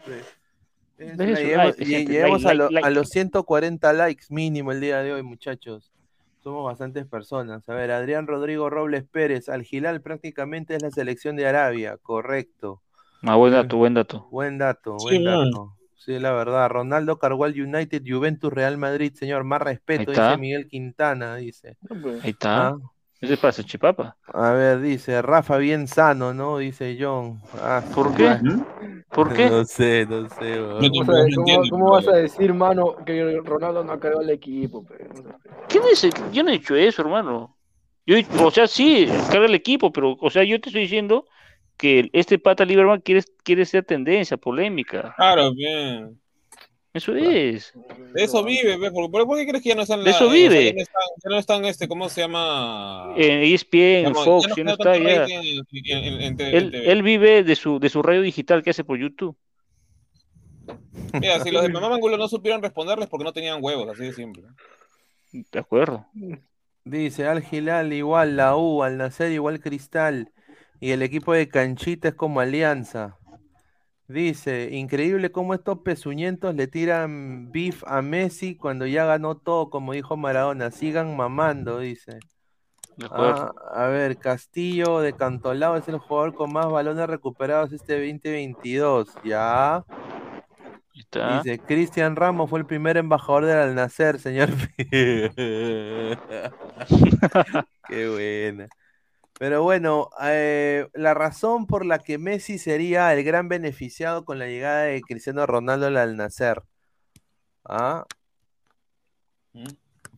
Dejen su like. Llegamos, like, lle- gente, llegamos like, a, lo- like, a los 140 likes mínimo el día de hoy, muchachos. Somos bastantes personas. A ver, Adrián Rodrigo Robles Pérez, Al Hilal prácticamente es la selección de Arabia, correcto. Ah, buen dato, buen dato. Buen dato, Sí, buen man. dato. Sí, la verdad. Ronaldo Cargual United, Juventus Real Madrid, señor, más respeto, dice Miguel Quintana, dice. Ahí está. Ah, Ese pasa, chipapa. A ver, dice, Rafa bien sano, ¿no? Dice John. Ah, ¿Por qué? ¿Por qué? No sé, no sé, weón. No, ¿Cómo, no, vas a- no cómo- entiendo, cómo pero- vas a decir, mano, que Ronaldo no ha cargado el equipo? pe? No sé. ¿Quién dice? Yo no he dicho eso, hermano. Yo, o sea, sí, carga el equipo, pero, o sea, yo te estoy diciendo que este pata Lieberman quiere, quiere ser tendencia, polémica. Claro, bien. Eso es. De eso vive, ¿ves? ¿Por, qué crees que ya no están De eso eh, vive. ya, no están, ya no están, este, ¿cómo se llama? En ESPN, en Ya no- Fox, ya ya no no genera está ya. en- en- en- en en Él, TV. él vive de su, de su radio digital que hace por YouTube. Mira, si los de Mamá Angulo no supieron responderles porque no tenían huevos, así de simple. De acuerdo. Dice Al Hilal igual, la U, Al Nacer igual Cristal. Y el equipo de Canchita es como Alianza. Dice, increíble cómo estos pezuñentos le tiran beef a Messi cuando ya ganó todo, como dijo Maradona. Sigan mamando, dice. Ah, a ver, Castillo de Cantolao es el jugador con más balones recuperados este 2022. Ya. Está. Dice, Cristian Ramos fue el primer embajador del Al Nacer, señor. [laughs] [laughs] Qué buena. Pero bueno, eh, la razón por la que Messi sería el gran beneficiado con la llegada de Cristiano Ronaldo al Nacer. ¿Ah? ¿Mm?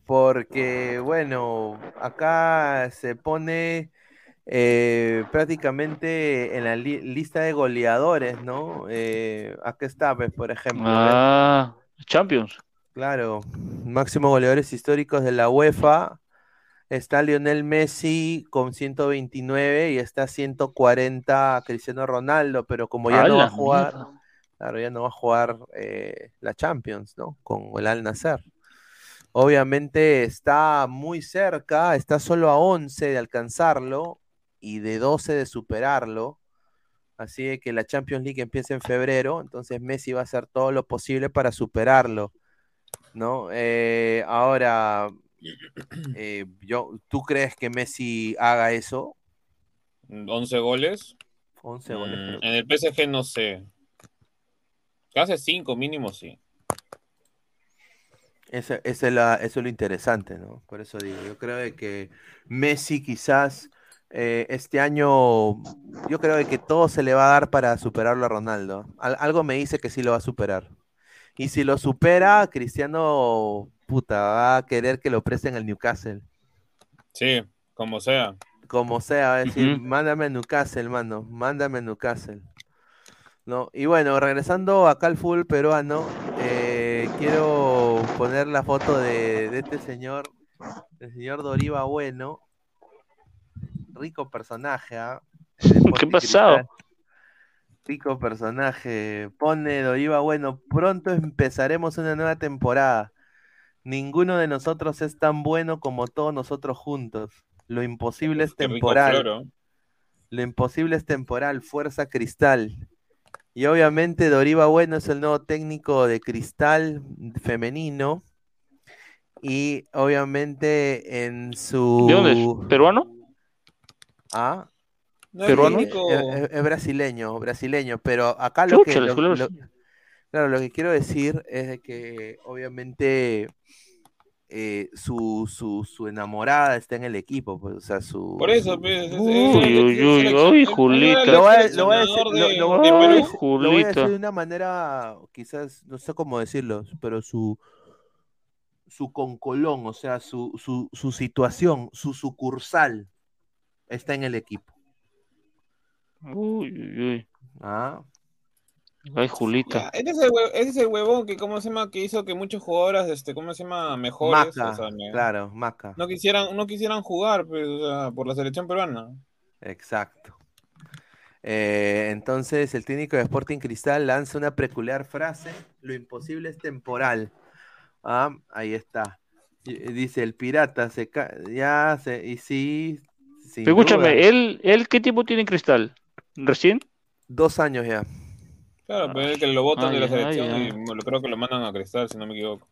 Porque, bueno, acá se pone eh, prácticamente en la li- lista de goleadores, ¿no? Eh, acá está, pues, por ejemplo. Ah, Champions. Claro, máximo goleadores históricos de la UEFA. Está Lionel Messi con 129 y está 140 Cristiano Ronaldo, pero como ya ¡A no va a jugar, mierda! claro, ya no va a jugar eh, la Champions, ¿no? Con el Al Nassr. Obviamente está muy cerca, está solo a 11 de alcanzarlo y de 12 de superarlo. Así de que la Champions League empieza en febrero, entonces Messi va a hacer todo lo posible para superarlo. ¿no? Eh, ahora, eh, yo, ¿tú crees que Messi haga eso? 11 goles. 11 goles. Mm, en el PSG no sé. Casi 5 mínimo, sí. Ese- ese es la- eso es lo interesante, ¿no? Por eso digo, yo creo que Messi quizás eh, este año, yo creo que todo se le va a dar para superarlo a Ronaldo. Al- algo me dice que sí lo va a superar. Y si lo supera, Cristiano, puta, va a querer que lo presten al Newcastle. Sí, como sea. Como sea, va a decir, mándame a Newcastle, mano, mándame a Newcastle. ¿No? Y bueno, regresando acá al fútbol peruano, eh, quiero poner la foto de, de este señor, el señor Doriva Bueno. Rico personaje, ¿ah? El ¿Qué pasado? Rico personaje. Pone Doriva Bueno, pronto empezaremos una nueva temporada. Ninguno de nosotros es tan bueno como todos nosotros juntos. Lo imposible es temporal. Lo imposible es temporal, fuerza cristal. Y obviamente Doriva Bueno es el nuevo técnico de cristal femenino. Y obviamente en su. ¿De dónde es? ¿Peruano? Ah, No es ¿Peruano? es, es- es brasileño, brasileño. Pero acá lo que. Lo- lo- claro, lo que quiero decir es de que obviamente. eh, su, su, su enamorada está en el equipo, pues, o sea, su, Por eso, pues, es- es- Uy, uy, uy, uy, Julita. Lo voy a- decir de una manera, quizás, no sé cómo decirlo, pero su, su concolón, o sea, su, su, su situación, su sucursal, está en el equipo. Uy, uy, uy. ¿ah? Ay, Ya, Julita. ese, es el hue- ese es el huevón que, ¿cómo se llama? Que hizo que muchos jugadores, este, ¿cómo se llama? Mejores, Maca, o sea, me- claro, Maca, no quisieran, no quisieran jugar, pues, o sea, por la selección peruana. exacto. Eh, entonces, el técnico de Sporting Cristal lanza una peculiar frase: Lo imposible es temporal. Ah, ahí está. Dice el pirata, se ca- ya se, y sí, escúchame, duda, ¿él, ¿él qué tiempo tiene en Cristal? ¿Recién? dos años ya. Claro, pero es que lo votan Ah, de la y creo que lo mandan a Cristal, si no me equivoco.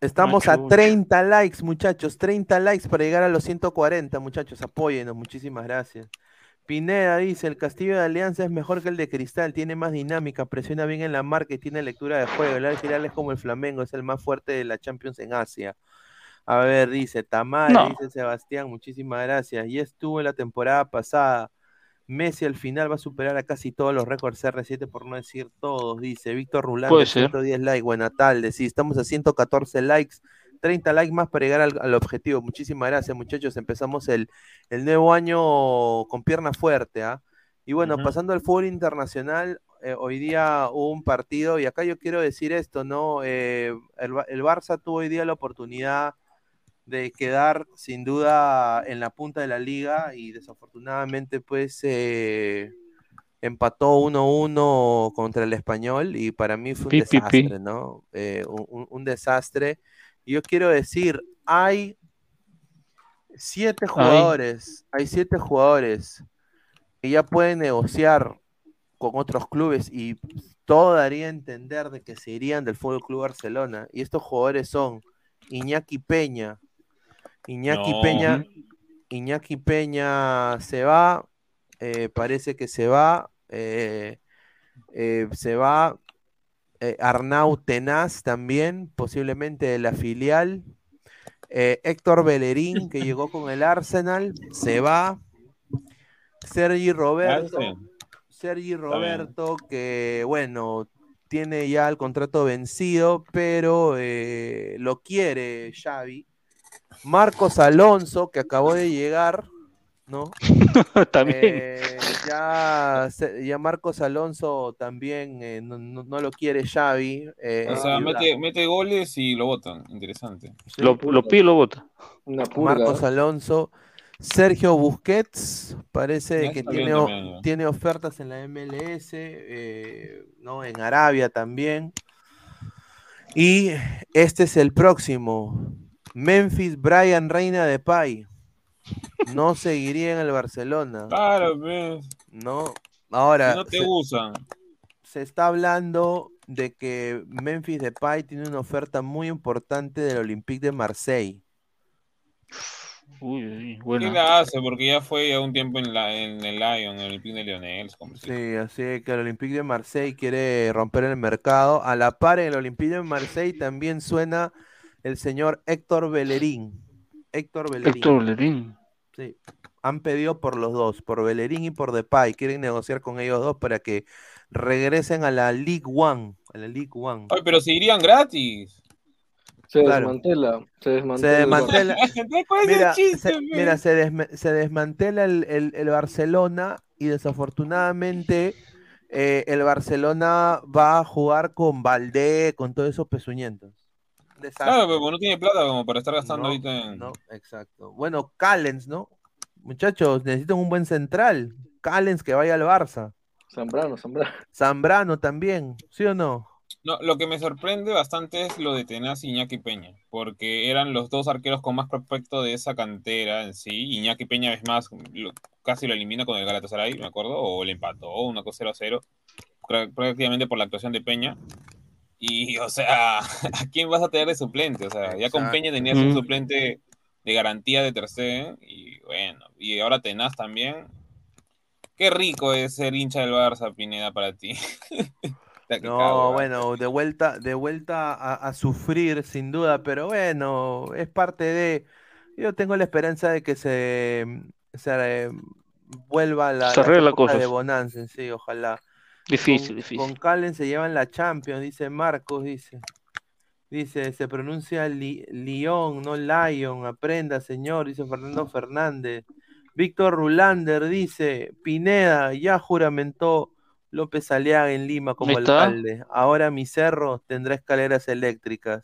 Estamos Ah, a chucha. 30 likes, muchachos. 30 likes para llegar a los 140, muchachos. Apóyenos, muchísimas gracias. Pineda dice: El Castillo de Alianza es mejor que el de Cristal, tiene más dinámica, presiona bien en la marca y tiene lectura de juego. El Al es como el Flamengo, es el más fuerte de la Champions en Asia. A ver, dice Tamar, No. dice Sebastián, muchísimas gracias. Ya estuvo en la temporada pasada. Messi al final va a superar a casi todos los récords CR7, por no decir todos, dice Víctor Rulán, Puede de ser. 110 likes. Buena tarde, sí, estamos a 114 likes, 30 likes más para llegar al, al objetivo. Muchísimas gracias, muchachos. Empezamos el, el nuevo año con pierna fuerte, ¿ah? Y bueno, pasando al fútbol internacional, eh, hoy día hubo un partido, y acá yo quiero decir esto, ¿no? Eh, el, el Barça tuvo hoy día la oportunidad de quedar sin duda en la punta de la liga y desafortunadamente pues eh, empató 1-1 contra el español y para mí fue un Pi, pi, pi. desastre, ¿no? Eh, un, desastre. Yo quiero decir, hay siete jugadores, hay siete jugadores que ya pueden negociar con otros clubes y todo daría a entender de que se irían del Fútbol Club Barcelona. Y estos jugadores son Iñaki Peña, Iñaki No. Peña, Iñaki Peña se va, eh, parece que se va, eh, eh, se va eh, Arnau Tenaz también, posiblemente de la filial. Eh, Héctor Bellerín, que [laughs] llegó con el Arsenal, se va. Sergi Roberto. Sergi. Roberto, que bueno, tiene ya el contrato vencido, pero eh, lo quiere Xavi. Marcos Alonso, que acabó de llegar, ¿no? [laughs] También. Eh, ya, Marcos Alonso también eh, no, no- no lo quiere Xavi. eh, O sea, mete, mete goles y lo votan. Interesante. sí, lo, lo pide y lo vota. Marcos Alonso. Sergio Busquets, parece Ya que tiene, también, tiene ofertas en la MLS, eh, ¿no? en Arabia también. Y este es el próximo. Memphis Brian Reina de Pay. No seguiría en el Barcelona. Claro, pues. ¿no? Ahora, Si no te se, usan. se está hablando de que Memphis Depay tiene una oferta muy importante del Olympique de Marseille. Uy, uy, ¿Qué bueno. la hace? Porque ya fue ya un tiempo en, la, en el Lion, en el pin de Lionel. Sí, así que el Olympique de Marseille quiere romper el mercado. A la par en el Olympique de Marseille también suena el señor Héctor Bellerín. Héctor Bellerín. Héctor Bellerín. Sí. Han pedido por los dos, por Bellerín y por Depay. Quieren negociar con ellos dos para que regresen a la League One. A la League One. Ay, pero si irían gratis. Se Claro. desmantela. Se Se desmantela. el desmantela. Entonces, ¿cuál es el Mira, chiste, se, mira, se, se desmantela el, el- el Barcelona y desafortunadamente eh, el Barcelona va a jugar con Valdé, con todos esos pezuñentos. Desastre. Claro, pero no tiene plata como para estar gastando No, ahorita en. No, exacto. Bueno, Callens, ¿no? Muchachos, necesitan un buen central. Callens que vaya al Barça. Zambrano, Zambrano. Zambrano también, ¿sí o no? No, lo que me sorprende bastante es lo de Tenaz y Iñaki Peña, porque eran los dos arqueros con más prospecto de esa cantera en sí. Iñaki Peña, es más, lo- casi lo elimina con el Galatasaray, me acuerdo, o le empató, una cosa 0 a 0, prá- prácticamente por la actuación de Peña. Y, o sea, [laughs] ¿a quién vas a tener de suplente? O sea, ya con. Peña tenías un suplente de garantía de tercer, y bueno, y ahora Tenaz también. Qué rico es ser hincha del Barça, Pineda, para ti. [laughs] La No, cago, bueno, de vuelta, de vuelta a, a sufrir, sin duda, pero bueno, es parte de. Yo tengo la esperanza de que se, se eh, vuelva la, Se las arregla épocas de. Bonanza, sí, ojalá. Difícil, Con, difícil. con Calen se llevan la Champions, dice Marcos, dice. Dice, se pronuncia Li- Lyon, no Lion, aprenda, señor, dice Fernando Fernández. Víctor Rulander dice, Pineda ya juramentó López Aliaga en Lima como alcalde. Ahora mi cerro tendrá escaleras eléctricas.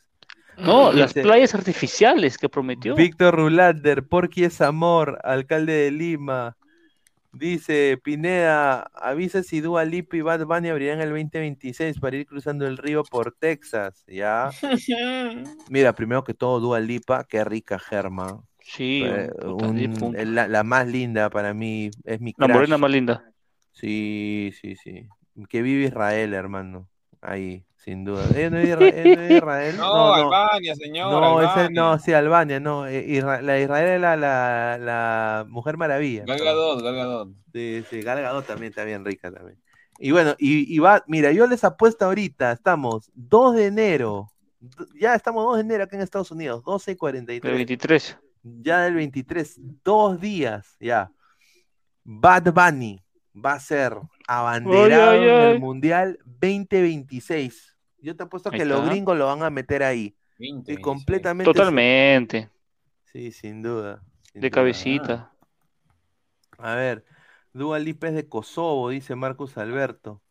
No, las Dice- playas artificiales que prometió. Víctor Rulander, Porqui es amor, alcalde de Lima. Dice Pineda, avisa si Dua Lipa y Bad Bunny abrirán el 2026 para ir cruzando el río por Texas, ¿ya? [laughs] Mira, primero que todo, Dua Lipa, qué rica Germa. Sí, Eh, puta, un- 10 puntos. la, la más linda para mí, es mi La morena crush. más linda. Sí, sí, sí. Que vive Israel, hermano. Ahí, sin duda. ¿Ella no es ella no Israel? [laughs] No, Albania, señor. No, ese- no, sí, Albania, no. eh, Isra- la Israel es la, la, la Mujer Maravilla. Gal Gadot, Gal Gadot. Sí, sí, Gal Gadot también está bien rica también. Y bueno, y, y va, mira, yo les apuesto ahorita, estamos 2 de enero, ya estamos 2 de enero acá en Estados Unidos, 12 y El 43, 23. ya del 23, dos días, ya. Bad Bunny va a ser abanderado Ay, ay, en el. Mundial 2026. Yo te apuesto Ahí que los gringos lo van a meter ahí. 20, Y 26. completamente. Totalmente. Sí, sin duda. sin De duda. cabecita. A ver, Dua Lipa es de Kosovo, dice Marcus Alberto.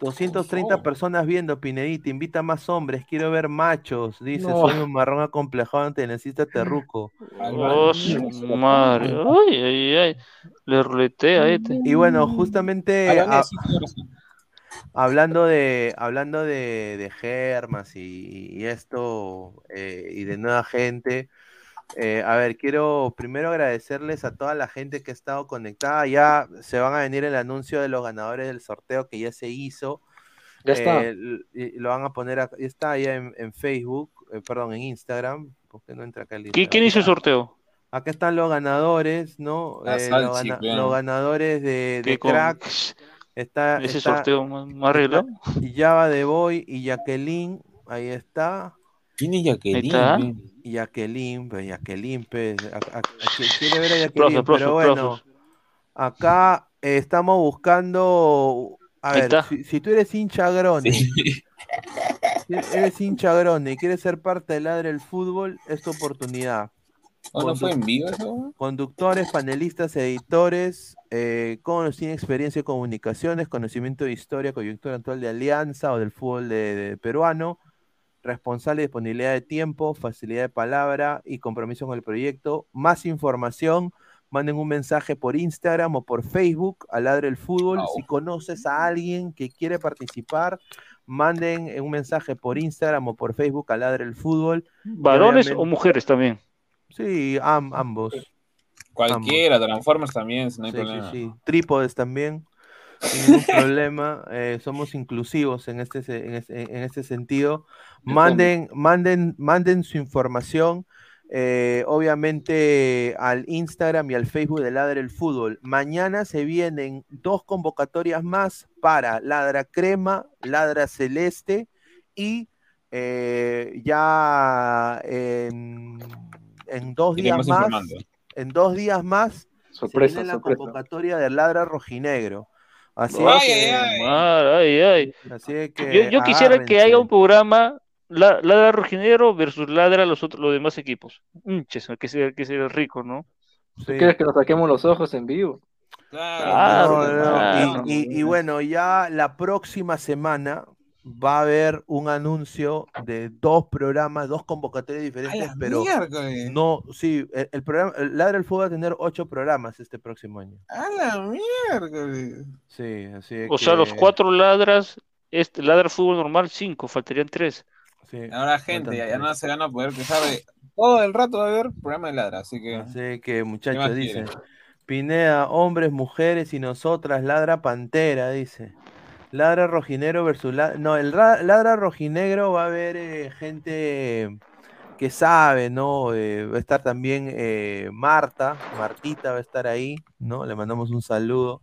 230 Kosovo. personas viendo, Pinedita, invita más hombres, quiero ver machos, dice, No. soy un marrón acomplejado ante necesita terruco. Oh, su madre. Ay, ay, ay. Le ruletea a este. Y bueno, justamente a-. hablando de hablando de, de germas y, y esto eh, y de nueva gente, eh, a ver, quiero primero agradecerles a toda la gente que ha estado conectada. Ya se van a venir el anuncio de los ganadores del sorteo que ya se hizo. Ya está. Eh, lo van a poner acá, está allá en, en Facebook, eh, perdón, en Instagram. ¿Por qué no entra acá el. ¿Quién hizo el sorteo? Acá están los ganadores, ¿no? Eh, los, gana- ganadores de, de ¿Qué con Crack. Está, ese está sorteo más, arreglado? Java de Boy y Jacqueline, ahí está. ¿Quién es Jacqueline? está. Y Jacqueline, pues Jacqueline, pues, a- a- a- qui- quiere ver a Jacqueline, pero bueno, acá eh, estamos buscando, a Ahí ver, si, si tú eres hincha Grone, Sí. si eres hincha Grone y quieres ser parte del ladre del fútbol, es tu oportunidad. ¿O no fue en vivo eso? Conductores, panelistas, editores, eh, con o sin experiencia en comunicaciones, conocimiento de historia, coyuntura actual de Alianza o del fútbol de, de peruano, responsable de disponibilidad de tiempo, facilidad de palabra y compromiso con el proyecto. Más información, manden un mensaje por Instagram o por Facebook a Ladre el Fútbol. Si conoces a alguien que quiere participar, manden un mensaje por Instagram o por Facebook a Ladre el Fútbol. ¿Varones obviamente- o mujeres también? Sí, am- ambos. Cualquiera, Transformers también, no hay Sí, sí, problema. sí. Trípodes también. Sin ningún [laughs] problema. eh, somos inclusivos en este, en este, en este sentido. Manden, manden, manden su información. eh, obviamente al Instagram y al Facebook de Ladra el Fútbol. Mañana se vienen dos convocatorias más para Ladra Crema, Ladra Celeste y eh, ya en, en dos días más informando. en dos días más Sorpresa, se viene la sorpresa. convocatoria del Ladra Rojinegro. Así Ay, es que, ay, ay, así es que Yo, yo quisiera que haya un programa la- Ladra Rojinegro versus Ladra los otros los demás equipos. Hinches, que sea, que sea rico, ¿no? ¿Tú Sí. quieres que nos saquemos los ojos en vivo? Claro, Claro, No, no, claro. Y, y- y bueno, ya la próxima semana va a haber un anuncio de dos programas, dos convocatorias A diferentes, la pero miércoles. no, sí, el, el programa, el Ladra el Fútbol va a tener ocho programas este próximo año. A la miércoles. Sí, así es O sea, los cuatro ladras, este, ladra fútbol normal, cinco, faltarían tres. sí, Ahora, gente, ya, ya no se van a poder quejar de. Todo el rato va a haber programa de ladra, así que. Así que, muchachos, más dice. quieren? Pineda, hombres, mujeres y nosotras, ladra pantera, dice. Ladra rojinegro versus ladra. No, el ra- ladra rojinegro va a haber eh, gente que sabe, ¿no? Eh, va a estar también eh, Marta, Martita va a estar ahí, ¿no? Le mandamos un saludo.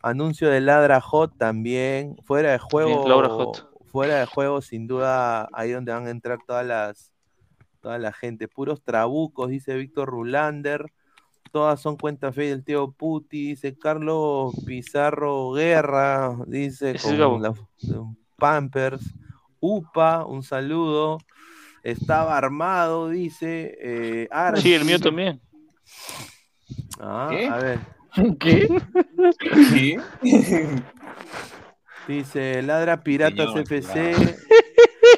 Anuncio de Ladra Hot también. Fuera de juego. Hot. Fuera de juego, sin duda, ahí donde van a entrar todas las, toda la gente. Puros trabucos, dice Víctor Rulander. Todas son cuentas fe del tío Puti, dice Carlos Pizarro Guerra, dice con la- Pampers. Upa, un saludo. Estaba armado, dice. Eh, Sí, el mío también. Ah, ¿Qué? a ver. [laughs] ¿Qué? Dice Ladra Piratas Señor, FC.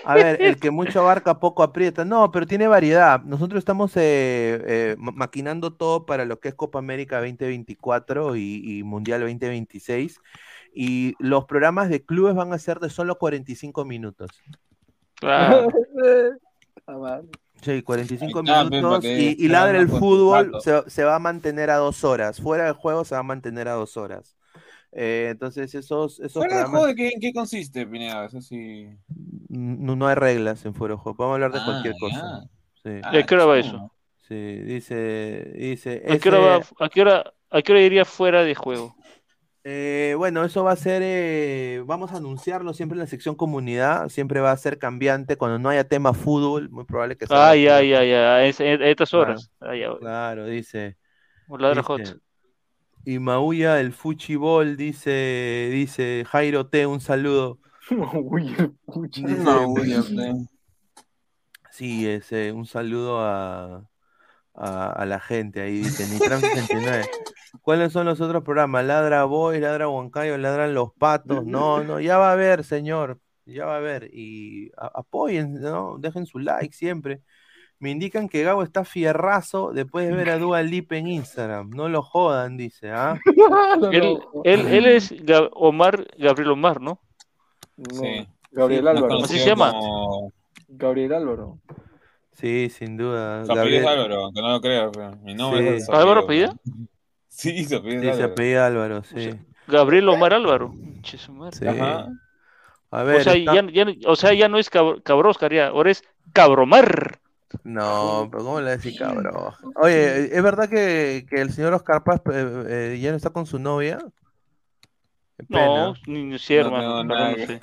A ver, el que mucho abarca, poco aprieta. No, pero tiene variedad. Nosotros estamos eh, eh, ma- maquinando todo para lo que es Copa América 2024 y, y Mundial 2026. Y los programas de clubes van a ser de solo 45 minutos. Claro. [laughs] Ah. Sí, 45 Ahí está, pe, minutos. Y, y Ladra el fútbol se, se va a mantener a dos horas. Fuera del juego se va a mantener a dos horas. Eh, entonces, esos, esos ¿Fuera programas. juego de qué, en qué consiste, Pineda? Eso sí. No, no hay reglas en fuera de juego. Podemos hablar de Ah, cualquier ya. cosa. Sí, ¿Y a qué hora va eso? sí, dice, dice. ¿A qué hora, va- a qué hora, a qué hora iría fuera de juego? [laughs] eh, bueno, eso va a ser, eh, vamos a anunciarlo siempre en la sección comunidad, siempre va a ser cambiante, cuando no haya tema fútbol, muy probable que salga Ah, ya, ya, ya, a, es- a estas Claro. horas. Ah, ya. Claro, dice, y Maulla, el Fuchibol, dice, dice Jairo T, un saludo. [laughs] William, eh. Sí, ese, un saludo a, a, a la gente ahí, dice Nitram 69. ¿Cuáles son los otros programas? Ladra Boy, Ladra Huancayo, Ladran los patos. No, no, ya va a haber, señor. Ya va a haber. Y a- apoyen, ¿no? Dejen su like siempre. Me indican que Gabo está fierrazo después de ver a Dua Lipa en Instagram. No lo jodan, dice, ¿ah? [laughs] No, Él, no. él, él es Gab- Omar, Gabriel Omar, ¿no? No, Sí. Gabriel Álvaro. ¿Cómo se llama? como- Gabriel Álvaro. Sí, sin duda. Su Gabriel- Álvaro, aunque no lo creo. pero Mi nombre Sí. es ¿Álvaro apellida? [laughs] Sí, su apellido Sí, es se Álvaro. apellida Álvaro, sí. Gabriel Omar Álvaro. Sí. Ajá. A ver, o, sea, está- ya, ya- o sea, ya no es cab Cabroscar, ya, ahora es Cabromar. No, pero ¿cómo le decís cabrón? Oye, ¿es verdad que, que el señor Oscar Paz eh, eh, ya no está con su novia? Qué pena, No, ni, sé, No no sé.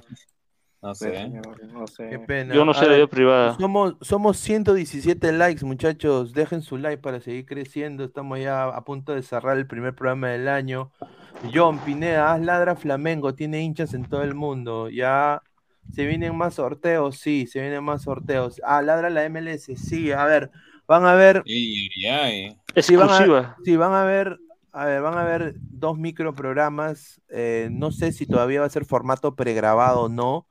No Sí, sé. señor, no sé. qué pena. Yo no sé ver, vida privada. somos, somos 117 likes, muchachos. Dejen su like para seguir creciendo. Estamos ya a punto de cerrar el primer programa del año. John Pineda, haz ladra Flamengo, tiene hinchas en todo el mundo. Ya se vienen más sorteos, sí, se vienen más sorteos. Ah, ladra la MLS, sí, a ver, van a ver. Sí, van a- Exclusiva. Sí, van a ver, a ver, van a ver dos microprogramas. eh, no sé si todavía va a ser formato pregrabado o no,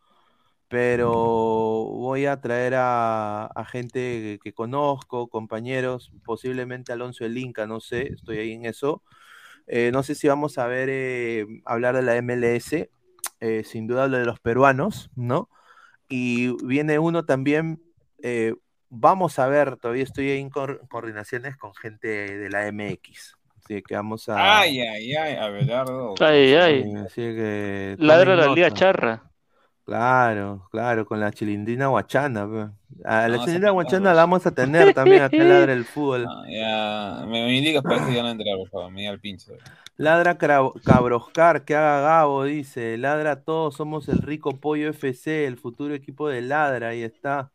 pero voy a traer a, a gente que, que conozco, compañeros, posiblemente Alonso el Inca, no sé, estoy ahí en eso. Eh, no sé si vamos a ver eh, hablar de la MLS, eh, sin duda lo de los peruanos, ¿no? Y viene uno también, eh, vamos a ver, todavía estoy ahí en coordinaciones con gente de la MX. Así que vamos a. Ay, ay, ay, Abelardo. Ay, ay. Sí, así que Ladra la liga charra. Claro, claro, con la chilindrina guachana. pe. A la No, chilindrina guachana la vamos a tener también acá en Ladra el Fútbol. No, ya, me, me indicas para eso ya no entrar, por favor, me da el pinche. Ladra Cabroscar, que haga Gabo, dice. Ladra todos, somos el rico pollo FC, el futuro equipo de Ladra, ahí está.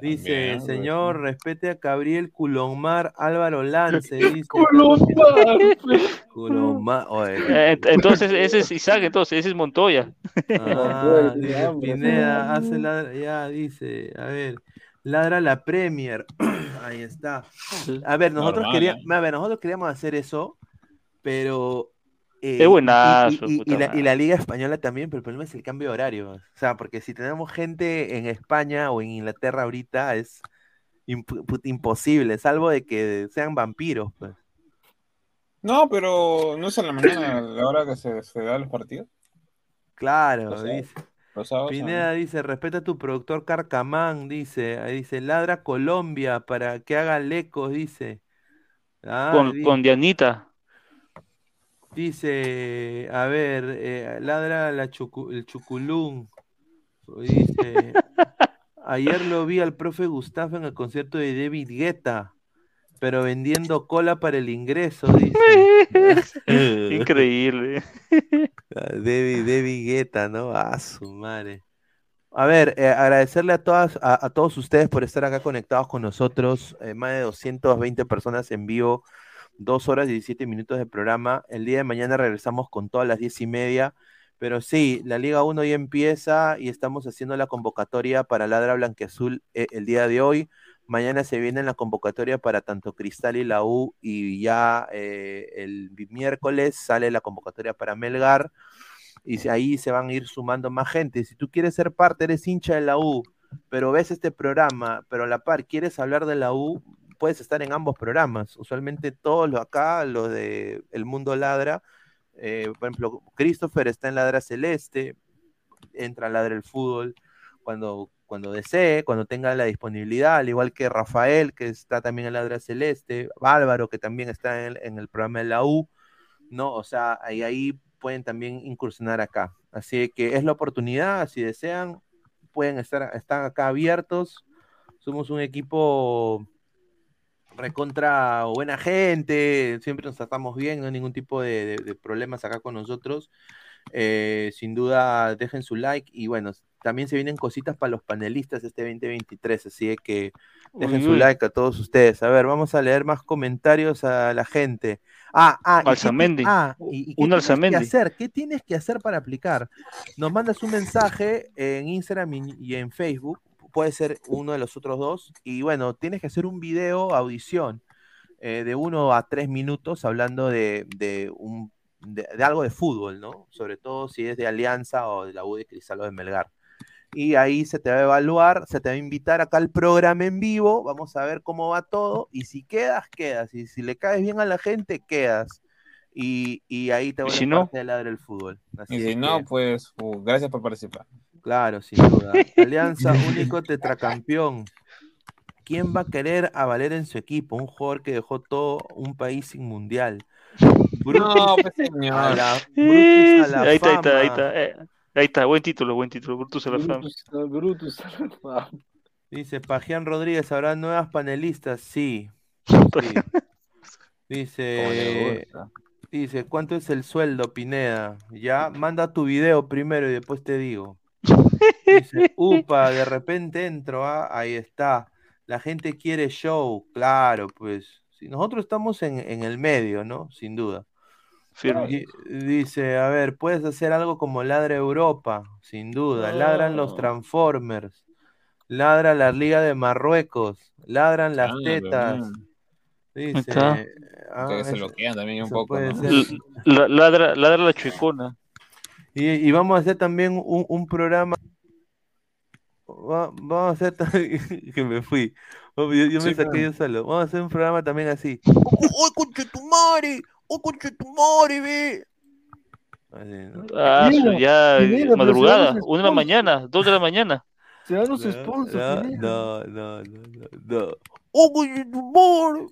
Dice, Bien, señor, respete a Gabriel Culomar Álvaro Lance. [laughs] Dice, Culomar. [laughs] Culomar. Eh, ent- Entonces, ese es Isaac, entonces, ese es Montoya. Ah, [laughs] dice Pineda, hace ladra, ya dice, a ver, ladra la Premier. [clears throat] Ahí está. A ver, nosotros queríamos, a ver, nosotros queríamos hacer eso, pero eh, Es y- buenazo, y, y- y puta la, y madre. la Liga Española también, pero el problema es el cambio de horario. O sea, porque si tenemos gente en España o en Inglaterra ahorita es imp- imposible, salvo de que sean vampiros, pues. No, pero no es a la mañana la hora que se, se da los partidos. Claro, dice. Pineda dice, respeta a tu productor Carcamán, dice, ahí dice, ladra Colombia para que haga lecos, dice. Ah, con Dianita. Dice, a ver, eh, ladra la chucu- el chuculún. Dice, ayer lo vi al profe Gustavo en el concierto de David Guetta, pero vendiendo cola para el ingreso, dice. [laughs] Increíble. [laughs] David, David Guetta, ¿no? A su madre. A ver, eh, agradecerle a todas, a, a todos ustedes por estar acá conectados con nosotros. eh, más de 220 personas en vivo, dos horas y 17 minutos de programa. El día de mañana regresamos con todas las diez y media. Pero sí, la Liga 1 ya empieza y estamos haciendo la convocatoria para Ladra Blanqueazul eh, el día de hoy. Mañana se viene la convocatoria para tanto Cristal y la U y ya eh, el miércoles sale la convocatoria para Melgar y ahí se van a ir sumando más gente. Si tú quieres ser parte, eres hincha de la U, pero ves este programa, pero a la par quieres hablar de la U, puedes estar en ambos programas. Usualmente todos los acá, los de El Mundo Ladra, eh, por ejemplo, Christopher está en Ladra Celeste, entra a Ladra el Fútbol cuando, cuando desee, cuando tenga la disponibilidad, al igual que Rafael, que está también en Ladra Celeste, Álvaro, que también está en en el programa de la U, ¿no? O sea, ahí, ahí pueden también incursionar acá. Así que es la oportunidad, si desean, pueden estar, están acá abiertos. Somos un equipo recontra buena gente, siempre nos tratamos bien, no hay ningún tipo de, de- de problemas acá con nosotros. Eh, sin duda, dejen su like y bueno, también se vienen cositas para los panelistas este 2023, así que dejen Uy, su uy. like a todos ustedes. A ver, vamos a leer más comentarios a la gente. Ah, ah, y qué Alzamendi. ah, y- y qué Un tienes que hacer? ¿Qué tienes que hacer para aplicar? Nos mandas un mensaje en Instagram y y en Facebook, puede ser uno de los otros dos, y bueno, tienes que hacer un video audición eh, de uno a tres minutos hablando de, de un, de, de algo de fútbol, ¿no? Sobre todo si es de Alianza o de la U de Cristal o de Melgar. Y ahí se te va a evaluar, se te va a invitar acá al programa en vivo, vamos a ver cómo va todo, y si quedas, quedas, y si le caes bien a la gente, quedas. Y, y ahí te ¿Y vuelves si no? parte fútbol. Así Y si es no, que- pues uh, gracias por participar. Claro, sin duda. Alianza, [laughs] único tetracampeón. ¿Quién va a querer a Valer en su equipo? Un jugador que dejó todo un país sin mundial. Brutus No, pues a señor. la, Brutus a la ahí está, ahí está, ahí fama. está. eh, ahí está, buen título, buen título. Brutus a la fama. Brutus, no, Brutus a la fama. Dice Pajián Rodríguez, ¿habrá nuevas panelistas? Sí. [laughs] sí. Dice, dice, ¿cuánto es el sueldo, Pineda? Ya, manda tu video primero y después te digo. Dice, [laughs] upa, de repente entro, ah, ahí está. La gente quiere show, claro, pues. Si nosotros estamos en, en el medio, ¿no? Sin duda. Firme. Dice, a ver, puedes hacer algo como Ladra Europa, sin duda. Ladran los No. Transformers. Ladra la Liga de Marruecos. Ladran las Ah, tetas. bien. Dice, ah, Que se bloquean también un poco, Ladra, ladra la chuecona. Y, y vamos a hacer también un, un programa. Va- vamos a hacer también. [laughs] que me fui. Yo, yo me Sí, saqué claro. yo solo. Vamos a hacer un programa también así. ¡Oh, conchetumare! ¡Oh, conchetumare, ve! Así, ¿no? Ah, su- ya pero madrugada, una de la mañana, dos de la mañana. Se dan los No, sponsors, no, no, no, no, no, no. ¡Oh, conchetumare!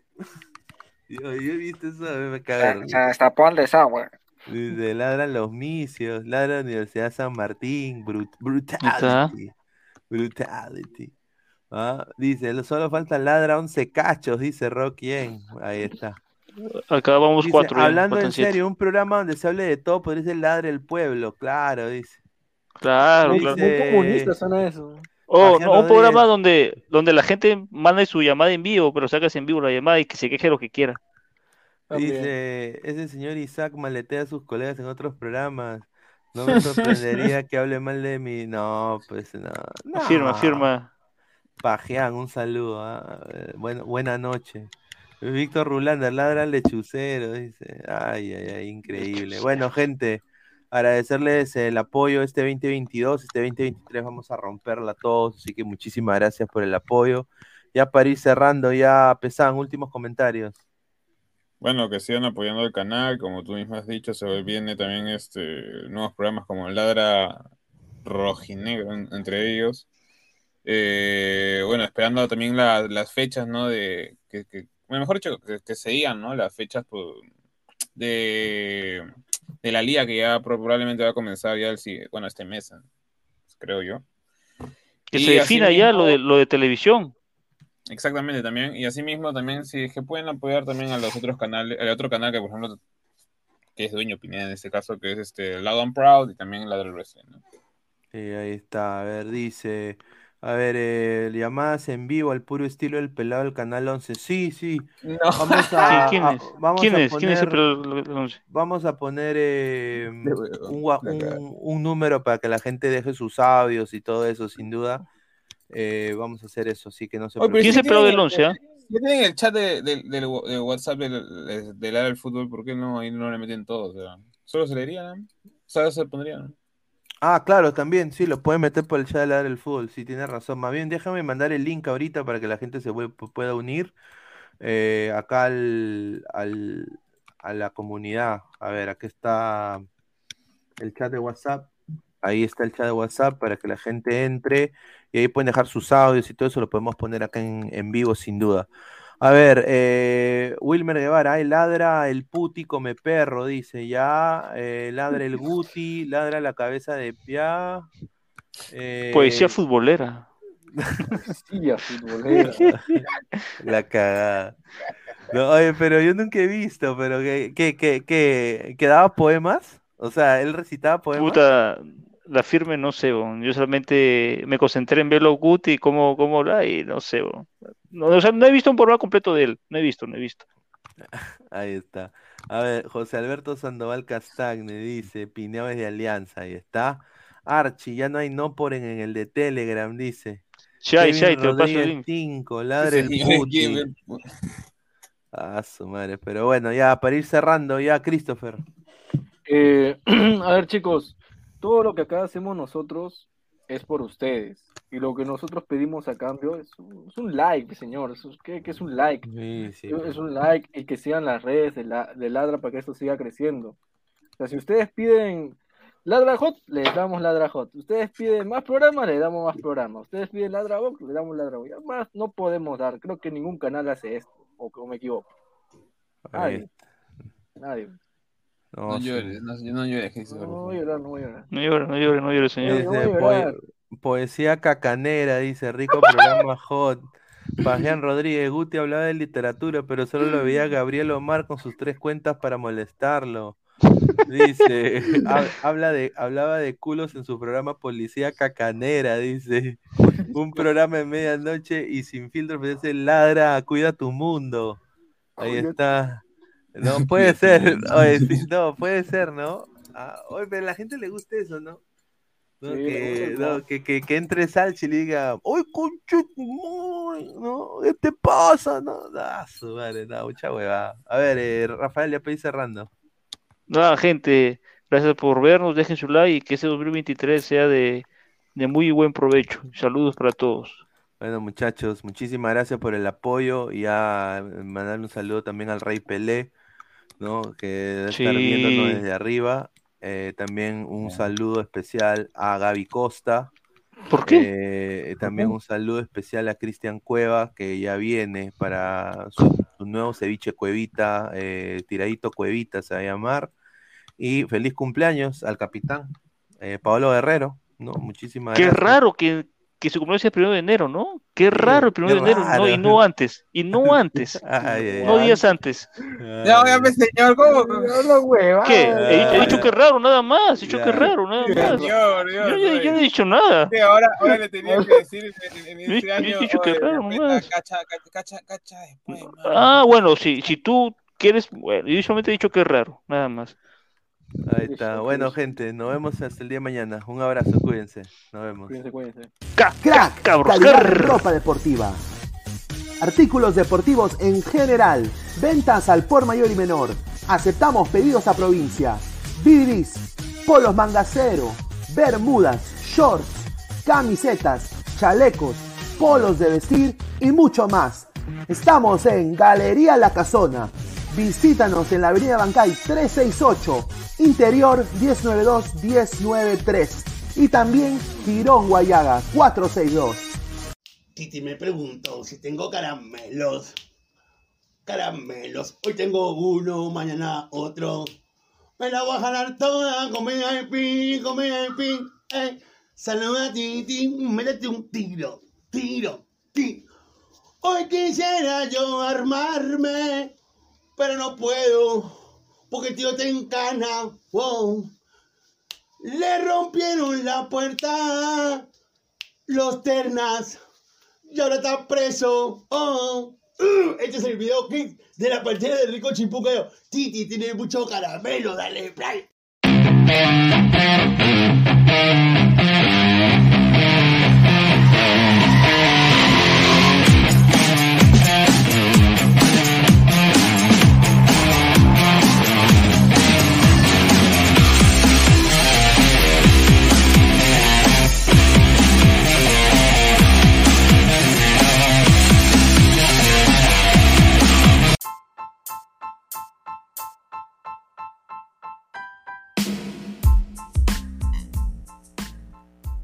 Yo, yo he visto eso, a mí me caga. Se, se destapó el desagüe. Dice, ladran los misios, ladra la Universidad San Martín, brut- está. Brutality. Ah, dice, "lo- solo falta ladra 11 cachos, dice Rockien. Ahí está. Acá vamos Dice, cuatro. hablando faltan en siete. serio, un programa donde se hable de todo, podría ser ladra el pueblo, claro, dice. Claro, Muy, claro. muy Dice- comunista suena eso. Oh, no, un programa donde, donde la gente manda su llamada en vivo, pero sacas en vivo la llamada y que se queje lo que quiera. Dice, ese señor Isaac maletea a sus colegas en otros programas. No me [laughs] sorprendería que hable mal de mí. No, pues no. No. afirma. Pajean, un saludo. ah, eh, buen- buena noche. Víctor Rulander, ladra al lechucero, dice. Ay, ay, ay, increíble. Bueno, gente, agradecerles el apoyo este 2022, este 2023 vamos a romperla todos, así que muchísimas gracias por el apoyo. Ya para ir cerrando, ya pesaban últimos comentarios. Bueno, que sigan apoyando el canal, como tú mismo has dicho, se viene también este nuevos programas como Ladra Rojinegro, en- entre ellos. Eh, bueno, esperando también la- las fechas, ¿no? De que, que- bueno, mejor dicho, que, que se digan, ¿no? Las fechas pues, de, de la liga que ya probablemente va a comenzar ya el, bueno, este mes, creo yo. Que Y se defina ya lo de, lo de televisión. Exactamente, también. Y asimismo, también, si es que pueden apoyar también a los otros canales, el otro canal que, por ejemplo, que es dueño Pineda en este caso, que es este Loud and Proud y también la del Wrestling. ¿no? Sí, ahí está. A ver, dice. A ver, eh, llamadas en vivo al puro estilo del pelado del canal 11. Sí, sí. No. Vamos [laughs] a, ¿Quién a- es? vamos ¿Quién a es? ¿Quién es el poner, pelado del once? vamos a poner eh, un número para que la gente deje sus audios y todo eso, sin duda. Eh, vamos a hacer eso, así que no se Oye, pero ¿Quién tienen del once, ah? Ya tienen el chat de, de- del wa- de WhatsApp del, del, del área del fútbol, ¿por qué no? Ahí no le meten todo. O sea, solo se leería, ¿no? Solo se pondría, ¿no? Ah, claro, también, sí, lo pueden meter por el chat de la del fútbol, sí, tienes razón. Más bien, déjame mandar el link ahorita para que la gente se pue- pueda unir eh, acá al, al- a la comunidad. A ver, aquí está el chat de WhatsApp. Ahí está el chat de WhatsApp para que la gente entre y ahí pueden dejar sus audios y todo eso lo podemos poner acá en, en vivo sin duda. A ver, eh, Wilmer Guevara, ay, ladra el puti come perro, dice, ya, eh, ladra el guti, ladra la cabeza de pia. eh, Poesía futbolera. Sí, ya, futbolera. La cagada. No, oye, pero yo nunca he visto, pero que, que, que, que, que daba poemas, o sea, él recitaba poemas. Puta, la firme no sé, bon. yo solamente me concentré en verlo Guti y cómo, cómo habla y no sé, bon. No, o sea, no he visto un programa completo de él, no he visto, no he visto. [laughs] Ahí está. A ver, José Alberto Sandoval Castagne dice, Pineado es de Alianza, ahí está. Archie, ya no hay no por en, en el de Telegram, dice. Kevin Shai, te lo paso el link. 5, ladre el. Ah, su madre, pero bueno, ya para ir cerrando, ya, Christopher. Eh, [clears throat] a ver, chicos, todo lo que acá hacemos nosotros es por ustedes. Y lo que nosotros pedimos a cambio es un, es un like, señor. Es- ¿Qué, qué es un like? Sí, sí. Es un like y que sigan las redes de, la, de Ladra para que esto siga creciendo. O sea, si ustedes piden Ladra Hot, les damos Ladra Hot. Ustedes piden más programas, les damos más programas. Ustedes piden Ladra Box, les damos Ladra Box. Más no podemos dar. Creo que ningún canal hace esto. O, o me equivoco. Nadie. Nadie. No, No llores, no, no llores, No voy a favor. llorar, no voy a llorar. No llore, no llore, no llore, señor. no voy a Dice, poe- poesía cacanera, dice, rico programa hot. Fabián Rodríguez Guti hablaba de literatura, pero solo lo veía Gabriel Omar con sus tres cuentas para molestarlo. Dice, [laughs] hab- habla de, hablaba de culos en su programa Policía Cacanera, dice. Un programa en medianoche y sin filtro, pues dice, ladra, cuida tu mundo. Ahí está. No, [laughs] puede ser, oye, sí, no, puede ser, ¿no? Ah, oye, pero a la gente le gusta eso, ¿no? ¿no? Sí, que, no, no, que, que, que entre Salchi y le diga, ¡Uy, madre! ¿no? ¿Qué te pasa? No, ah, su madre, no, mucha huevada. A ver, eh, Rafael, ya pedí cerrando. Nada, gente, gracias por vernos, dejen su like y que ese 2023 sea de, de muy buen provecho. Saludos para todos. Bueno, muchachos, muchísimas gracias por el apoyo y a mandarle un saludo también al Rey Pelé, ¿no? Que debe estar viéndonos Sí. desde arriba. Eh, también un saludo especial a Gaby Costa. ¿Por qué? Eh, también un saludo especial a Cristian Cueva, que ya viene para su, su nuevo ceviche Cuevita, eh, tiradito Cuevita se va a llamar. Y feliz cumpleaños al capitán eh, Pablo Guerrero, ¿no? Muchísimas Qué gracias. raro que, que su cumpleaños es el primero de enero, ¿no? Qué raro el primero qué de enero, ¿no? Y no antes, y no [laughs] antes, Ay, ay, no ay. días antes. Ya, óigame, señor, ¿cómo? No, hueva. ¿Qué? He, he dicho que raro, nada más, he dicho que raro, nada más. Señor, Yo, Dios, yo- yo oye. no he dicho nada. Sí, ahora, ahora le tenía que decir en, en- Yo- este yo he año. dicho que raro nomás. Cacha, cacha, cacha, cacha después. Ah, bueno, si, si tú quieres, bueno, yo solamente he dicho que es raro, nada más. Ahí está. [laughs] Bueno, gente, nos vemos hasta el día de mañana. Un abrazo, cuídense. Nos vemos. Cuídense, cuídense. Crack, calidad grrr. ropa deportiva. Artículos deportivos en general. Ventas al por mayor y menor. Aceptamos pedidos a provincia. Bidris, polos mangacero, bermudas, shorts, camisetas, chalecos, polos de vestir y mucho más. Estamos en Galería La Casona. Visítanos en la Avenida Bancay 368, Interior 1092-1093 y también Girón Guayaga 462. Titi me preguntó si tengo caramelos. Caramelos. Hoy tengo uno, mañana otro. Me la voy a jalar toda, comida de pin, comida de pin. Eh. Saluda a Titi, métete un tiro, tiro, tiro. Hoy quisiera yo armarme, pero no puedo, porque el tío te encana. Le rompieron la puerta los ternas y ahora está preso. Oh. Uh, este es el video clip de la partida de Rico Chipucayo. Titi tiene mucho caramelo, dale play.